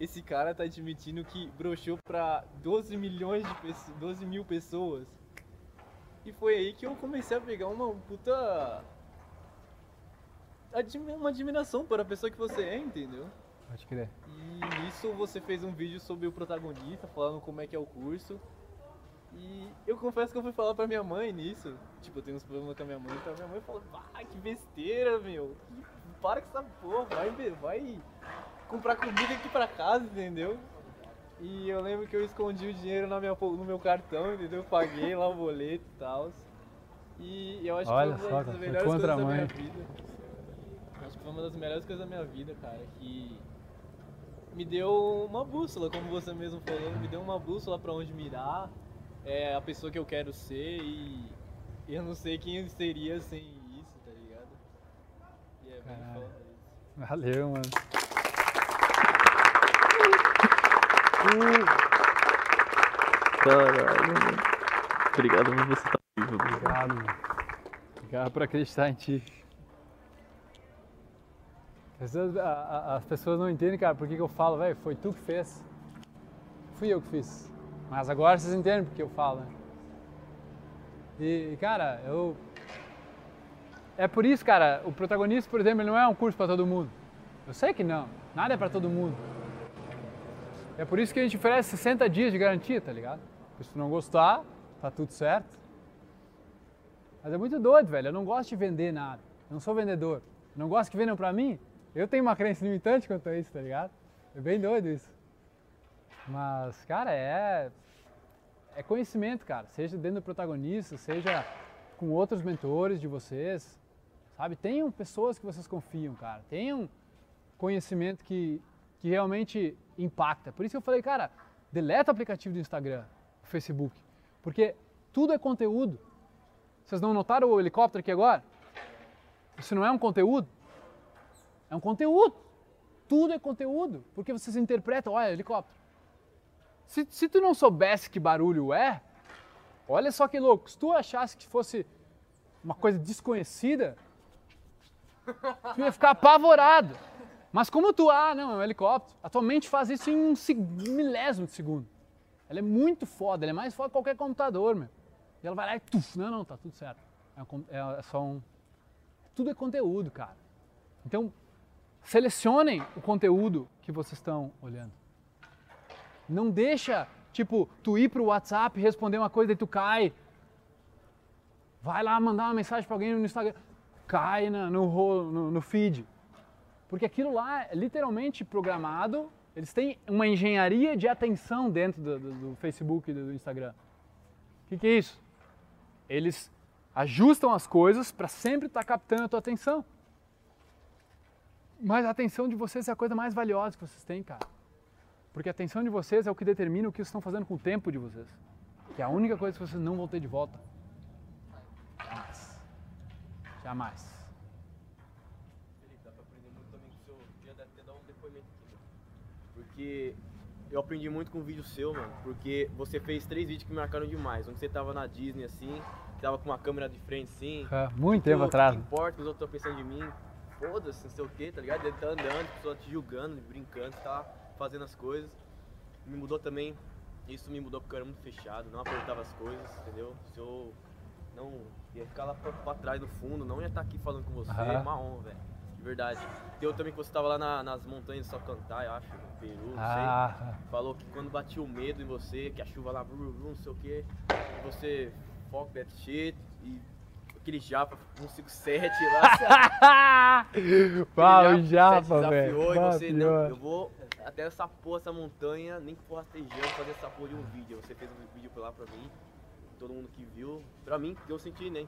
esse cara tá admitindo que broxou pra 12 milhões de pessoas, 12 mil pessoas. E foi aí que eu comecei a pegar uma puta. Uma admiração para a pessoa que você é, entendeu? Pode crer. E nisso você fez um vídeo sobre o protagonista, falando como é que é o curso. E eu confesso que eu fui falar pra minha mãe nisso. Tipo, eu tenho uns problemas com a minha mãe, então a minha mãe falou, vai, que besteira, meu. Para com essa porra, vai, vai comprar comida aqui pra casa, entendeu? E eu lembro que eu escondi o dinheiro na minha, no meu cartão, entendeu? Eu paguei lá o boleto e tal. E eu acho Olha que foi uma das melhores coisas da minha vida. Acho que foi uma das melhores coisas da minha vida, cara. Que me deu uma bússola, como você mesmo falou, me deu uma bússola pra onde mirar, é a pessoa que eu quero ser e eu não sei quem eu seria sem isso, tá ligado? E é bem Caralho. foda isso. Valeu, mano. Caralho, mano. Obrigado por você estar vivo. Obrigado, mano. Obrigado por acreditar em ti. As pessoas, a- a- as pessoas não entendem, cara, por que, que eu falo, velho, foi tu que fez. Fui eu que fiz. Mas agora vocês entendem porque eu falo, né? E, cara, eu. É por isso, cara, o protagonista, por exemplo, ele não é um curso pra todo mundo. Eu sei que não. Nada é pra todo mundo. É por isso que a gente oferece 60 dias de garantia, tá ligado? Se tu não gostar, tá tudo certo. Mas é muito doido, velho. Eu não gosto de vender nada. Eu não sou vendedor. Eu não gosto que vendam pra mim. Eu tenho uma crença limitante quanto a isso, tá ligado? É bem doido isso. Mas, cara, é. É conhecimento, cara. Seja dentro do protagonista, seja com outros mentores de vocês. Sabe? Tenham pessoas que vocês confiam, cara. Tenham conhecimento que, que realmente impacta. Por isso que eu falei, cara, deleta o aplicativo do Instagram, do Facebook. Porque tudo é conteúdo. Vocês não notaram o helicóptero aqui agora? Isso não é um conteúdo? É um conteúdo. Tudo é conteúdo. Porque vocês interpretam, olha, helicóptero. Se, se tu não soubesse que barulho é, olha só que louco. Se tu achasse que fosse uma coisa desconhecida, tu ia ficar apavorado. Mas como tu, ah, não, é um helicóptero. A tua mente faz isso em um milésimo de segundo. Ela é muito foda, ela é mais foda que qualquer computador, meu. E ela vai lá e tuf, não, não, tá tudo certo. É, um é- é só um. Tudo é conteúdo, cara. Então, selecionem o conteúdo que vocês estão olhando. Não deixa, tipo, tu ir pro WhatsApp responder uma coisa e tu cai. Vai lá mandar uma mensagem pra alguém no Instagram. Cai no, no, no feed. Porque aquilo lá é literalmente programado. Eles têm uma engenharia de atenção dentro do, do- do Facebook e do Instagram. O que, que é isso? Eles ajustam as coisas para sempre estar captando a tua atenção. Mas a atenção de vocês é a coisa mais valiosa que vocês têm, cara. Porque a atenção de vocês é o que determina o que vocês estão fazendo com o tempo de vocês. Que é a única coisa que vocês não vão ter de volta. Jamais. Jamais. Felipe, dá pra aprender muito também com o seu. Queria dar- até dar um depoimento aqui, mano. Porque eu aprendi muito com o vídeo seu, mano. Porque você fez três vídeos que me marcaram demais. Um que você tava na Disney assim, que tava com uma câmera de frente assim. É, muito tempo eu- atrás. Que importa, os outros estão pensando de mim. Foda-se, não sei o que, tá ligado? Ele tá andando, a pessoa te julgando, brincando, tá fazendo as coisas. Me mudou também. Isso me mudou porque eu era muito fechado, não aproveitava as coisas, entendeu? Se eu não ia ficar lá pra, pra trás no fundo, não ia estar aqui falando com você, é Aham. uma honra, velho. De verdade. Deu também que você tava lá na- nas montanhas só cantar, eu acho, no Peru, não Ah. sei. Falou que quando batia o medo em você, que a chuva lá, bru, bru, não sei o que, você fuck that shit e aquele japa 157 lá. [laughs] Pau, japa, velho. desafiou e você, não, eu vou até essa porra, essa montanha, nem que for rastejando, fazer essa porra de um vídeo. Você fez um vídeo lá pra mim, todo mundo que viu, pra mim, que eu senti, né?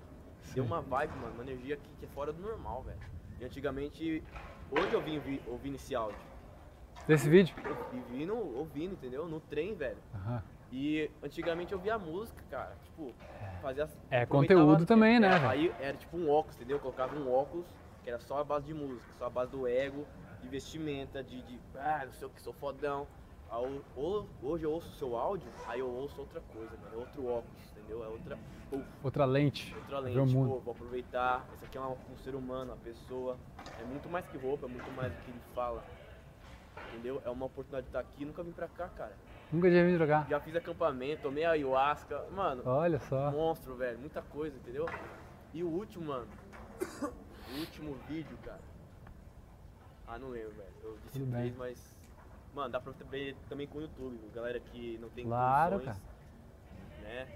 Deu uma vibe, mano, uma energia que, que é fora do normal, velho. E antigamente, hoje eu vim vi- ouvindo esse áudio. Desse vídeo? Eu vi no, ouvindo, entendeu? No trem, velho. Aham. E antigamente eu via música, cara. Tipo, fazia. É conteúdo também, né, é? Aí era tipo um óculos, entendeu? Eu colocava um óculos que era só a base de música, só a base do ego, de vestimenta, de, de ah, não sei o que, sou fodão. Eu- hoje eu ouço o seu áudio, aí eu ouço outra coisa, mano. É outro óculos, entendeu? É outra. Uf, Outra lente. outra lente, mundo. pô, vou aproveitar. Esse aqui é um, um ser humano, uma pessoa. É muito mais que roupa, é muito mais do que ele fala. Entendeu? É uma oportunidade de estar aqui, nunca vim pra cá, cara. Nunca tinha vindo jogar. Já fiz acampamento, tomei ayahuasca, mano. Olha só. Monstro, velho, muita coisa, entendeu? E o último, mano. [coughs] O último vídeo, cara. Ah, não lembro, velho. Eu disse Tudo três, bem. mas. Mano, dá pra ver também com o YouTube, viu? galera que não tem Claro, condições, né?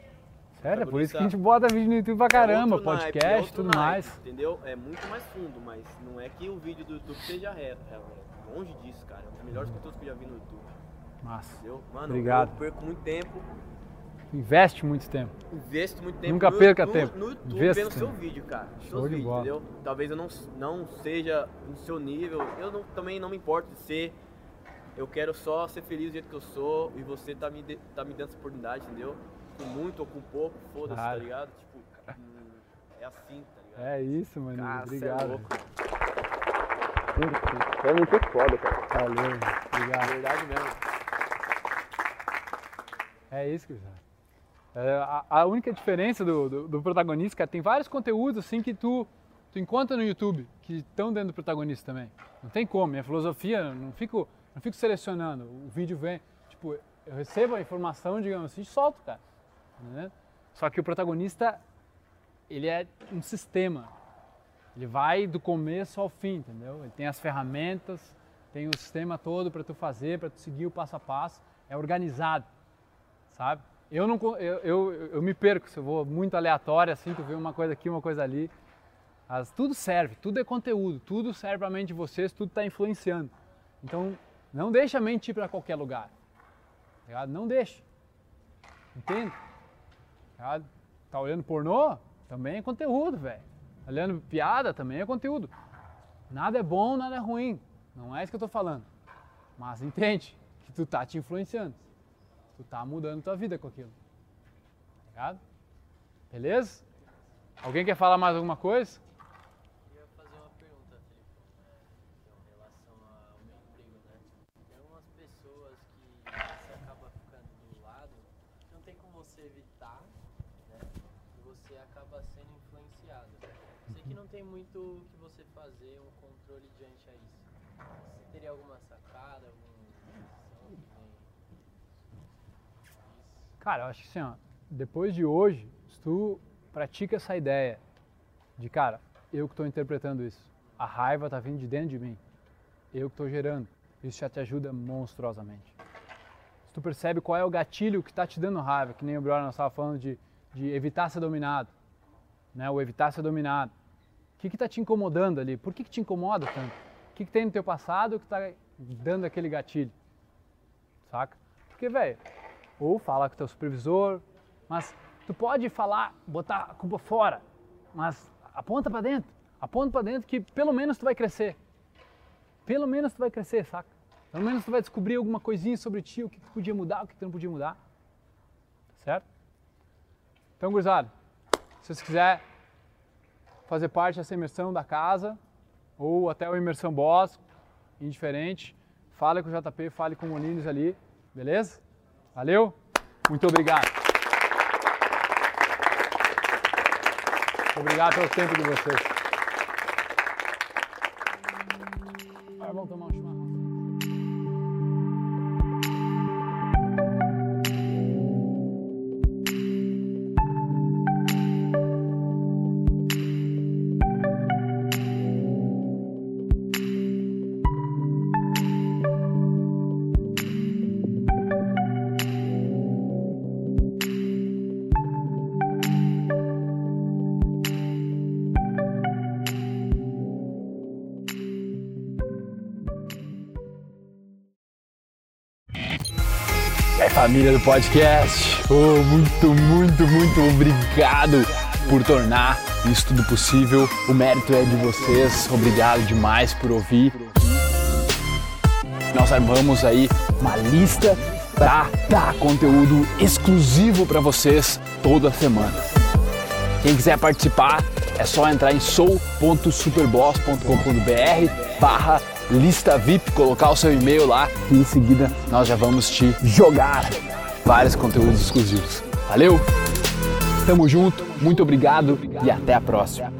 Sério, é por isso que a gente bota vídeo no YouTube pra caramba, É outro naipe, podcast, é outro tudo naipe, mais. Entendeu? É muito mais fundo, mas não é que o vídeo do YouTube seja reto. É, é longe disso, cara. É um dos melhores conteúdos que eu já vi no YouTube. Massa. Entendeu? Mano, Obrigado. eu perco muito tempo, Investe muito tempo. investo muito tempo Nunca no, perca no, tempo. no YouTube Investa vendo seu tempo. vídeo, cara. Show Seus de vídeos, bola. entendeu? Talvez eu não, não seja no seu nível. Eu não- também não me importo de ser. Eu quero só ser feliz do jeito que eu sou e você tá me, de- tá me dando essa oportunidade, entendeu? Com muito ou com pouco, foda-se, tá Claro. ligado? Tipo, hum, é assim, tá ligado? É isso, mano. Cara, é Obrigado. louco. É muito foda, cara. Valeu, obrigado. Verdade mesmo. É isso, Cristiano. É, a, a única diferença do, do, do protagonista, cara, tem vários conteúdos assim que tu, tu encontra no YouTube que estão dentro do protagonista também. Não tem como. Minha filosofia, não fico, não fico selecionando. O vídeo vem, tipo, eu recebo a informação, digamos assim, e solto, cara. né? Só que o protagonista, ele é um sistema. Ele vai do começo ao fim, entendeu? Ele tem as ferramentas, tem o sistema todo para tu fazer, para tu seguir o passo a passo. É organizado, sabe? Eu não eu, eu, eu me perco se eu vou muito aleatório assim, tu vê uma coisa aqui, uma coisa ali. Mas tudo serve, tudo é conteúdo, tudo serve para a mente de vocês, tudo está influenciando. Então, não deixa a mente ir para qualquer lugar. tá? Não deixa. Entende? Tá ligado? Tá olhando pornô? Também é conteúdo, velho. Tá olhando piada? Também é conteúdo. Nada é bom, nada é ruim. Não é isso que eu tô falando. Mas entende que tu tá te influenciando. Tu tá mudando tua vida com aquilo. Tá ligado? Beleza? Alguém quer falar mais alguma coisa? Tem algumas muito o que você fazer, um controle diante a isso. Você teria alguma sacada, alguma lição que vem Cara, eu acho que assim, ó, depois de hoje, se tu pratica essa ideia de, cara, eu que estou interpretando isso, a raiva tá vindo de dentro de mim, eu que estou gerando, isso já te ajuda monstruosamente. Se tu percebe qual é o gatilho que está te dando raiva, que nem o Brian estava falando de, de evitar ser dominado, né, o evitar ser dominado, o que está te incomodando ali? Por que, que te incomoda tanto? O que, que tem no teu passado que está dando aquele gatilho? Saca? Porque, velho, ou fala com o teu supervisor, mas tu pode falar, botar a culpa fora, mas aponta para dentro, aponta para dentro que pelo menos tu vai crescer. Pelo menos tu vai crescer, saca? Pelo menos tu vai descobrir alguma coisinha sobre ti, o que, que podia mudar, o que, que não podia mudar. Certo? Então, gurizada, se vocês quiserem fazer parte dessa imersão da casa, ou até o imersão boss, indiferente, fale com o JP, fale com o Molinos ali, beleza? Valeu? Muito obrigado. Obrigado pelo tempo de vocês. Família do podcast. Oh, muito, muito, muito obrigado por tornar isso tudo possível. O mérito é de vocês. Obrigado demais por ouvir. Nós armamos aí uma lista para dar conteúdo exclusivo para vocês toda semana. Quem quiser participar é só entrar em sou.superboss.com.br barra lista VIP, colocar o seu e-mail lá e em seguida nós já vamos te jogar vários conteúdos exclusivos. Valeu? Tamo junto, muito obrigado e até a próxima.